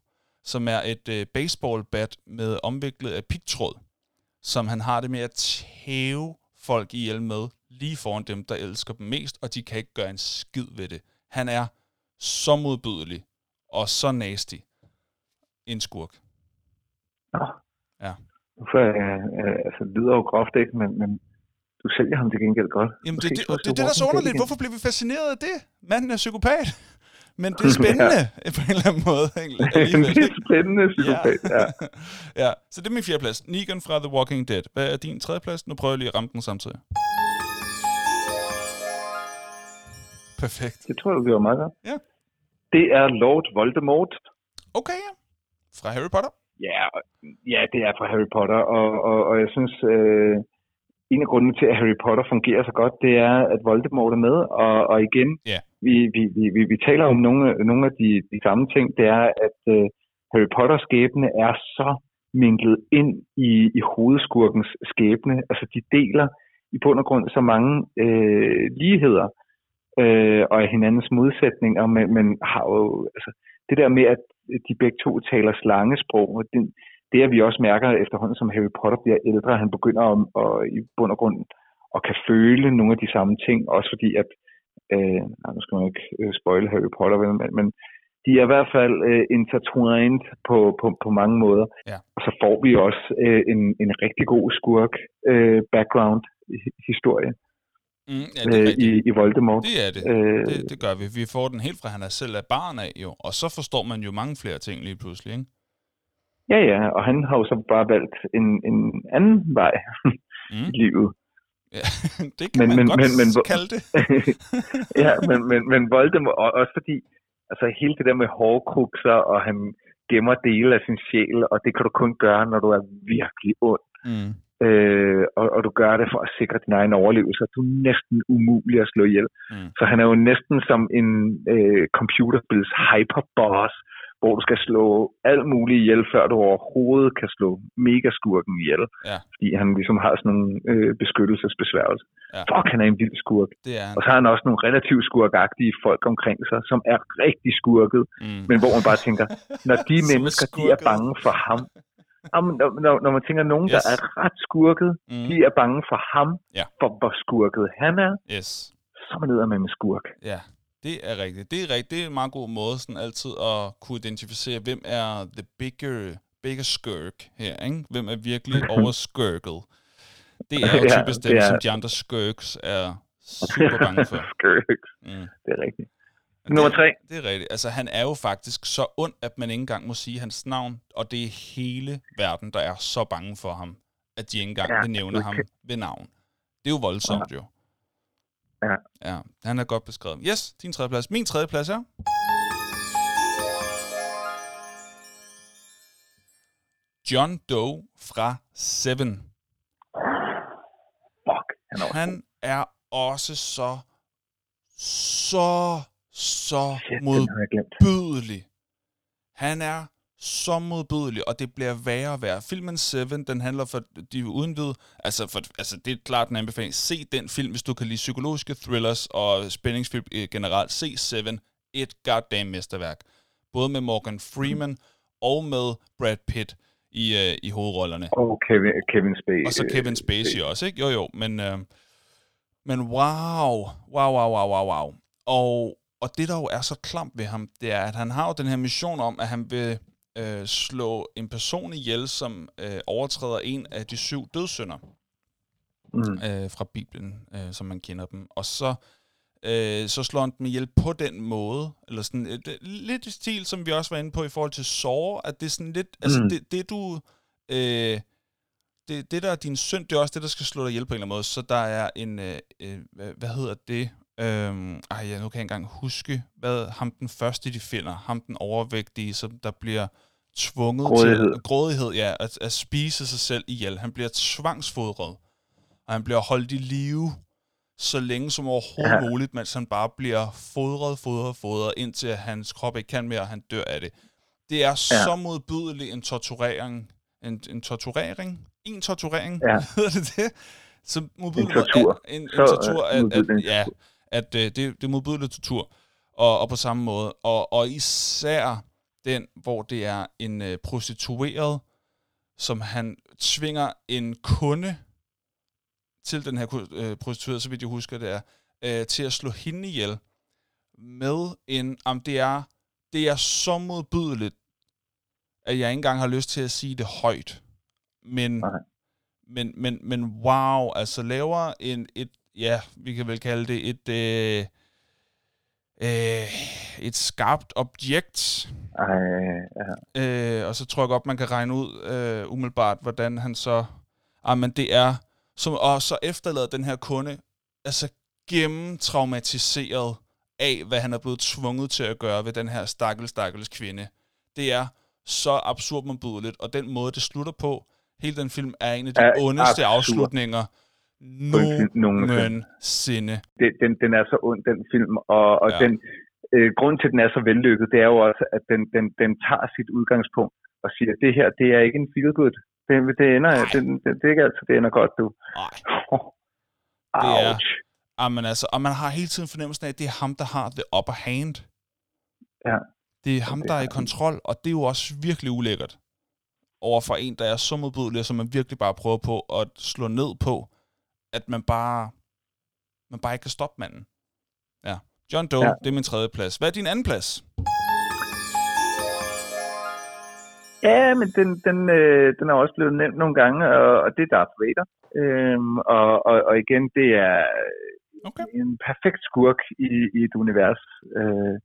som er et øh, baseballbat med omviklet af pigtråd, som han har det med at tæve folk ihjel med, lige foran dem, der elsker dem mest, og de kan ikke gøre en skid ved det. Han er så modbydelig og så nasty. En skurk. Nå. Ja. For, øh, øh, altså, det lyder jo groft, ikke? Men, men du sælger ham til gengæld godt. Jamen, det, det, det er det, der er så Walking Dead underligt. Hvorfor bliver vi fascineret af det? Manden er psykopat. Men det er spændende ja. på en eller anden måde. det er spændende, psykopat. Ja. ja, så det er min fjerde plads. Negan fra The Walking Dead. Hvad er din tredje plads? Nu prøver jeg lige at ramme den samtidig. Perfekt. Det tror jeg, vi var meget godt. Ja. Det er Lord Voldemort. Okay, ja. Fra Harry Potter. Ja, ja det er fra Harry Potter, og, og, og jeg synes, øh, en af grundene til, at Harry Potter fungerer så godt, det er, at Voldemort er med, og, og igen, Ja. vi, vi, vi, vi, vi taler om nogle, nogle af de, de samme ting, det er, at øh, Harry Potters skæbne er så minklet ind i, i hovedskurkens skæbne. Altså, de deler i bund og grund så mange øh, ligheder, øh, og er hinandens modsætninger, men, men har jo, altså, det der med, at de begge to taler slangesprog, og det, det at vi også mærker efterhånden, som Harry Potter bliver ældre, han begynder at, at, i bund og grund at kan føle nogle af de samme ting, også fordi at, øh, nej, nu skal man ikke øh, spoile Harry Potter, vel, men, men de er i hvert fald øh, intertwined på, på, på mange måder. Ja. Og så får vi også øh, en, en rigtig god skurk øh, background historie Mm, ja, det er øh, i, i Voldemort. Det er det. Øh, det. Det gør vi. Vi får den helt fra, han er selv af barn af, jo. Og så forstår man jo mange flere ting lige pludselig, ikke? Ja, ja, og han har jo så bare valgt en, en anden vej Mm. i livet. Ja, det kan Men- man men- godt men- men kalde det. ja, men, men, men Voldemort, og også fordi, altså hele det der med hårdkrukser, og han gemmer dele af sin sjæl, og det kan du kun gøre, når du er virkelig ond. Mm. Øh, og, og du gør det for at sikre din egen overlevelse, og du er næsten umulig at slå ihjel. Mm. Så han er jo næsten som en øh, computerspils hyperboss, hvor du skal slå alt muligt ihjel, før du overhovedet kan slå megaskurken ihjel. Ja. Fordi han ligesom har sådan nogle øh, beskyttelsesbesværgelser. Ja. Fuck, han er en vild skurk. Det er han. Og så har han også nogle relativt skurkagtige folk omkring sig, som er rigtig skurket, Mm. men hvor man bare tænker, når de er mennesker, de er skurket. bange for ham. Jamen, når, når, når man tænker, nogen, der Yes. er ret skurket, Mm. de er bange for ham, Ja. for hvor skurket han er, Yes. så er man ned med en skurk. Ja, det er rigtigt. Det er rigtigt. Det er en meget god måde sådan altid at kunne identificere, hvem er the bigger, bigger skirk her, ikke? Hvem er virkelig overskirket. Det er jo Ja, typisk dem, er- som de andre skirks er super bange for. Skirk, Mm. det er rigtigt. Nummer tre. Det er rigtigt. Altså, han er jo faktisk så ond, at man ikke engang må sige hans navn, og det er hele verden, der er så bange for ham, at de ikke engang Ja, vil nævne du ham ved navn. Det er jo voldsomt, jo. Ja. Ja, han er godt beskrevet. Yes, din tredje plads. Min tredje plads er... John Doe fra Seven. Fuck, han er også Han er også så, så, så Shit, modbydelig. Han er så modbydelig, og det bliver værre og værre. Filmen Seven, den handler for de uden vid, altså, for, altså det er klart en anbefaling. Se den film, hvis du kan lide psykologiske thrillers og spændingsfilm øh, generelt. Se Seven, et goddamn mesterværk. Både med Morgan Freeman og med Brad Pitt i, øh, i hovedrollerne. Og Kevin, Kevin Spacey. Og så Kevin Spacey også, ikke? Jo, jo, men, øh, men wow, wow, wow, wow, wow, wow. Og, og det, der jo er så klamt ved ham, det er, at han har jo den her mission om, at han vil øh, slå en person ihjel, som øh, overtræder en af de syv dødssynder Mm. øh, fra Bibelen, øh, som man kender dem. Og så, øh, så slår han dem ihjel på den måde, eller sådan øh, lidt i stil, som vi også var inde på i forhold til Saw, at det er sådan lidt, altså Mm. det, det du, øh, det, det der er din synd, det er også det, der skal slå dig ihjel på en eller anden måde. Så der er en, øh, øh, hvad hedder det? Øhm, ej, ja, nu kan jeg engang huske, hvad ham den første, de finder, ham den overvægtige, som der bliver tvunget Grådighed. til grådighed, ja, at, at spise sig selv ihjel. Han bliver tvangsfodret, og han bliver holdt i live så længe som overhovedet ja. Muligt, mens han bare bliver fodret, fodret, fodret, indtil hans krop ikke kan mere, og han dør af det. Det er ja. så modbydeligt en torturering. En, en torturering? En torturering? Ja. Hedder det det? Så modbydeligt, tortur. En, en Så, tortur, øh, at, at, en ja, tortur. At øh, det, det er modbydeligt tortur. Og, og på samme måde. Og, og især den, hvor det er en øh, prostitueret, som han tvinger en kunde til den her øh, prostituerede, så vidt jeg husker det er, øh, til at slå hende ihjel med en, om det er, det er så modbydeligt, at jeg ikke engang har lyst til at sige det højt. Men, Nej. men, men, men wow, altså laver en, et, ja, vi kan vel kalde det et, øh, øh, et skarpt objekt, Ej, ja. Øh, og så tror jeg godt, man kan regne ud øh, umiddelbart, hvordan han så... Ah, men det er... Som, og så efterlader den her kunde altså gennemtraumatiseret af, hvad han er blevet tvunget til at gøre ved den her stakkels, stakkels kvinde. Det er så absurd modbydeligt, og den måde, det slutter på, hele den film er en af de Er ondeste absurd. afslutninger nogensinde. Det, den, den er så ond, den film, og, og Ja. den, øh, grunden til, at den er så vellykket, det er jo også, at den, den, den tager sit udgangspunkt og siger, at det her, det er ikke en feel good. Det, det ender, Nej. det, det, det, er ikke altid, det ender godt, du. Nej. Det er- Ouch. Ah, men altså, og man har hele tiden fornemmelsen af, at det er ham, der har the upper hand. Ja. Det er ham, det der er i kontrol, og det er jo også virkelig ulækkert. Over for en, der er så modbydelig, som man virkelig bare prøver på at slå ned på, at man bare, man bare ikke kan stoppe manden. Ja. John Doe, ja. Det er min tredje plads. Hvad er din anden plads? Ja, men den, den, øh, den er også blevet nævnt nogle gange, og, og det er Darth Vader. Øhm, og, og, og igen, det er Okay. en perfekt skurk i, i et univers. Øh,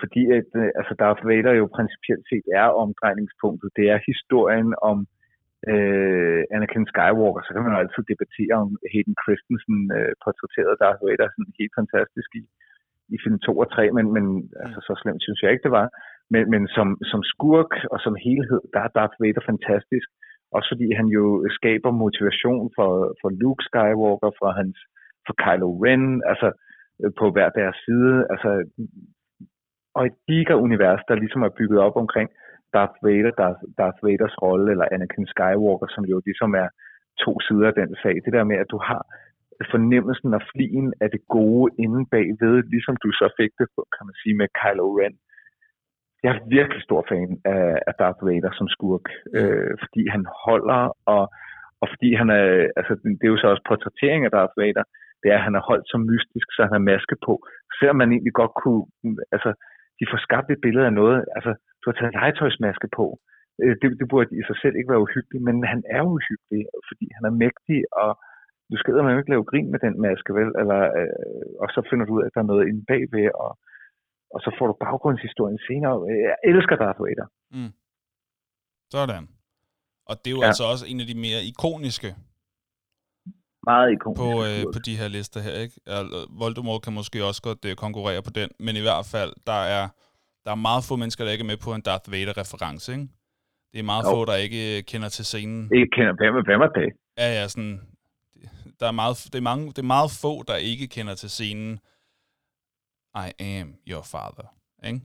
fordi at, øh, altså Darth Vader jo principielt set er omdrejningspunktet. Det er historien om øh, Anakin Skywalker. Så kan man jo altid debattere om Hayden Christensen øh, portrætterede Darth Vader sådan helt fantastisk i, i film 2 og 3, men, men altså, så slemt synes jeg ikke, det var. Men, men som, som skurk og som helhed, der er Darth Vader fantastisk. Også fordi han jo skaber motivation for, for Luke Skywalker, for hans for Kylo Ren, altså øh, på hver deres side. Altså, og et diger univers, der ligesom er bygget op omkring Darth Vader, Darth, Darth Vaders rolle, eller Anakin Skywalker, som jo ligesom er to sider af den sag. Det der med, at du har fornemmelsen og flien af det gode inde bagved, ligesom du så fik det, kan man sige, med Kylo Ren. Jeg er virkelig stor fan af, Darth Vader som skurk, øh, fordi han holder, og, og fordi han er, altså det er jo så også portrættering af Darth Vader, det er, at han er holdt så mystisk, så han har maske på. Selvom man egentlig godt kunne, altså de får skabt et billede af noget, altså du har taget legetøjsmaske på. Øh, Det, det burde i sig selv ikke være uhyggeligt, men han er uhyggelig, fordi han er mægtig, og du skal man ikke lave grin med den maske, vel? Eller, øh, og så finder du ud af, at der er noget inde bagved, og og så får du baggrundshistorien senere. Jeg elsker Darth Vader. Mm. Sådan. Og det er jo Ja. altså også en af de mere ikoniske Meget ikonisk. på, øh, på de her lister her, ikke? Voldemort kan måske også godt øh, konkurrere på den, men i hvert fald, der er, der er meget få mennesker, der ikke er med på en Darth Vader-reference, ikke? Det er meget Jo. få, der ikke øh, kender til scenen. Ikke kender, er- hvem er det? Ja, ja, sådan... Der er meget, det, er mange, det er meget få, der ikke kender til scenen I am your father, ikke?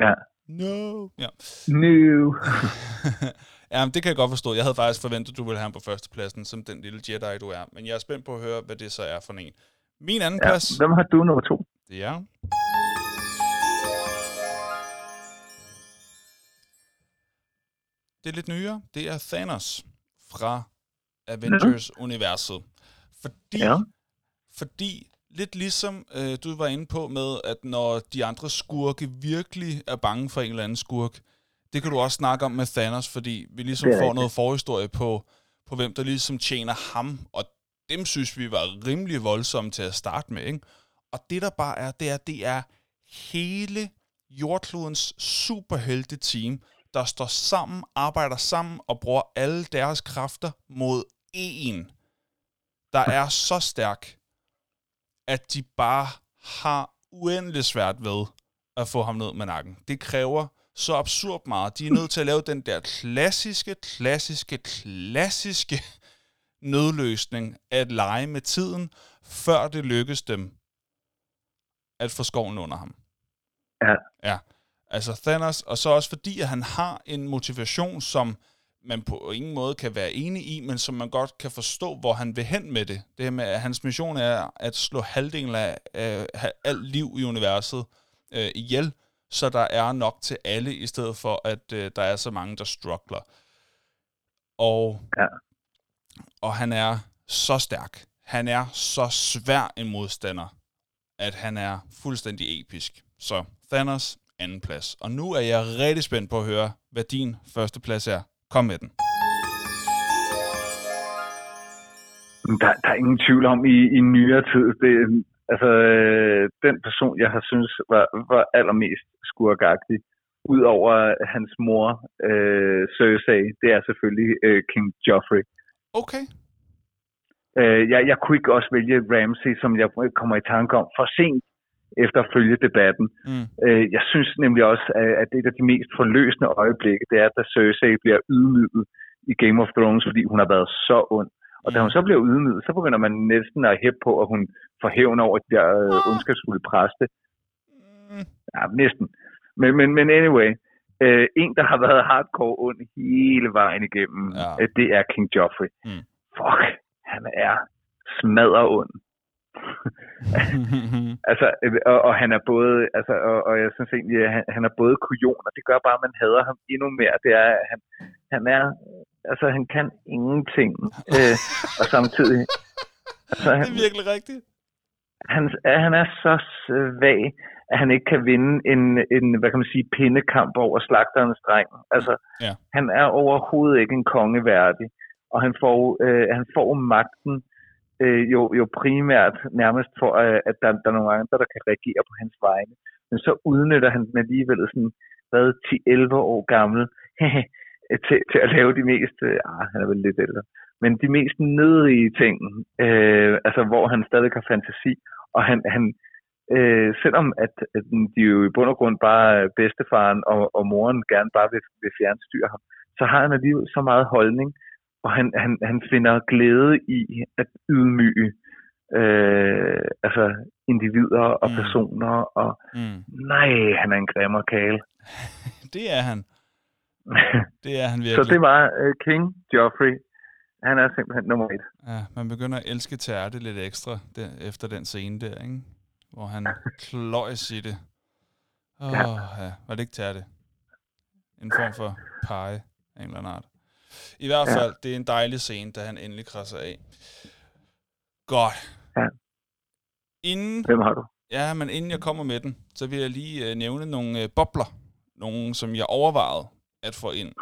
Ja. No. Ja. Nu. ja, det kan jeg godt forstå. Jeg havde faktisk forventet, at du ville have ham på førstepladsen, som den lille Jedi, du er. Men jeg er spændt på at høre, hvad det så er for en. Min anden Ja. plads, Hvem har du nummer to? det er... Det er lidt nyere. Det er Thanos fra Avengers-universet. Fordi, Ja. fordi lidt ligesom øh, du var inde på med, at når de andre skurke virkelig er bange for en eller anden skurk, det kan du også snakke om med Thanos, fordi vi ligesom får noget forhistorie på, på hvem der ligesom tjener ham, og dem synes vi var rimelig voldsomme til at starte med, ikke? Og det der bare er, det er, det er hele jordklodens superhelte-team, der står sammen, arbejder sammen og bruger alle deres kræfter mod én, der er så stærk, at de bare har uendelig svært ved at få ham ned med nakken. Det kræver så absurd meget. De er nødt til at lave den der klassiske, klassiske, klassiske nødløsning at lege med tiden, før det lykkes dem at få skoven under ham. Ja. Ja, altså Thanos, og så også fordi, at han har en motivation, som man på ingen måde kan være enig i, men som man godt kan forstå, hvor han vil hen med det. Det her med, at hans mission er at slå halvdelen af, af alt liv i universet øh, ihjel, så der er nok til alle, i stedet for, at øh, der er så mange, der struggler. Og, Ja. og han er så stærk. Han er så svær en modstander, at han er fuldstændig episk. Så Thanos, anden plads. Og nu er jeg rigtig spændt på at høre, hvad din første plads er. Kom med den. Der, der er ingen tvivl om i, i nyere tid, det, altså øh, den person, jeg har synes var, var allermest skurkagtig, udover hans mor, øh, Cersei, det er selvfølgelig øh, King Joffrey. Okay. Øh, jeg, jeg kunne ikke også vælge Ramsey, som jeg kommer i tanke om for sent efter at følge debatten. Mm. Øh, jeg synes nemlig også, at, det et af de mest forløsende øjeblikke, det er, da Cersei bliver ydmyget i Game of Thrones, fordi hun har været så ond. Og da hun så bliver ydmyget, så begynder man næsten at hæppe på, at hun får hævn over de der øh, ondskabsfulde præste. Mm. Ja, næsten. Men, men, men anyway, øh, en, der har været hardcore ond hele vejen igennem, Ja. øh, det er King Joffrey. Mm. Fuck, han er smadrer ond. altså, øh, og, og han er både, altså, og, og jeg synes egentlig, at han, han er både kujon, og det gør bare, at man hader ham endnu mere. Det er, han, han er, altså, han kan ingenting. Øh, og samtidig, altså, det han, er virkelig rigtigt. han, er- han er så svag, at han ikke kan vinde en, en hvad kan man sige, pindekamp over slagterens dreng. Altså, Ja. han er overhovedet ikke en konge værdig, og han får, øh, han får magten øh, jo, jo primært nærmest for, øh, at der, der er nogle andre, der kan reagere på hans vegne. Men så udnytter han den alligevel sådan, hvad, 10-11 år gammel, til, til at lave de mest, øh, ah, han er vel lidt ældre, men de mest nedrige ting, øh, altså hvor han stadig har fantasi, og han, han øh, selvom at, at de jo i bund og grund bare bedstefaren og, og moren gerne bare vil, vil fjernstyre ham, så har han alligevel så meget holdning, og han, han, han finder glæde i at ydmyge øh, altså individer og Mm. personer, og Mm. nej, han er en grimmer kale. Det er han. Det er han så virkelig. det var øh, King Joffrey. Han er simpelthen nummer et. Ja, man begynder at elske Tærte lidt ekstra der, efter den scene der, ikke? Hvor han kløjs i det. Åh, Ja. ja. Var det ikke Tærte? En form for pege af en eller anden art. I hvert Ja. fald, det er en dejlig scene, da han endelig krasser af. Godt. Ja. Inden, Hvem har du? ja, men inden jeg kommer med den, så vil jeg lige øh, nævne nogle øh, bobler. Nogle, som jeg overvejede at få ind.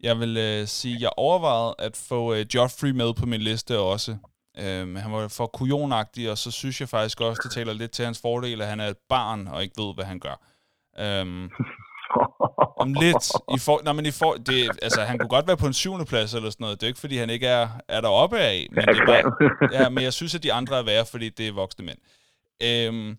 Jeg vil øh, sige, jeg overvejede at få øh, Joffrey med på min liste også. Øhm, han var for kujonagtig, og så synes jeg faktisk også, det taler lidt til hans fordel, at han er et barn og ikke ved, hvad han gør. Øhm, om lidt. I for, nej, men i for, det, altså, han kunne godt være på en syvende plads eller sådan noget. Det er ikke, fordi han ikke er, er deroppe af. Men, det er bare, ja, men jeg synes, at de andre er værre, fordi det er voksne mænd. Øhm,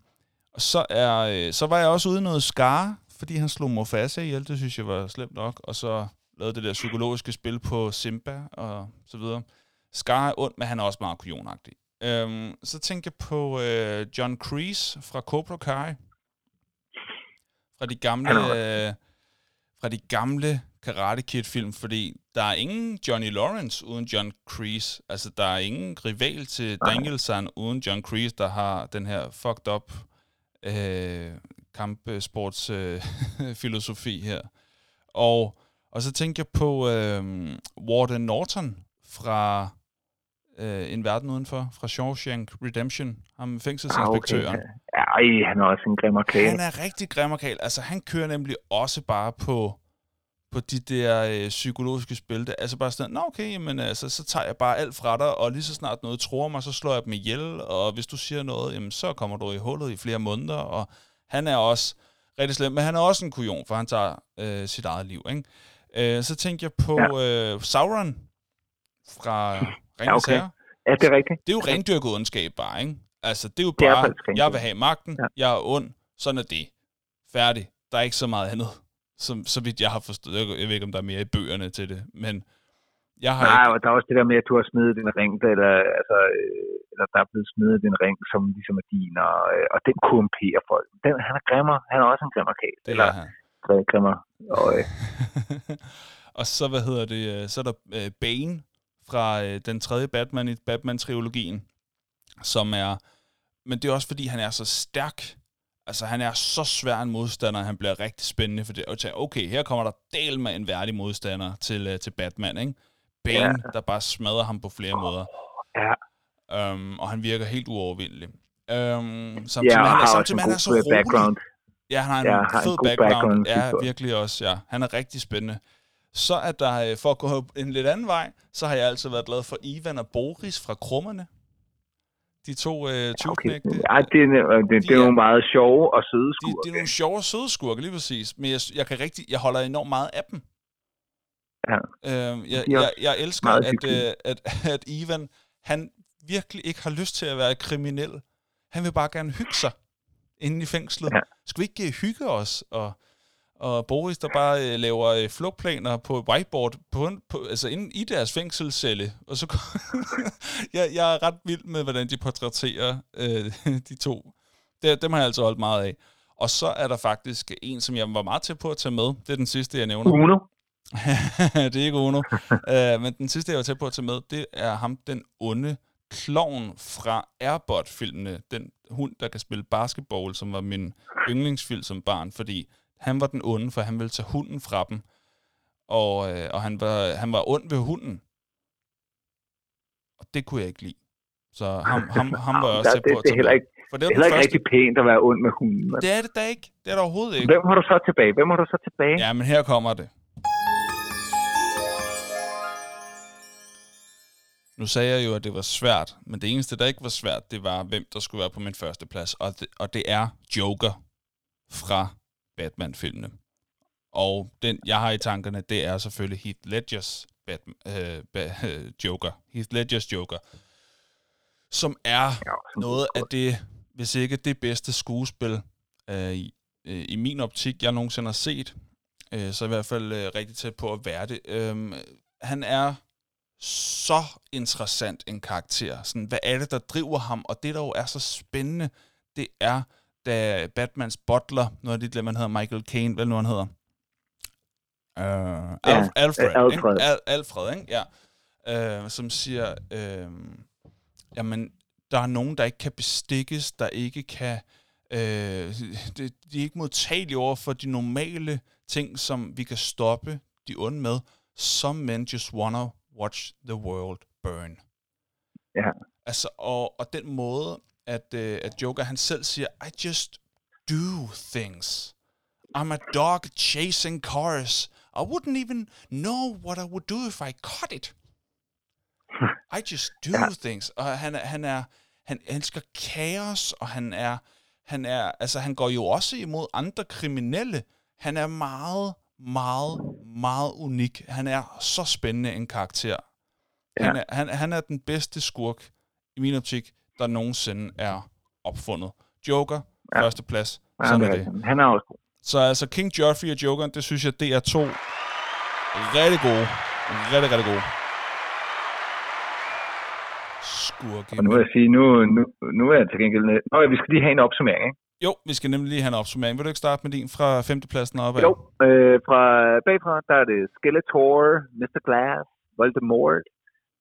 så, er, øh, så var jeg også ude noget skar, fordi han slog Mufasa ihjel. Det synes jeg var slemt nok. Og så lavede det der psykologiske spil på Simba og så videre. Scar er ond, men han er også meget kujonagtig. Øhm, så tænkte jeg på øh, John Kreese fra Cobra Kai. Fra de gamle, øh, fra de gamle Karate Kid-film, fordi der er ingen Johnny Lawrence uden John Kreese. Altså, der er ingen rival til Danielson uden John Kreese, der har den her fucked up øh, kampsports øh, filosofi her. Og, og så tænker jeg på øh, Warden Norton fra øh, En Verden Udenfor, fra Shawshank Redemption, ham fængselsinspektøren. Ah, okay. Ej, han er også en grimmerkal. Han er rigtig grimmerkal. Altså, han kører nemlig også bare på på de der øh, psykologiske spil. Det, altså bare sådan, nå okay, men altså, så tager jeg bare alt fra dig, og lige så snart noget tror mig, så slår jeg dem ihjel, og hvis du siger noget, jamen, så kommer du i hullet i flere måneder, og han er også rigtig slem, men han er også en kujon, for han tager øh, sit eget liv, ikke? Øh, så tænkte jeg på ja. øh, Sauron fra Ringens ja, okay. Herre. Ja, det er rigtigt. Det er jo rendyrket ondskab bare, ikke? Altså, det er jo bare, er jeg vil have magten, ja. jeg er ond, sådan er det. Færdig. Der er ikke så meget andet som, så vidt jeg har forstået. Jeg ved ikke, om der er mere i bøgerne til det, men jeg har Nej, ikke... og der er også det der med, at du har smidt din ring, eller, altså, øh, eller der er blevet smidt din ring, som ligesom er din, og, øh, og den korrumperer folk. Den, han er grimmer. Han er også en grimmerkal. Det eller, er han. Grimmer. Og, øh. og så, hvad hedder det, så er der øh, Bane fra øh, den tredje Batman i Batman-trilogien, som er... Men det er også, fordi han er så stærk, Altså, han er så svær en modstander, han bliver rigtig spændende for det. Og tænker, okay, her kommer der del med en værdig modstander til, uh, til Batman, ikke? Bane, ja. der bare smadrer ham på flere måder. Ja. Um, og han virker helt uovervindelig. Um, samtidig, ja, han, er, samtidig, han er så rolig. Background. Ja, han har en ja, har fed en background. background. Ja, virkelig også, ja. Han er rigtig spændende. Så er der, øh, for at gå en lidt anden vej, så har jeg altid været glad for Ivan og Boris fra Krummerne de to øh, tyvknægte. Okay. Ja, det, er, det, de det er, nogle meget sjove og søde skurke. De, de er nogle sjove og søde skurke, lige præcis. Men jeg, jeg, kan rigtig, jeg holder enormt meget af dem. Ja. Øh, jeg, jeg, jeg elsker, at, øh, at, at Ivan, han virkelig ikke har lyst til at være kriminel. Han vil bare gerne hygge sig inde i fængslet. Ja. Skal vi ikke øh, hygge os og og Boris, der bare øh, laver øh, flugtplaner på whiteboard på, på, altså inde i deres fængselscelle. Og så jeg, jeg er ret vild med, hvordan de portrætterer øh, de to. Det, dem har jeg altså holdt meget af. Og så er der faktisk en, som jeg var meget til på at tage med. Det er den sidste, jeg nævner. Uno. det er ikke Uno. uh, men den sidste, jeg var til på at tage med, det er ham, den onde klovn fra Airbot-filmene. Den hund, der kan spille basketball, som var min yndlingsfilm som barn, fordi han var den onde, for han ville tage hunden fra dem. Og, øh, og han, var, han var ond ved hunden. Og det kunne jeg ikke lide. Så ham, ham, ham var også det, på at det, er heller ikke, for det, er heller ikke rigtig pænt at være ond med hunden. Men... Det er det da ikke. Det er der overhovedet ikke. Hvem har du så tilbage? Hvem har du så tilbage? Ja, men her kommer det. Nu sagde jeg jo, at det var svært, men det eneste, der ikke var svært, det var, hvem der skulle være på min første plads. Og det, og det er Joker fra Batman-filmene. Og den, jeg har i tankerne, det er selvfølgelig Heath Ledgers Batman, øh, øh, Joker. Heath Ledgers Joker. Som er noget af det, hvis ikke det bedste skuespil, øh, i, øh, i min optik, jeg nogensinde har set. Øh, så i hvert fald øh, rigtig tæt på at være det. Øh, han er så interessant en karakter. Sådan, hvad er det, der driver ham? Og det, der jo er så spændende, det er, da Batmans butler, noget af det, man hedder Michael Caine, hvad nu han hedder? Uh, ja, Alf- Alfred, Alfred. Ikke? Al- Alfred, ikke? Ja. Uh, som siger, uh, jamen, der er nogen, der ikke kan bestikkes, der ikke kan, uh, de, de er ikke modtagelige over for de normale ting, som vi kan stoppe de onde med. Some men just wanna watch the world burn. Ja. Altså, og, og den måde, at, uh, at Joker han selv siger, I just do things. I'm a dog chasing cars. I wouldn't even know what I would do if I caught it. I just do Ja. things. Og han, han er, han elsker kaos, og han er, han er, altså han går jo også imod andre kriminelle. Han er meget, meget, meget unik. Han er så spændende en karakter. Ja. Han, er, han, han er den bedste skurk, i min optik, der nogensinde er opfundet. Joker, Ja. første plads. Ja, Sådan det er er det. Han er også god. Så altså King Joffrey og Jokeren, det synes jeg, det er to rigtig gode. Rigtig, rigtig gode. Skurke. Og nu vil jeg sige, nu, nu, nu er jeg til gengæld... Nå ja, vi skal lige have en opsummering, ikke? Jo, vi skal nemlig lige have en opsummering. Vil du ikke starte med din fra femtepladsen opad? Jo, øh, fra bagfra, der er det Skeletor, Mr. Glass, Voldemort,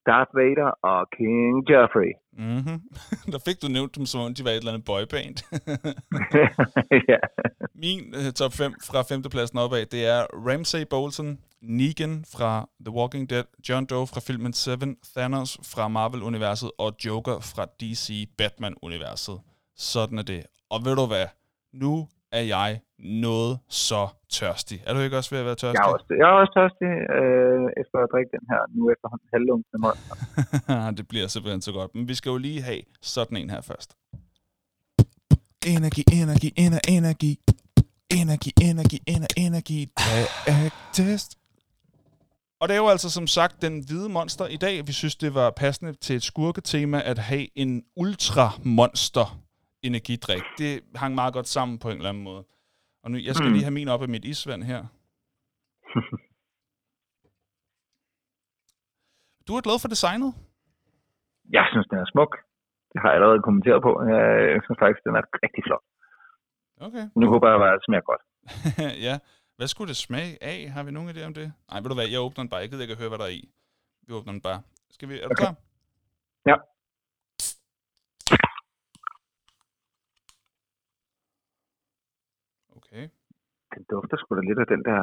Darth Vader og King Joffrey. Mm-hmm. Der fik du nævnt dem, som om de var et eller andet boyband. ja. Min uh, top 5 fra femtepladsen opad, det er Ramsay Bolton, Negan fra The Walking Dead, John Doe fra filmen Seven, Thanos fra Marvel-universet og Joker fra DC Batman-universet. Sådan er det. Og ved du hvad? Nu er jeg noget så tørstig. Er du ikke også ved at være tørstig? Jeg er også, jeg er også tørstig øh, efter at drikke den her, nu efter halvlunken mål. det bliver simpelthen så godt. Men vi skal jo lige have sådan en her først. Energi, energi, ener, energi. Energi, energi, ener, energi. Test. Og det er jo altså som sagt den hvide monster i dag. Vi synes, det var passende til et skurketema at have en ultramonster energidrik. Det hang meget godt sammen på en eller anden måde. Og nu, jeg skal Mm. lige have min op af mit isvand her. Du er glad for designet? Jeg synes, den er smuk. Det har jeg allerede kommenteret på. Jeg synes faktisk, den er rigtig flot. Okay. Nu håber jeg bare, at det smager godt. ja. Hvad skulle det smage af? Har vi nogen idé om det? Nej, ved du hvad, jeg åbner den bare. Jeg gider ikke at høre, hvad der er i. Vi åbner den bare. Skal vi, er du Okay. klar? Ja. Okay. Den dufter sgu da lidt af den der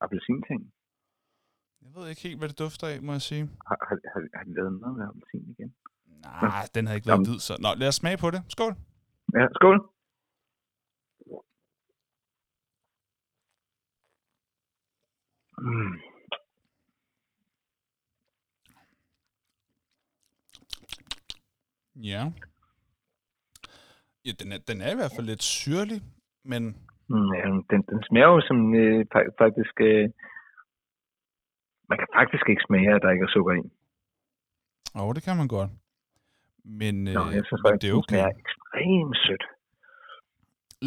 appelsin-ting. Jeg ved ikke helt, hvad det dufter af, må jeg sige. Har, har, har, har de lavet noget med appelsin igen? Nej, den havde ikke været hvid, så... Nå, lad os smage på det. Skål. Ja, skål. Mm. Ja. Ja, den er, den er i hvert fald lidt syrlig, men... Mm, den, den smager jo som øh, fa- faktisk... Øh, man kan faktisk ikke smage, at der ikke er sukker i. Åh, oh, det kan man godt. Men, Nå, øh, jeg synes men det er okay. smager ekstremt sødt.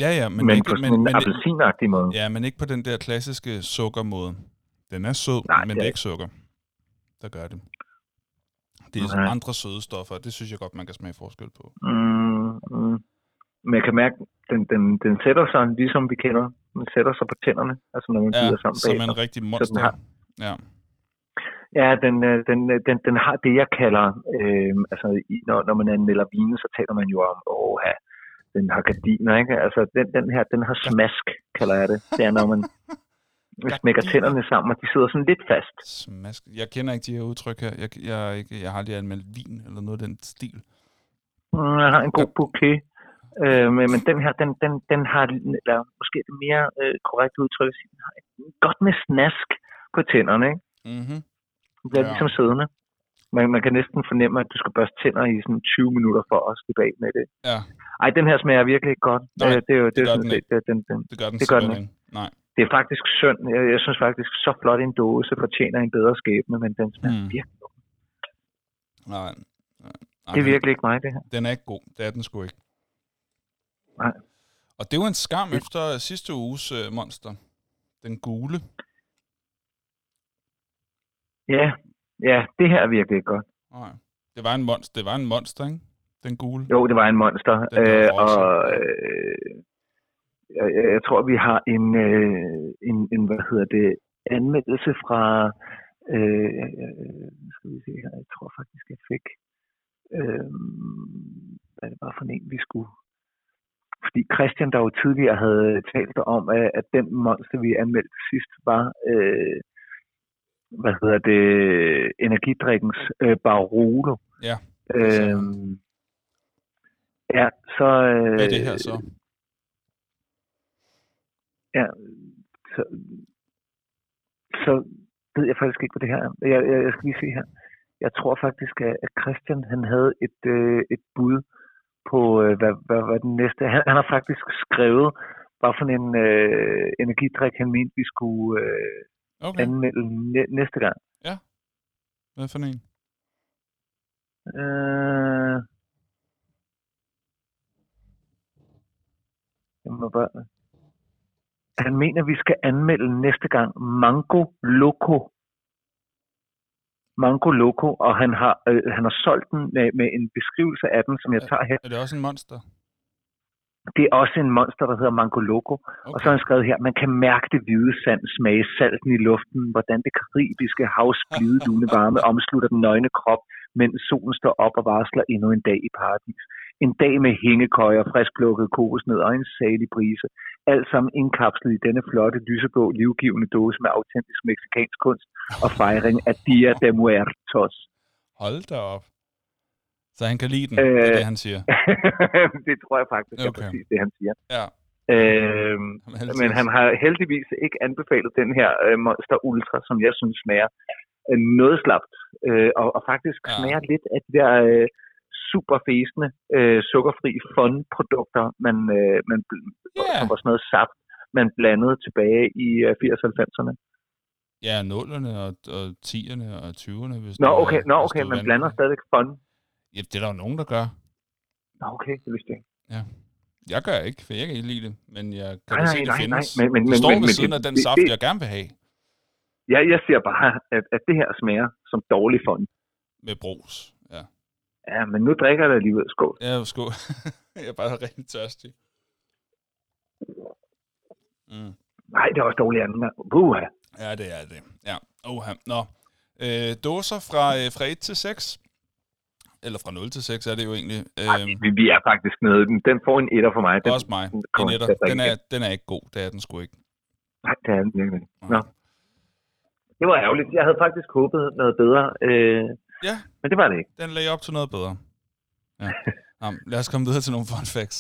Ja, ja, men, Men, ikke, på sådan men, en appelsinagtig måde. ja, men ikke på den der klassiske sukkermåde. Den er sød, Nej, men det det er er ikke sukker, der gør det. Det er Nej. andre søde stoffer, det synes jeg godt, man kan smage forskel på. Mm, mm. Men jeg kan mærke, den, den, den sætter sig, ligesom vi kender. Den sætter sig på tænderne, altså når man Ja, bider sammen som bagefter. en rigtig monster. har- Ja. Ja, den, øh, den, øh, den, den har det, jeg kalder, øh, altså når, når man anmelder vine, så taler man jo om, åh, ja, den har gardiner, ikke? Altså den, den her, den har smask, kalder jeg det. Det er, når man smækker tænderne sammen, og de sidder sådan lidt fast. Smask. Jeg kender ikke de her udtryk her. Jeg, jeg, ikke, jeg har aldrig anmeldt vin eller noget af den stil. Mm, Jeg har en god bouquet. Øh, men, men den her, den, den, den har, eller måske det mere øh, korrekt udtryk, den har godt med snask på tænderne, ikke? Mm-hmm. Den bliver Ja. ligesom siddende. Man, man kan næsten fornemme, at du skal børste tænder i sådan 20 minutter for at slippe af med det. Ja, Ej, den her smager virkelig ikke godt. Nej, Øh, det, er jo, det, det gør sådan den set, det, den, den, det gør den Det gør den ikke. Nej. det er faktisk synd. Jeg, jeg synes faktisk, så flot en dåse fortjener en bedre skæbne, men den smager Mm. virkelig godt. Nej. Nej. Det er virkelig ikke mig, det her. Den er ikke god. Det er den sgu ikke. Nej. Og det jo en skam efter sidste uges øh, monster. Den gule. Ja, ja, det her er virkelig ikke godt. Nej. Det var en monster, det var en monster, ikke? Den gule. Jo, det var en monster. Den Øh, og øh, jeg, jeg tror, vi har en, øh, en, en hvad hedder det, anmeldelse fra, øh, skal vi se her, jeg tror faktisk, jeg fik, øh, hvad det var for en, vi skulle, fordi Christian, der jo tidligere havde talt om, at, at den monster, vi anmeldte sidst, var, øh, hvad hedder det, energidrikkens øh, Barolo. Ja. Øhm, ja, så... Øh, Hvad er det her så? Ja, så, så ved jeg faktisk ikke, hvad det her er. Jeg, jeg, jeg skal lige se her. jeg tror faktisk, at at Christian han havde et, øh, et bud på, øh, hvad, hvad, hvad den næste... Han, han har faktisk skrevet, hvad for en øh, energidrik, han mente, vi skulle øh, Okay. anmelde næ- næste gang. Hvad for en? Øh, jeg må bare... Han mener, vi skal anmelde næste gang Mango Loco. Mango Loco, og han har, øh, han har solgt den med, med en beskrivelse af den, som jeg tager her. Er det også en monster? Det er også en monster, der hedder Mango Loco. Okay. Og så har han skrevet her, man kan mærke det hvide sand smage salten i luften, hvordan det karibiske havs blide lune varme omslutter den nøgne krop, mens solen står op og varsler endnu en dag i paradis. En dag med hængekøjer, friskplukket kokosnød og en salig brise. Alt sammen indkapslet i denne flotte, lyseblå, livgivende dåse med autentisk meksikansk kunst og fejring af Dia de Muertos. Hold da op. Så han kan lide den, øh, det er Øh, det, han siger. det tror jeg faktisk er Okay. præcis det, han siger. Ja. Er men han har heldigvis ikke anbefalet den her øh, Monster Ultra, som jeg synes smager øh, noget slapt, øh, og, og faktisk Ja. ja. smager lidt af de der øh, super fæsende, øh, sukkerfri fun-produkter, man, øh, man, Ja. som var sådan noget saft, man blandede tilbage i øh, 80-90'erne. Ja, nullerne og, og 10'erne og 20'erne. Hvis Nå, okay, nå, hvis okay, man vant- blander stadig fun. Ja, det er der jo nogen, der gør. Nå, okay, det vidste jeg ikke. Jeg gør ikke, for jeg kan ikke lide det. Men jeg kan Nej, da nej, se, det nej, nej, findes. men- men- det står men- ved men siden det- af den det- saft, det- jeg gerne vil have Jeg, jeg siger bare, at, at det her smager som dårlig fun. med brus. Ja, Ja, men nu drikker jeg det alligevel. Skål. er sgu. jeg er bare rigtig tørstig. Mm. Nej, det er også dårligt anden gang. Buha. Ja, det er det. Ja. Oha. Nå. Øh, dåser fra, øh, fra 1 til 6. Eller fra 0 til 6 er det jo egentlig. Øh, Vi, vi er faktisk nede. Den, den får en etter for mig. Den, også mig. En kommer etter. Den er, den er ikke god. Det er den sgu ikke. Nej, det er den virkelig. ikke. Nå. Det var ærgerligt. Jeg havde faktisk håbet noget bedre. Øh, Ja, men det var det ikke. den lagde op til noget bedre. Ja. Nå, lad os komme videre til nogle fun facts.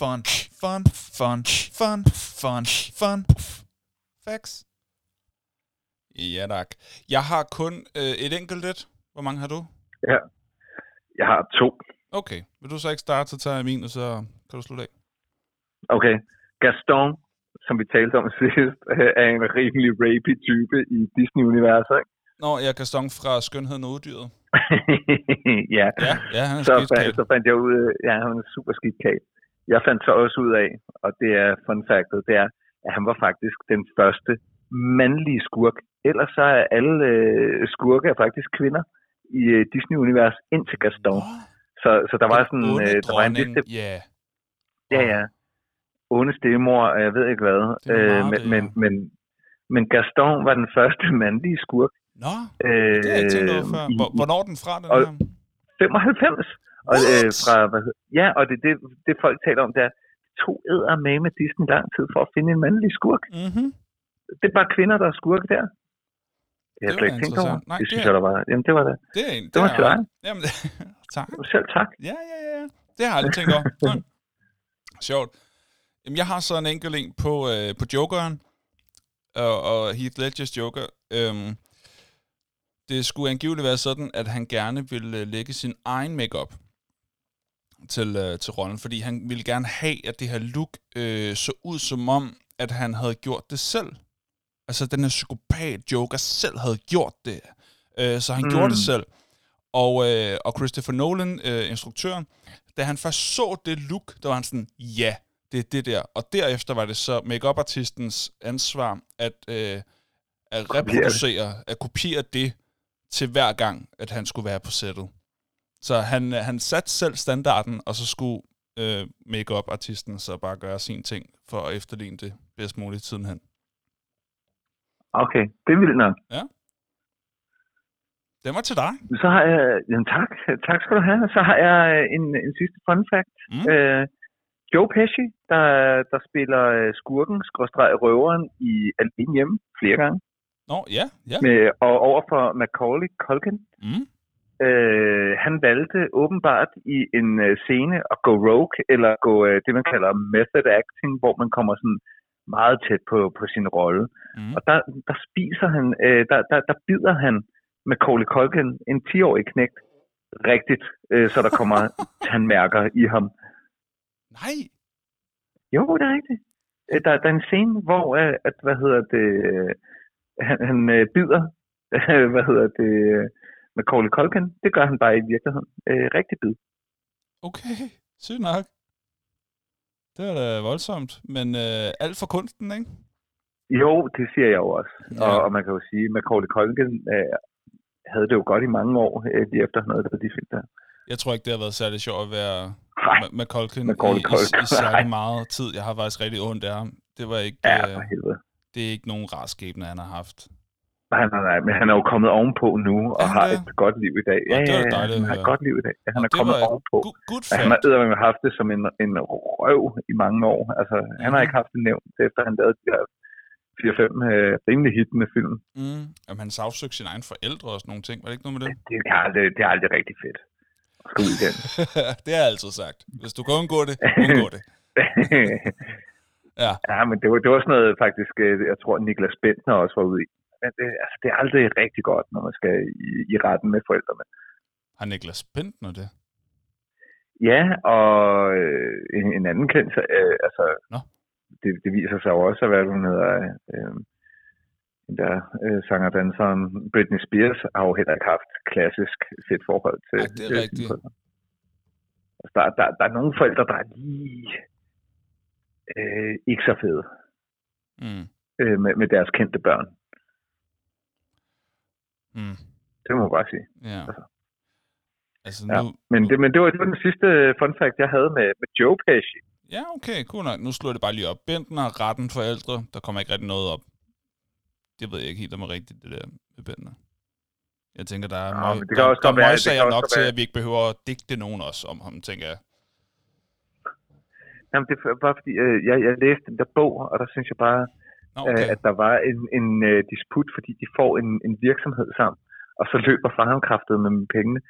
Fun, fun, fun, fun, fun, fun. Facts. Ja, tak. Jeg har kun øh, et enkelt lidt. Hvor mange har du? Ja. Jeg har to. Okay. Vil du så ikke starte, så tager jeg min, og så kan du slutte af. Okay. Gaston, som vi talte om sidst, er en rimelig rapey type i Disney-universet. ikke? Nå, jeg kan stong fra Skønheden og Uddyret. ja. Ja, ja, han er så, fandt, så fandt jeg ud af, ja, han er super skidt kage. Jeg fandt så også ud af, og det er fun factet, det er, at han var faktisk den første mandlige skurk. Ellers så er alle øh, skurke er faktisk kvinder i øh, Disney-univers indtil Gaston. Så, så der var sådan, øh, der var en liste, Ja. ja ja, onde stemmor, og jeg ved ikke hvad. Meget men, men, men, men Gaston var den første mandlige skurk. Nå, Øh, det har jeg ikke tænkt over før. Hvornår den fra, den og- her? 95. Og, øh, fra, hvad, ja, og det, det, det folk taler om, det er, to æder med med Disney lang tid for at finde en mandlig skurk. Mhm. Det er bare kvinder, der er skurke der. Det har jeg slet ikke tænkt over. Nej, det det synes jeg, der var. Jamen, det var det. Det er en. Det var til dig. Jamen, tak. Selv tak. Ja, ja, ja. Det har jeg aldrig tænkt over. Sjovt. Jamen, jeg har så en enkelt en på, øh, på Jokeren, og, og Heath Ledgers Joker. Øhm, det skulle angiveligt være sådan, at han gerne ville øh, lægge sin egen makeup til, øh, til rollen, fordi han ville gerne have, at det her look øh, så ud som om, at han havde gjort det selv. Altså, den her psykopat Joker selv havde gjort det. Øh, så han mm. gjorde det selv. Og, øh, og Christopher Nolan, øh, instruktøren, da han først så det look, der var han sådan, ja, det er det der. Og derefter var det så make-up-artistens ansvar at, øh, at reproducere, at kopiere det til hver gang, at han skulle være på sættet. Så han, han satte selv standarden, og så skulle øh, make-up-artisten så bare gøre sin ting for at efterligne det bedst muligt sidenhen. Okay, det vildt nok. Den var til dig. Så har jeg... Jamen, tak. Tak skal du have. Så har jeg øh, en, en sidste fun fact. Mm. Øh, Joe Pesci, der, der spiller øh, skurken, skråstreg røveren i Alene Hjemme flere gange. Nå, ja, ja. Med, og over for Macaulay Culkin. Mm. Øh, han valgte åbenbart i en øh, scene at gå rogue, eller gå øh, det, man kalder method acting, hvor man kommer sådan meget tæt på, på sin rolle. Mm. Og der, der spiser han, øh, der, der, der bider han Macaulay Culkin, en 10-årig knægt, rigtigt, øh, så der kommer tandmærker i ham. Nej! Jo, det er rigtigt. Øh, Der, der er en scene, hvor øh, at, hvad hedder det, øh, han, han bider, hvad hedder det, Macaulay Culkin. Det gør han bare i virkeligheden. Øh, rigtig bid. Okay, sygt nok. Det er da voldsomt, men øh, alt for kunsten, ikke? Jo, det siger jeg jo også. Ja. Og, og man kan jo sige, at Macaulay Culkin øh, havde det jo godt i mange år, øh, lige efter han havde lavet de film der. Jeg tror ikke, det har været særlig sjovt at være Nej, Ma- Macaulay Macaulay i, i, Culkin, i særlig nej. meget tid. Jeg har faktisk rigtig ondt af ham. Det var ikke, ja, øh, for helvede. det er ikke nogen rar skæbne, han har haft. Nej, nej, nej, men han er jo kommet ovenpå nu, og han har det? et godt liv i dag. Ja, det ja, ja, han har et godt liv i dag. Ja, han Og er det kommet ovenpå. Good, good Ja, han har eddermame haft det som en, en røv i mange år. Altså, han har ikke haft det nævnt, efter han lavede de her 4-5 øh, rimelig hittende film. Mm. Jamen, han sagsøgte sine egne forældre og sådan nogle ting. Var det ikke noget med det? Det er aldrig, det er aldrig rigtig fedt. Skal ud i den. det har jeg altid sagt. Hvis du kan undgå det, undgå det. Ja. ja, men det var, det var sådan noget faktisk, øh, jeg tror Niklas Bentner også var ude i. Men det, altså, det er aldrig rigtig godt, når man skal i, i retten med forældrene. Har Niklas Bentner det? Ja, og øh, en, en anden kendt, øh, altså, Nå. det, det viser sig jo også at være, hun hedder, øh, den der øh, sanger-danseren Britney Spears har jo heller ikke haft klassisk fedt forhold til. Ej, det er rigtigt. Altså, der, der, der er nogle forældre, der er lige øh, ikke så fede Mm. øh, med, med deres kendte børn. Mm. Det må man bare sige. Ja. Altså. Altså Ja. nu... Men det, men det, var, det var den sidste fun fact, jeg havde med, med Joe Pesci. Ja, okay, cool nok. Nu slår det bare lige op. Bentner, retten forældre. Der kommer ikke rigtig noget op. Det ved jeg ikke helt, om er rigtigt, det der med Bentner. Jeg tænker, der er, Nå, møg, det kan der, også der godt være- det kan nok til, at vi ikke behøver at digte nogen også om ham, tænker jeg. Jamen, det er bare fordi, øh, jeg, jeg læste den der bog, og der synes jeg bare, okay. okay. at der var en, en uh, disput, fordi de får en, en virksomhed sammen, og så løber faren kraftet med pengene.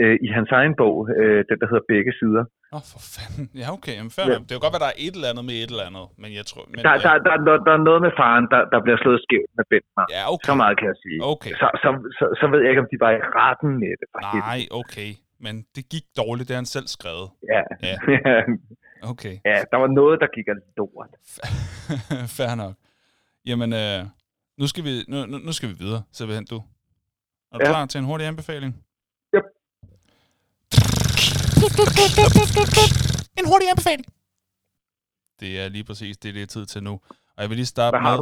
Uh, I hans egen bog, uh, den der hedder Begge Sider, Nå, for fanden. Ja, okay. Jamen, fair Ja. Det kan godt være, der er et eller andet med et eller andet, men jeg tror... Men, der, der, der, der, der er noget med faren, der, der bliver slået skævt med Bentner. Ja, okay. Så meget kan jeg sige. Okay. Så, så, så, så ved jeg ikke, om de var i retten med det. helvede. Nej, okay. Men det gik dårligt, det han selv skrevet. Ja. Ja. Okay. ja, der var noget, der gik af lort. Fair nok. Jamen, øh, nu, skal vi, nu, nu, nu skal vi videre, simpelthen du. Er du Ja. klar til en hurtig anbefaling? En hurtig anbefaling. Det er lige præcis det, det er tid til nu. Og jeg vil lige starte med,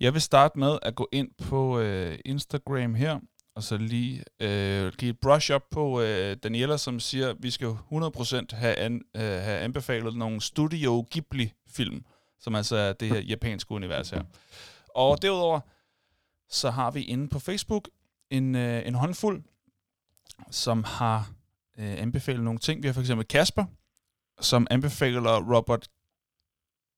jeg vil starte med at gå ind på øh, Instagram her, og så lige øh, give et brush up på øh, Daniela, som siger, at vi skal 100% have, an, øh, have anbefalet nogle Studio Ghibli-film, som altså er det her japanske univers her. Og derudover, så har vi inde på Facebook en, øh, en håndfuld, som har øh, anbefalet nogle ting. Vi har for eksempel Kasper, som anbefaler Robert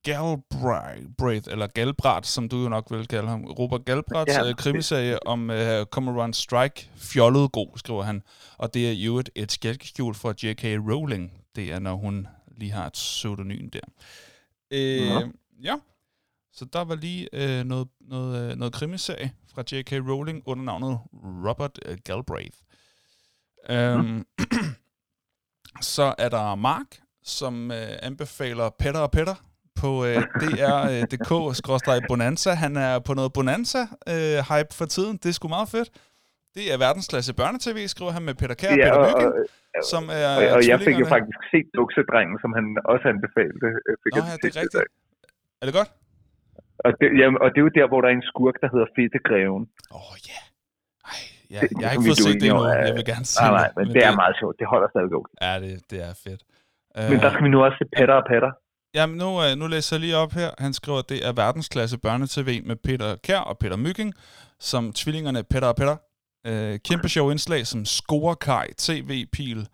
Galbraith, eller Galbraith, som du jo nok vil kalde ham. Robert Galbraiths Ja. ja. krimiserie om uh, Cormoran Strike, fjollet god, skriver han. Og det er jo et, et skælkeskjul for J.K. Rowling. Det er, når hun lige har et pseudonym der. Øh, Nå. ja, så der var lige øh, noget, noget, øh, noget krimiserie fra J.K. Rowling under navnet Robert øh, Galbraith. Øhm, så er der Mark, som øh, anbefaler Petter og Petter på øh, dr.dk-bonanza. Han er på noget Bonanza-hype for tiden. Det er sgu meget fedt. Det er verdensklasse børnetv, skriver han med Peter Kær og Ja, Peter og, Mygind, og, som er og, og jeg fik jo faktisk set Duksedrengen, som han også anbefalede. øh, Fik Nå ja, det er rigtigt. dag. Er det godt? Og det, jamen, og det er jo der, hvor der er en skurk, der hedder Fedtegreven. Åh, oh, ja. Ej, ja, Det- jeg har ikke fået set det endnu. Jeg vil gerne se Nej, nej, men det er meget sjovt. Det holder stadig okay. Ja, det, det er fedt. Men der Øh, skal vi nu også se Petter og Petter. Jamen, nu, øh, nu læser jeg lige op her. Han skriver, at det er verdensklasse børnetv med Peter Kær og Peter Mygging, som tvillingerne Peter og Peter. Øh, kæmpe sjov indslag som Scorekaj, TV-pil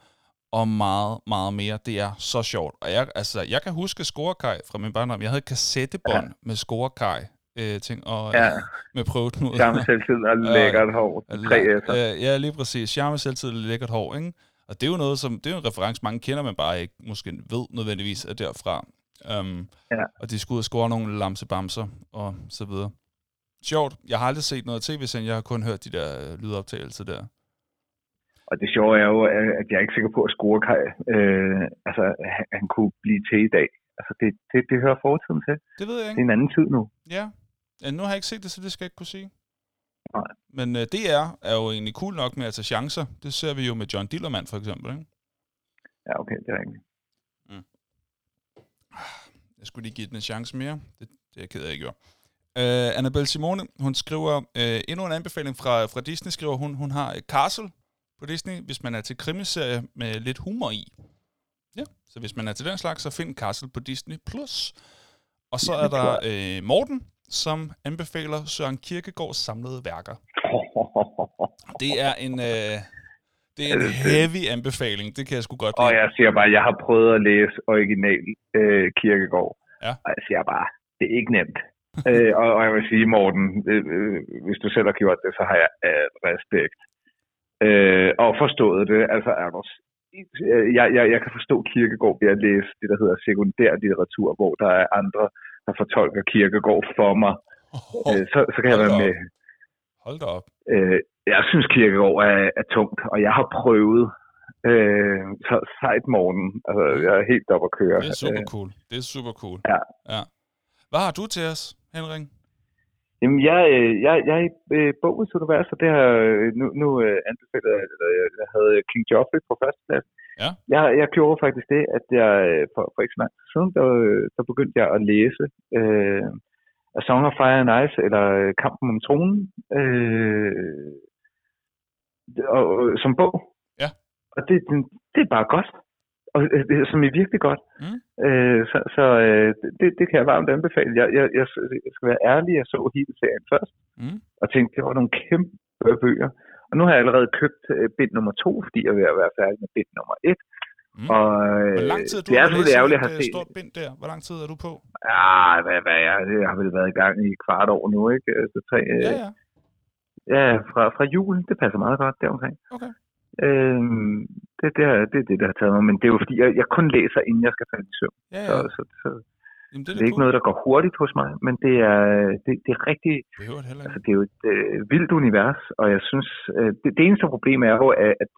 og meget, meget mere. Det er så sjovt. Og jeg, altså, jeg kan huske Scorekaj fra min barndom. Jeg havde kassettebånd ja. med Scorekaj. Øh, ting, og Ja. ja. med prøveknud. Samme selvtid og lækkert hår. Tre. Øh, ja, lige præcis. Charme, selvtid, lækkert hår, ikke? Og det er jo noget, som, det er en reference, mange kender, men bare ikke måske ved nødvendigvis er derfra. Um, Ja. Og de skulle ud og score nogle lamsebamser og så videre. Sjovt. Jeg har aldrig set noget tv-send, jeg har kun hørt de der øh, lydoptagelser der. Og det sjove er jo, at jeg er ikke sikker på, at Scorekaj, øh, altså, han, han kunne blive til i dag. Altså, det, det, det hører fortiden til. Det ved jeg Det ikke. er en anden tid nu. Ja. Nu har jeg ikke set det, så det skal jeg ikke kunne sige. Nej. Men øh, DR er jo egentlig cool nok med at tage chancer. Det ser vi jo med John Dillermand for eksempel. Ikke? Ja, okay, det er rigtigt. Jeg skulle lige give den en chance mere. Det, det er jeg ked af, jeg gjorde. Uh, Annabelle Simone, hun skriver uh, endnu en anbefaling fra, fra Disney, skriver hun. Hun har uh, Castle på Disney, hvis man er til krimiserie med lidt humor i. Ja, så hvis man er til den slags, så find Castle på Disney+. Plus. Og så er der uh, Morten, som anbefaler Søren Kierkegaards samlede værker. Det er en, uh, det er en heavy anbefaling, det kan jeg sgu godt Og lide. jeg siger bare, jeg har prøvet at læse original øh, Kirkegård. Ja. Og jeg siger bare, det er ikke nemt. øh, og, og jeg vil sige, Morten, øh, øh, hvis du selv har gjort det, så har jeg øh, respekt. Øh, og forstået det. Altså, er s- øh, jeg, jeg, jeg kan forstå Kirkegård ved at læse det, der hedder sekundær litteratur, hvor der er andre, der fortolker Kirkegård for mig. Øh, så, så kan jeg være da med. Hold da op. Øh, jeg synes, Kirkegård er, er tungt, og jeg har prøvet øh, så sejt morgen. Altså, jeg er helt op at køre. Det er super cool. Det er super cool. Ja. ja. Hvad har du til os, Henrik? jamen, jeg, øh, jeg, jeg er i øh, bogens univers, og det har øh, nu, nu øh, anbefalet, at jeg havde King Joffrey på første plads. Ja. Jeg, jeg gjorde faktisk det, at jeg øh, for, for ikke så lang tid siden, der, øh, der begyndte jeg at læse øh, A Song of Fire and Ice, eller øh, Kampen om tronen, øh, og, som bog. Ja. Og det, det, er bare godt. Og det er som er virkelig godt. Mm. Øh, så så øh, det, det kan jeg varmt anbefale. Jeg, jeg, jeg, jeg skal være ærlig, jeg så hele serien først, Mm. og tænkte, det var nogle kæmpe bøger. Og nu har jeg allerede købt øh, bind nummer to, fordi jeg er ved at være færdig med bind nummer et. Mm. Og øh, Hvor lang tid er du det er læst ærgerligt at have øh, set. stort bind der? Hvor lang tid er du på? Ah, hvad, hvad det? Jeg har vel været i gang i et kvart år nu, ikke? Altså, tre, øh, Ja, ja. ja, fra, fra julen. Det passer meget godt deromkring. Okay. Øhm, det, det, er, det er det, der har taget mig. Men det er jo fordi, jeg, jeg kun læser, inden jeg skal falde i søvn. Ja, Så, ja. så, så Jamen, det det er er da ikke cool. noget, der går hurtigt hos mig, men det er, det, det er rigtig, det heller altså det er jo et øh, vildt univers, og jeg synes, øh, det, det eneste problem er jo, at, at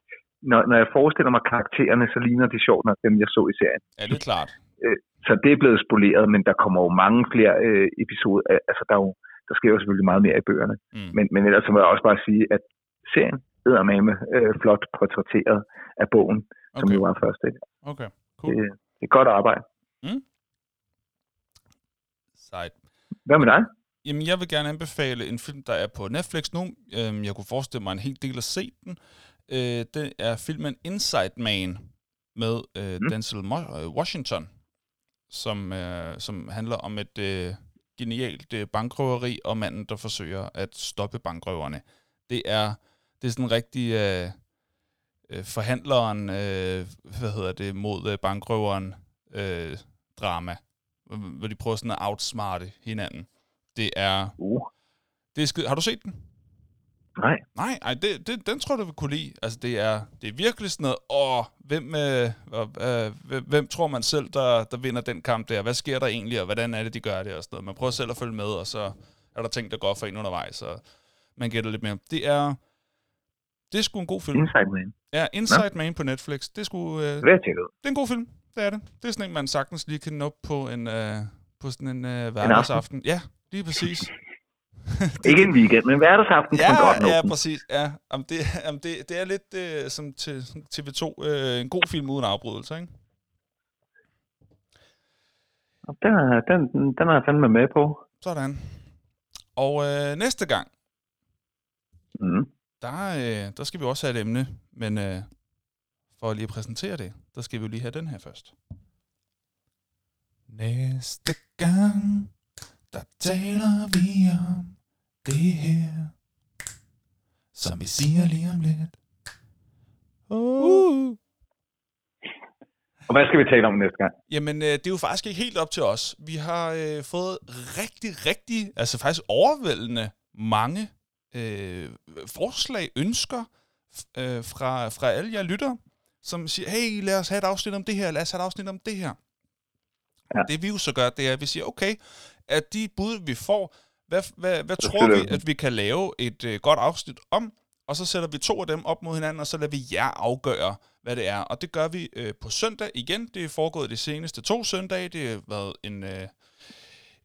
når, når jeg forestiller mig karaktererne, så ligner de sjovt nok dem, jeg så i serien. Ja, det er klart. Så det er blevet spoleret, men der kommer jo mange flere øh, episoder, øh, altså der, er jo, der sker jo selvfølgelig meget mere i bøgerne. Mm. Men, men ellers må jeg også bare sige, at serien er med øh, flot portrætteret af bogen, okay. som jo var først. Ikke? Okay. Cool. Det, det er godt arbejde. Sejt. Hvad med dig? Jamen, jeg vil gerne anbefale en film, der er på Netflix nu. Øhm, jeg kunne forestille mig en hel del at se den. Øh, det er filmen Inside Man med øh, Mm. Denzel øh, Washington, som, øh, som handler om et øh, genialt øh, bankrøveri og manden, der forsøger at stoppe bankrøverne. Det er, det er sådan en rigtig øh, øh, forhandleren, øh, hvad hedder det, mod øh, bankrøveren øh, drama, hvor de prøver sådan at outsmarte hinanden. Det er, Uh, det er skid. Har du set den? nej. Nej, ej, det, det, den tror jeg, du vil kunne lide. Altså, det er, det er virkelig sådan noget, åh, hvem, øh, øh, hvem, hvem tror man selv, der, der vinder den kamp der? Hvad sker der egentlig, og hvordan er det, de gør det? Og sådan noget. Man prøver selv at følge med, og så er der ting, der går for en undervejs, så man gætter lidt mere. Det er, det er sgu en god film. Inside Man. Ja, Inside Man på Netflix. Det er, sgu, øh, det er en god film. Det er det. Det er sådan en, man sagtens lige kan nå på en, øh, på sådan en øh, hverdagsaften. Ja, lige præcis. Ikke en weekend, men hverdagsaften kan Ja, man godt nå. ja, præcis. Ja, jamen det, jamen det, det er lidt øh, som til TV2. Øh, en god film uden afbrydelser, ikke? Den, er, den, den er jeg fandme med på. Sådan. Og øh, næste gang, Mm. der, øh, der skal vi også have et emne, men øh, for lige at præsentere det, der skal vi jo lige have den her først. Næste gang, der taler vi om det her, som vi siger lige om lidt. Uh. Og hvad skal vi tale om næste gang? Jamen, øh, det er jo faktisk ikke helt op til os. Vi har øh, fået rigtig, rigtig, altså faktisk overvældende mange øh, forslag, ønsker øh, fra, fra alle jer lyttere, som siger, hey, lad os have et afsnit om det her, lad os have et afsnit om det her. Ja. Det vi jo så gør, det er, at vi siger, okay, at de bud, vi får, hvad, hvad, hvad tror vi, at vi kan lave et øh, godt afsnit om? Og så sætter vi to af dem op mod hinanden, og så lader vi jer afgøre, hvad det er. Og det gør vi øh, på søndag igen. Det er foregået de seneste to søndage. Det har været en, øh,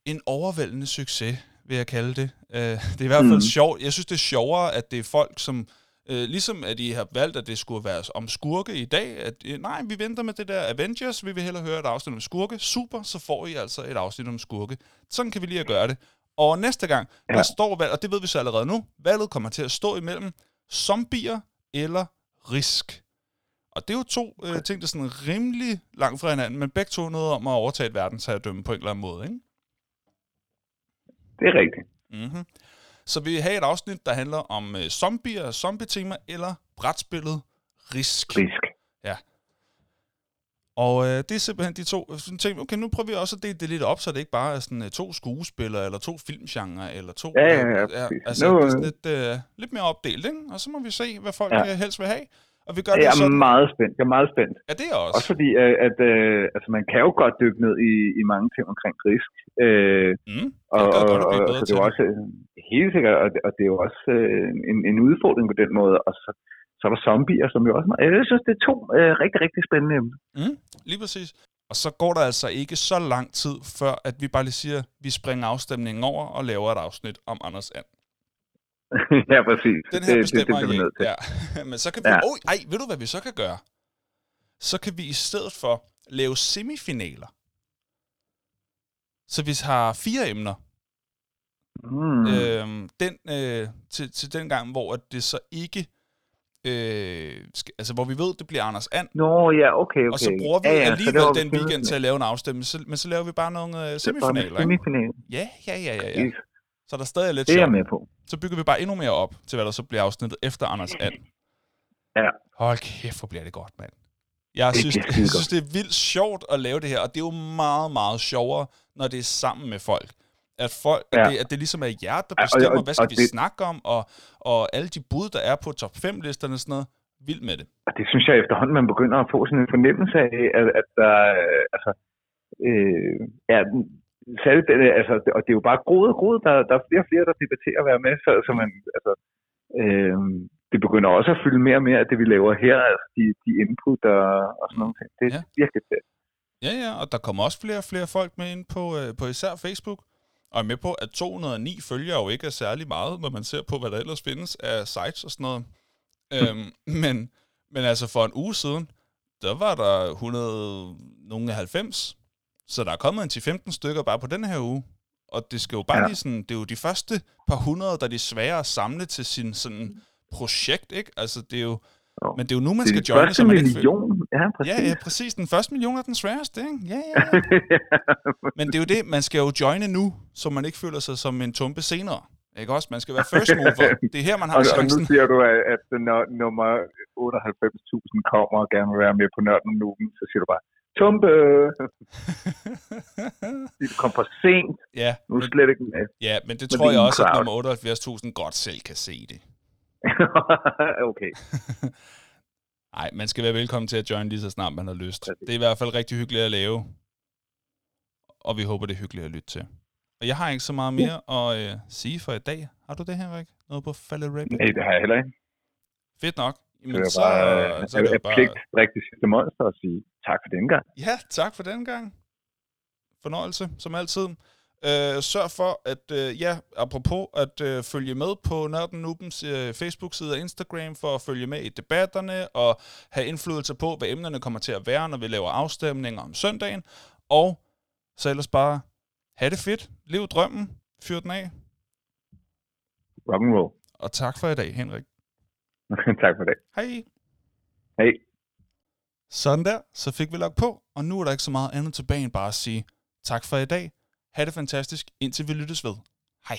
en overvældende succes, vil jeg kalde det. Øh, det er i hvert fald Mm. sjovt. Jeg synes, det er sjovere, at det er folk, som... Øh, ligesom at I har valgt, at det skulle være om skurke i dag. At, øh, nej, vi venter med det der Avengers. Vi vil hellere høre et afsnit om skurke. Super, så får I altså et afsnit om skurke. Sådan kan vi lige at gøre det. Og næste gang, ja. der står valg, og det ved vi så allerede nu, valget kommer til at stå imellem zombier eller risk. Og det er jo to øh, ting, der er sådan rimelig langt fra hinanden, men begge to noget om at overtage et verdensherredømme på en eller anden måde, ikke? Det er rigtigt. Mm-hmm. Så vi vil have et afsnit, der handler om øh, zombier, zombie-tema eller brætspillet Risk. Risk. Og øh, det er simpelthen de to sådan ting. Okay, nu prøver vi også at dele det lidt op, så det ikke bare er sådan øh, to skuespillere, eller to filmgenre, eller to... Ja, ja, øh, ja, præcis. altså, Nu, det er øh, sådan lidt, øh, lidt mere opdelt, ikke? Og så må vi se, hvad folk Ja. ja. helst vil have. Og vi gør Jeg det er sådan... meget spændt. Jeg er meget spændt. Ja, det er også. Også fordi, øh, at øh, altså, man kan jo godt dykke ned i, i mange ting omkring risk. Øh, Mm, og, det godt at og, og så det er også øh, helt sikkert, og det, og det er jo også øh, en, en udfordring på den måde. Og så, så er der zombier, som jo også... Jeg synes, det er to øh, rigtig, rigtig spændende emner. Mm, lige præcis. Og så går der altså ikke så lang tid, før at vi bare lige siger, at vi springer afstemningen over og laver et afsnit om Anders And. ja, præcis. Den her det, bestemmer det, det, I vi nødt til. Ja. Men så kan vi... Ja. Oh, ej, ved du hvad vi så kan gøre? Så kan vi i stedet for lave semifinaler. Så vi har fire emner. Mm. Øhm, den, øh, til, til den gang, hvor at det så ikke... Øh, skal, altså, hvor vi ved, det bliver Anders And, Nå, ja, okay, okay. og så bruger vi ja, ja, alligevel det den weekend til at lave en afstemning, så, men så laver vi bare nogle øh, semifinaler, ikke? Semifinal. Ja, ja, ja, ja, ja. Præcis. Så der stadig er lidt Det er jeg med på. Så bygger vi bare endnu mere op, til hvad der så bliver afsnittet efter Anders And. Ja. Hold kæft, hvor bliver det godt, mand. Jeg Det synes, bliver jeg synes, det er vildt sjovt at lave det her, og det er jo meget, meget sjovere, når det er sammen med folk. At, folk, ja. At, det, at det ligesom er jer, der Ja, og- bestemmer, og- hvad skal og vi det- snakke om, og, og alle de bud, der er på top 5-listerne og sådan noget. Vild med det. Og det synes jeg efterhånden, man begynder at få sådan en fornemmelse af, at, at der, øh, altså, øh, ja, særligt, det, altså, og det er jo bare groet og groet, der, der er flere og flere, der debatterer at være med, så, så man, altså, øh, det begynder også at fylde mere og mere af det, vi laver her, altså de, de input og, og sådan nogle ting. Det er Ja. virkelig fedt. Ja, ja, og der kommer også flere og flere folk med ind på, øh, på især Facebook. Og er med på, at 209 følger jo ikke er særlig meget, når man ser på, hvad der ellers findes af sites og sådan noget. øhm, men, men altså for en uge siden, der var der 100, nogle 90. Så der er kommet en 10-15 stykker bare på den her uge. Og det skal jo bare ja. Lige sådan, det er jo de første par hundrede, der er de svære at samle til sin sådan projekt, ikke? Altså det er jo, Jo. men det er jo nu, man skal joine, så man ikke million. Ja, præcis. Ja, ja, præcis. Den første million er den sværeste, ikke? Ja, ja, ja. Men det er jo det, man skal jo joine nu, så man ikke føler sig som en tumpe senere. Ikke også? Man skal være first mover. Det er her, man har og, og nu chancen. siger du, at, at når nummer 98.000 kommer og gerne vil være med på nørden nu, så siger du bare, Tumpe! De kom for sent. ja, Nu er slet ikke med. ja, men det Men tror det jeg også, at crowd. nummer 78.000 godt selv kan se det. okay. Nej, man skal være velkommen til at join lige så snart man har lyst. Præcis. Det er i hvert fald rigtig hyggeligt at lave. Og vi håber, det er hyggeligt at lytte til. Og jeg har ikke så meget mere at øh, sige for i dag. Har du det, Henrik? Noget på faldet rap? Nej, det har jeg heller ikke. Fedt nok. Så Jamen, så, bare, så er det bare... pligt rigtig sidste monster og sige tak for den gang. Ja, tak for den gang. Fornøjelse, som altid. Øh, sørg for, at, øh, ja, apropos at øh, følge med på Nørden Nubens øh, Facebook-side og Instagram, for at følge med i debatterne og have indflydelse på, hvad emnerne kommer til at være, når vi laver afstemninger om søndagen. Og så ellers bare have det fedt, lev drømmen, fyr den af, Rock and roll. og tak for i dag, Henrik. tak for det. Hej! Hej. Sådan der, så fik vi lagt på, og nu er der ikke så meget andet tilbage end bare at sige tak for i dag. Ha' det fantastisk, indtil vi lyttes ved. Hej.